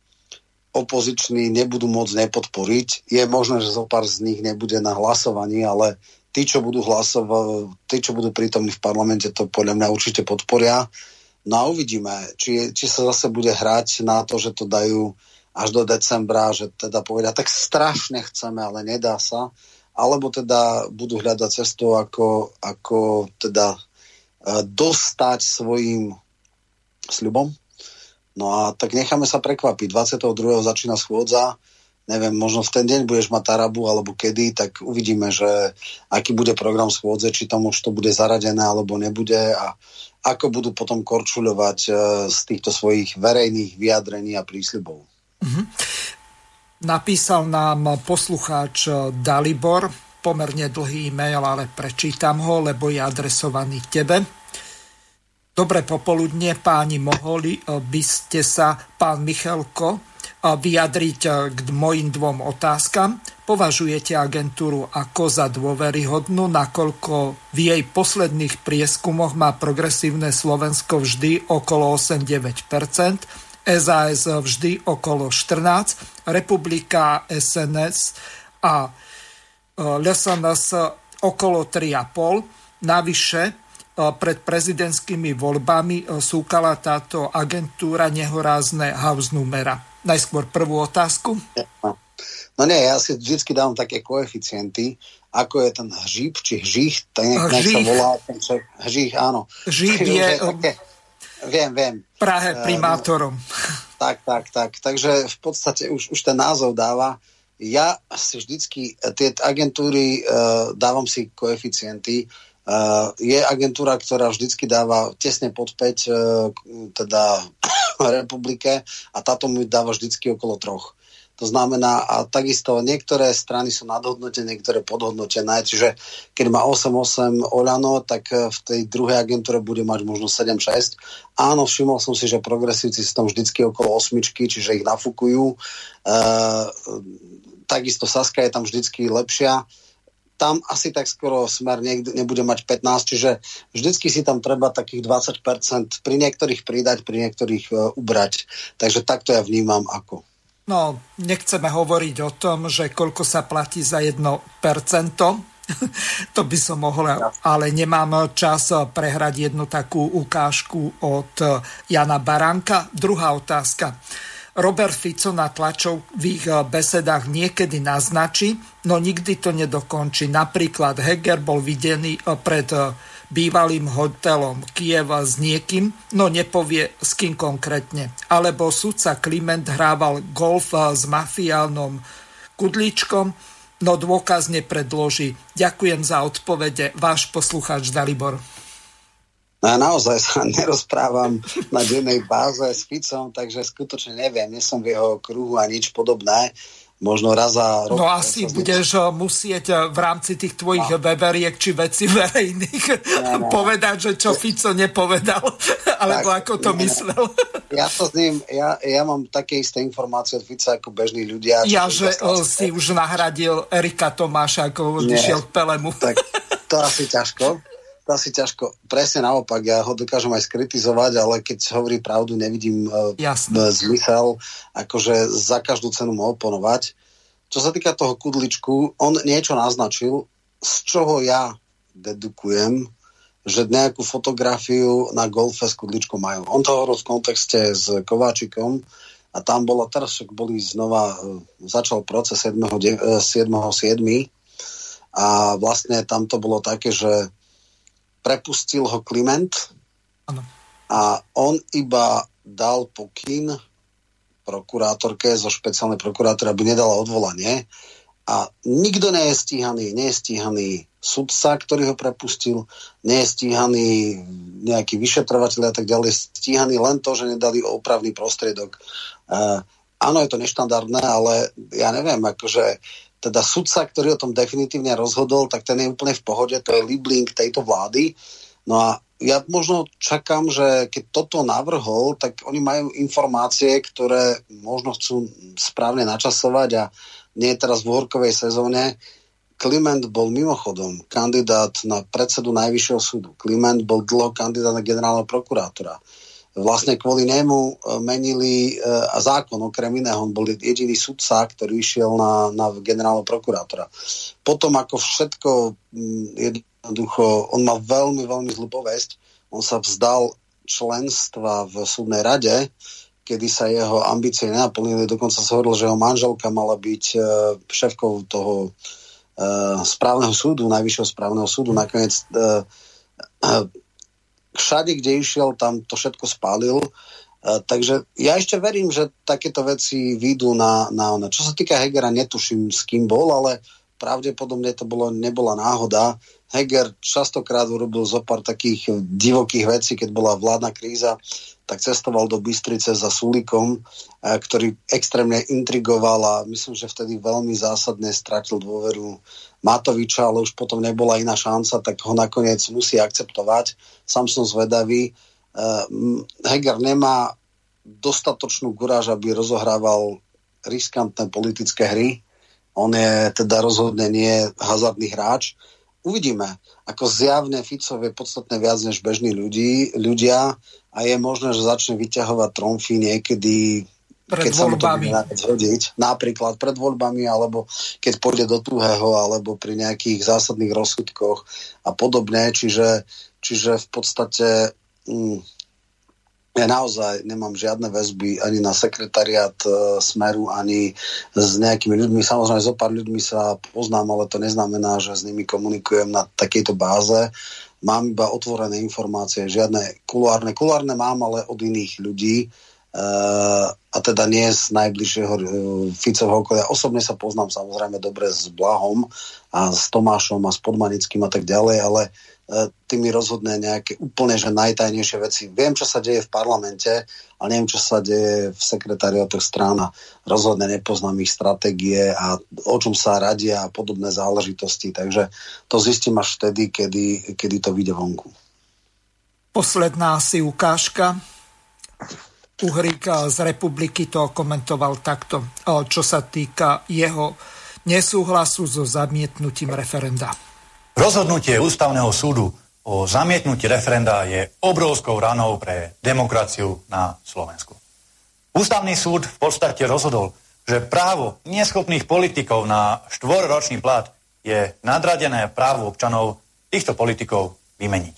opoziční nebudú môcť nepodporiť. Je možné, že zo pár z nich nebude na hlasovaní, ale tí, čo budú hlasovať, tí, čo budú prítomní v parlamente, to podľa mňa určite podporia. No a uvidíme, či, či sa zase bude hrať na to, že to dajú až do decembra, že teda povedia, tak strašne chceme, ale nedá sa. Alebo teda budú hľadať cestu, ako, ako teda e, dostať svojim sľubom. No a tak necháme sa prekvapiť. 22. začína schôdza, neviem, možno v ten deň budeš mať Tarabu alebo kedy, tak uvidíme, že aký bude program schôdze, či tam už to bude zaradené alebo nebude a ako budú potom korčuľovať e, z týchto svojich verejných vyjadrení a prísľubov. Mm-hmm. Napísal nám poslucháč Dalibor, pomerne dlhý e-mail, ale prečítam ho, lebo je adresovaný tebe. Dobre popoludne, páni, mohli e, by ste sa, pán Michalko, vyjadriť k mojim dvom otázkam. Považujete agentúru ako za dôveryhodnú, nakoľko v jej posledných prieskumoch má progresívne Slovensko vždy okolo 8-9%, SAS vždy okolo 14%, Republika SNS a e, LSNS okolo 3,5%. Navyše e, pred prezidentskými voľbami súkala táto agentúra nehorázne house numera. Najskôr prvú otázku. No nie, ja si vždy dávam také koeficienty, ako je ten hžíp, či hžích, ten nech, nech sa volá, ten čo, hžích, áno. Žíp je... Také, viem, viem. Prahe primátorom. Uh, tak, tak, tak. Takže v podstate už, už ten názov dáva. Ja si vždycky tie agentúry uh, dávam si koeficienty. Uh, je agentúra, ktorá vždycky dáva tesne pod 5 uh, teda republike a táto mu dáva vždycky okolo troch. To znamená, a takisto niektoré strany sú nadhodnotené, niektoré podhodnotené. Čiže keď má 8-8 Oľano, tak e, v tej druhej agentúre bude mať možno 7-6. Áno, všimol som si, že progresívci sú tam vždycky okolo osmičky, čiže ich nafúkujú. E, takisto Saska je tam vždycky lepšia tam asi tak skoro smer niekde, nebude mať 15, čiže vždycky si tam treba takých 20% pri niektorých pridať, pri niektorých uh, ubrať. Takže takto ja vnímam ako. No, nechceme hovoriť o tom, že koľko sa platí za 1%. to by som mohol, ale nemám čas prehrať jednu takú ukážku od Jana Baránka. Druhá otázka. Robert Fico na tlačových besedách niekedy naznačí, no nikdy to nedokončí. Napríklad Heger bol videný pred bývalým hotelom Kiev s niekým, no nepovie s kým konkrétne. Alebo sudca Kliment hrával golf s mafiálnom kudličkom, no dôkaz nepredloží. Ďakujem za odpovede. Váš poslucháč Dalibor. No ja naozaj sa nerozprávam na dennej báze s Ficom, takže skutočne neviem, nie som v jeho kruhu a nič podobné možno raz za rok. No asi budeš. Eh, musieť eh, v rámci tých tvojich no. weberiek či veci verejných no, no. povedať, že čo Fico nepovedal, alebo tak, ako to ne, myslel. Ja to s ním, ja, ja mám také isté informácie od Fica ako bežní ľudia. Ja, že eh, si už nahradil Erika Tomáša, ako odišiel k Pelemu. Tak to asi ťažko. To asi ťažko. Presne naopak, ja ho dokážem aj skritizovať, ale keď hovorí pravdu, nevidím uh, zmysel akože za každú cenu mu oponovať. Čo sa týka toho kudličku, on niečo naznačil, z čoho ja dedukujem, že nejakú fotografiu na golfe s kudličkou majú. On to hovoril v kontexte s Kováčikom a tam bolo, teraz však boli znova, uh, začal proces 7.7. 7. 7. a vlastne tam to bolo také, že prepustil ho Kliment ano. a on iba dal pokyn prokurátorke zo špeciálnej prokurátora, aby nedala odvolanie a nikto nie je stíhaný, nie je stíhaný sudca, ktorý ho prepustil, nie je stíhaný nejaký vyšetrovateľ a tak ďalej, stíhaný len to, že nedali opravný prostriedok. Uh, áno, je to neštandardné, ale ja neviem, akože teda sudca, ktorý o tom definitívne rozhodol, tak ten je úplne v pohode, to je libling tejto vlády. No a ja možno čakám, že keď toto navrhol, tak oni majú informácie, ktoré možno chcú správne načasovať a nie je teraz v úhorkovej sezóne. Kliment bol mimochodom kandidát na predsedu Najvyššieho súdu. Kliment bol dlho kandidát na generálneho prokurátora vlastne kvôli nemu e, menili e, a zákon okrem iného, on bol jediný sudca, ktorý išiel na, na generálneho prokurátora. Potom ako všetko jednoducho, on mal veľmi, veľmi zlú povesť, on sa vzdal členstva v súdnej rade, kedy sa jeho ambície nenaplnili, dokonca sa hovoril, že jeho manželka mala byť e, šéfkou toho správneho súdu, najvyššieho správneho súdu, nakoniec všade, kde išiel, tam to všetko spálil. Uh, takže ja ešte verím, že takéto veci výjdu na, na ona. Čo sa týka Hegera, netuším, s kým bol, ale pravdepodobne to bolo, nebola náhoda. Heger častokrát urobil zo pár takých divokých vecí, keď bola vládna kríza, tak cestoval do Bystrice za Sulikom, ktorý extrémne intrigoval a myslím, že vtedy veľmi zásadne stratil dôveru Matoviča, ale už potom nebola iná šanca, tak ho nakoniec musí akceptovať. Sam som zvedavý. Heger nemá dostatočnú guráž, aby rozohrával riskantné politické hry. On je teda rozhodne nie hazardný hráč uvidíme. Ako zjavne Ficov je podstatne viac než bežní ľudí, ľudia a je možné, že začne vyťahovať tromfy niekedy pred keď voľbami. sa mu to hodiť, napríklad pred voľbami, alebo keď pôjde do tuhého, alebo pri nejakých zásadných rozsudkoch a podobne. Čiže, čiže v podstate mm, ja naozaj nemám žiadne väzby ani na sekretariat e, Smeru, ani s nejakými ľuďmi. Samozrejme, so pár ľuďmi sa poznám, ale to neznamená, že s nimi komunikujem na takejto báze. Mám iba otvorené informácie, žiadne kulárne. Kulárne mám, ale od iných ľudí. E, a teda nie z najbližšieho e, Ficovho okolia. Osobne sa poznám samozrejme dobre s Blahom a s Tomášom a s Podmanickým a tak ďalej, ale E, tými rozhodne nejaké úplne že najtajnejšie veci. Viem, čo sa deje v parlamente, ale neviem, čo sa deje v sekretariatoch strán rozhodne nepoznám ich stratégie a o čom sa radia a podobné záležitosti. Takže to zistím až vtedy, kedy, kedy to vyjde vonku. Posledná asi ukážka. Uhrík z republiky to komentoval takto, e, čo sa týka jeho nesúhlasu so zamietnutím referenda. Rozhodnutie ústavného súdu o zamietnutí referenda je obrovskou ranou pre demokraciu na Slovensku. Ústavný súd v podstate rozhodol, že právo neschopných politikov na štvorročný plat je nadradené právo občanov týchto politikov vymeniť.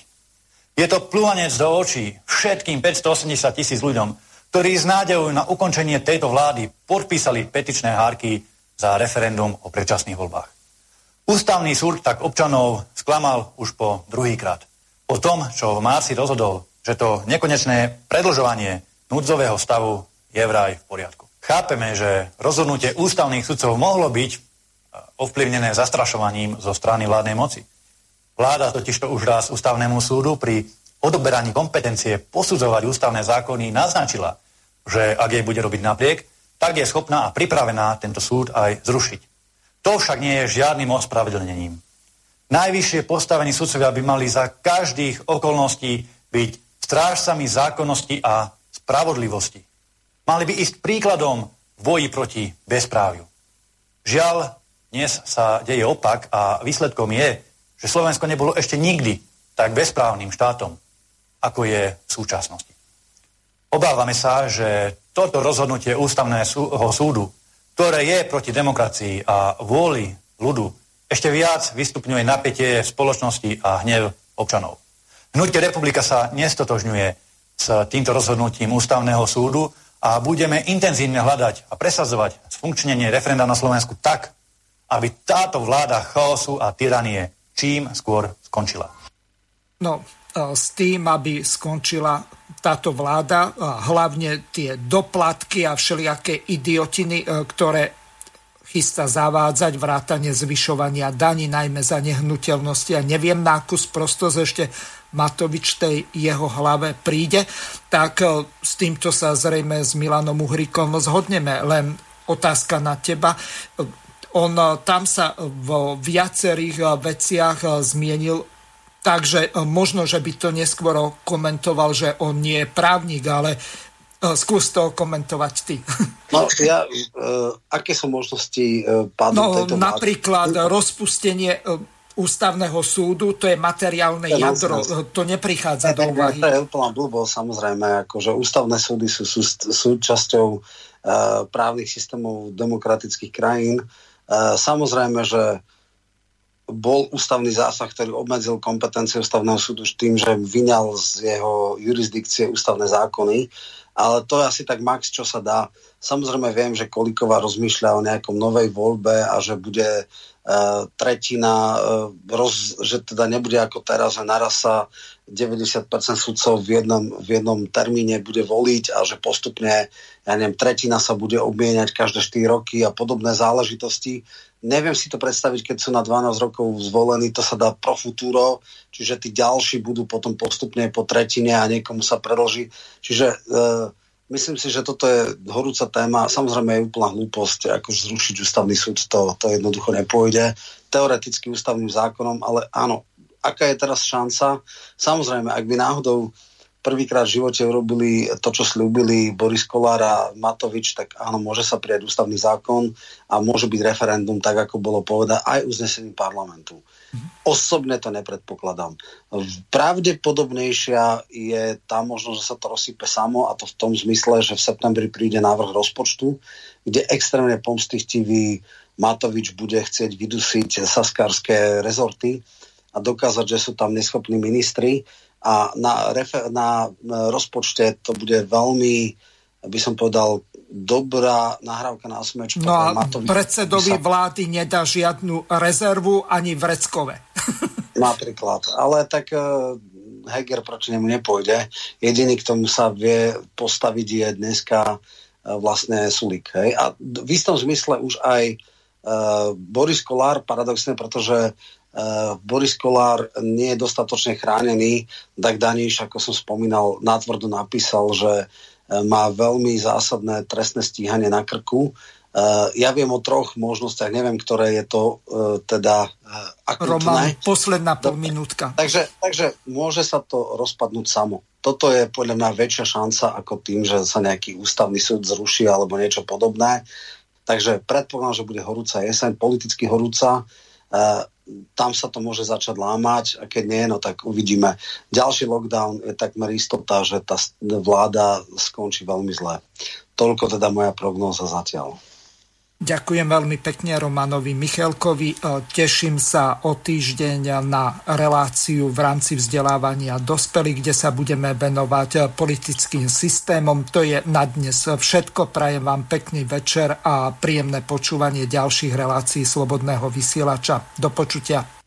Je to plúvanec do očí všetkým 580 tisíc ľuďom, ktorí z nádejou na ukončenie tejto vlády podpísali petičné hárky za referendum o predčasných voľbách. Ústavný súd tak občanov sklamal už po druhýkrát. Po tom, čo v marci rozhodol, že to nekonečné predlžovanie núdzového stavu je vraj v poriadku. Chápeme, že rozhodnutie ústavných sudcov mohlo byť e, ovplyvnené zastrašovaním zo strany vládnej moci. Vláda totižto už raz ústavnému súdu pri odoberaní kompetencie posudzovať ústavné zákony naznačila, že ak jej bude robiť napriek, tak je schopná a pripravená tento súd aj zrušiť. To však nie je žiadnym ospravedlnením. Najvyššie postavení sudcovia by mali za každých okolností byť strážcami zákonnosti a spravodlivosti. Mali by ísť príkladom v boji proti bezpráviu. Žiaľ, dnes sa deje opak a výsledkom je, že Slovensko nebolo ešte nikdy tak bezprávnym štátom, ako je v súčasnosti. Obávame sa, že toto rozhodnutie ústavného súdu, ktoré je proti demokracii a vôli ľudu, ešte viac vystupňuje napätie spoločnosti a hnev občanov. Hnutie republika sa nestotožňuje s týmto rozhodnutím ústavného súdu a budeme intenzívne hľadať a presadzovať funkčnenie referenda na Slovensku tak, aby táto vláda chaosu a tyranie čím skôr skončila. No, s tým, aby skončila táto vláda, hlavne tie doplatky a všelijaké idiotiny, e, ktoré chystá zavádzať vrátanie zvyšovania daní, najmä za nehnuteľnosti a neviem na akú sprostosť ešte Matovič tej jeho hlave príde, tak e, s týmto sa zrejme s Milanom Uhrikom zhodneme. Len otázka na teba. On e, tam sa vo viacerých veciach zmienil Takže e, možno, že by to neskôr komentoval, že on nie je právnik, ale e, skús to komentovať ty. No ja, uh, aké sú možnosti pádu no, tejto Napríklad vlády? rozpustenie ústavného súdu, to je materiálne to jadro, nás, to neprichádza do úvahy. To je úplná blbosť, samozrejme, akože ústavné súdy sú, sú súčasťou uh, právnych systémov demokratických krajín. Uh, samozrejme, že bol ústavný zásah, ktorý obmedzil kompetencie ústavného súdu tým, že vyňal z jeho jurisdikcie ústavné zákony, ale to je asi tak max, čo sa dá. Samozrejme viem, že Kolíková rozmýšľa o nejakom novej voľbe a že bude uh, tretina, uh, roz, že teda nebude ako teraz, že naraz sa 90% sudcov v jednom, v jednom termíne bude voliť a že postupne, ja neviem, tretina sa bude obmieniať každé 4 roky a podobné záležitosti Neviem si to predstaviť, keď sú na 12 rokov zvolení, to sa dá pro futuro, čiže tí ďalší budú potom postupne po tretine a niekomu sa predlží. Čiže e, myslím si, že toto je horúca téma. Samozrejme je úplná hlúposť, ako zrušiť ústavný súd, to, to jednoducho nepôjde. Teoreticky ústavným zákonom, ale áno, aká je teraz šanca? Samozrejme, ak by náhodou prvýkrát v živote urobili to, čo slúbili Boris Kolár a Matovič, tak áno, môže sa prijať ústavný zákon a môže byť referendum, tak ako bolo povedané, aj uznesením parlamentu. Osobne to nepredpokladám. Pravdepodobnejšia je tá možnosť, že sa to rozsype samo a to v tom zmysle, že v septembri príde návrh rozpočtu, kde extrémne pomstichtivý Matovič bude chcieť vydusiť saskárske rezorty a dokázať, že sú tam neschopní ministri a na, refer- na rozpočte to bude veľmi, by som povedal, dobrá nahrávka na smečku. No a predsedovi sa... vlády nedá žiadnu rezervu ani vreckové. Napríklad. Ale tak uh, Heger proti nemu nepôjde. Jediný, k tomu sa vie postaviť je dneska uh, vlastne Sulik. Hej? A v istom zmysle už aj uh, Boris Kolár, paradoxne, pretože Uh, Boris Kolár nie je dostatočne chránený. Tak Daniš, ako som spomínal, natvrdo napísal, že uh, má veľmi zásadné trestné stíhanie na krku. Uh, ja viem o troch možnostiach, neviem, ktoré je to teda akutné. Roman, posledná pol minútka. Takže, takže môže sa to rozpadnúť samo. Toto je podľa mňa väčšia šanca ako tým, že sa nejaký ústavný súd zruší alebo niečo podobné. Takže predpokladám, že bude horúca jeseň, politicky horúca tam sa to môže začať lámať a keď nie, no tak uvidíme. Ďalší lockdown je takmer istota, že tá vláda skončí veľmi zle. Toľko teda moja prognóza zatiaľ. Ďakujem veľmi pekne Romanovi Michalkovi. E, teším sa o týždeň na reláciu v rámci vzdelávania dospelých, kde sa budeme venovať politickým systémom. To je na dnes všetko. Prajem vám pekný večer a príjemné počúvanie ďalších relácií Slobodného vysielača. Do počutia.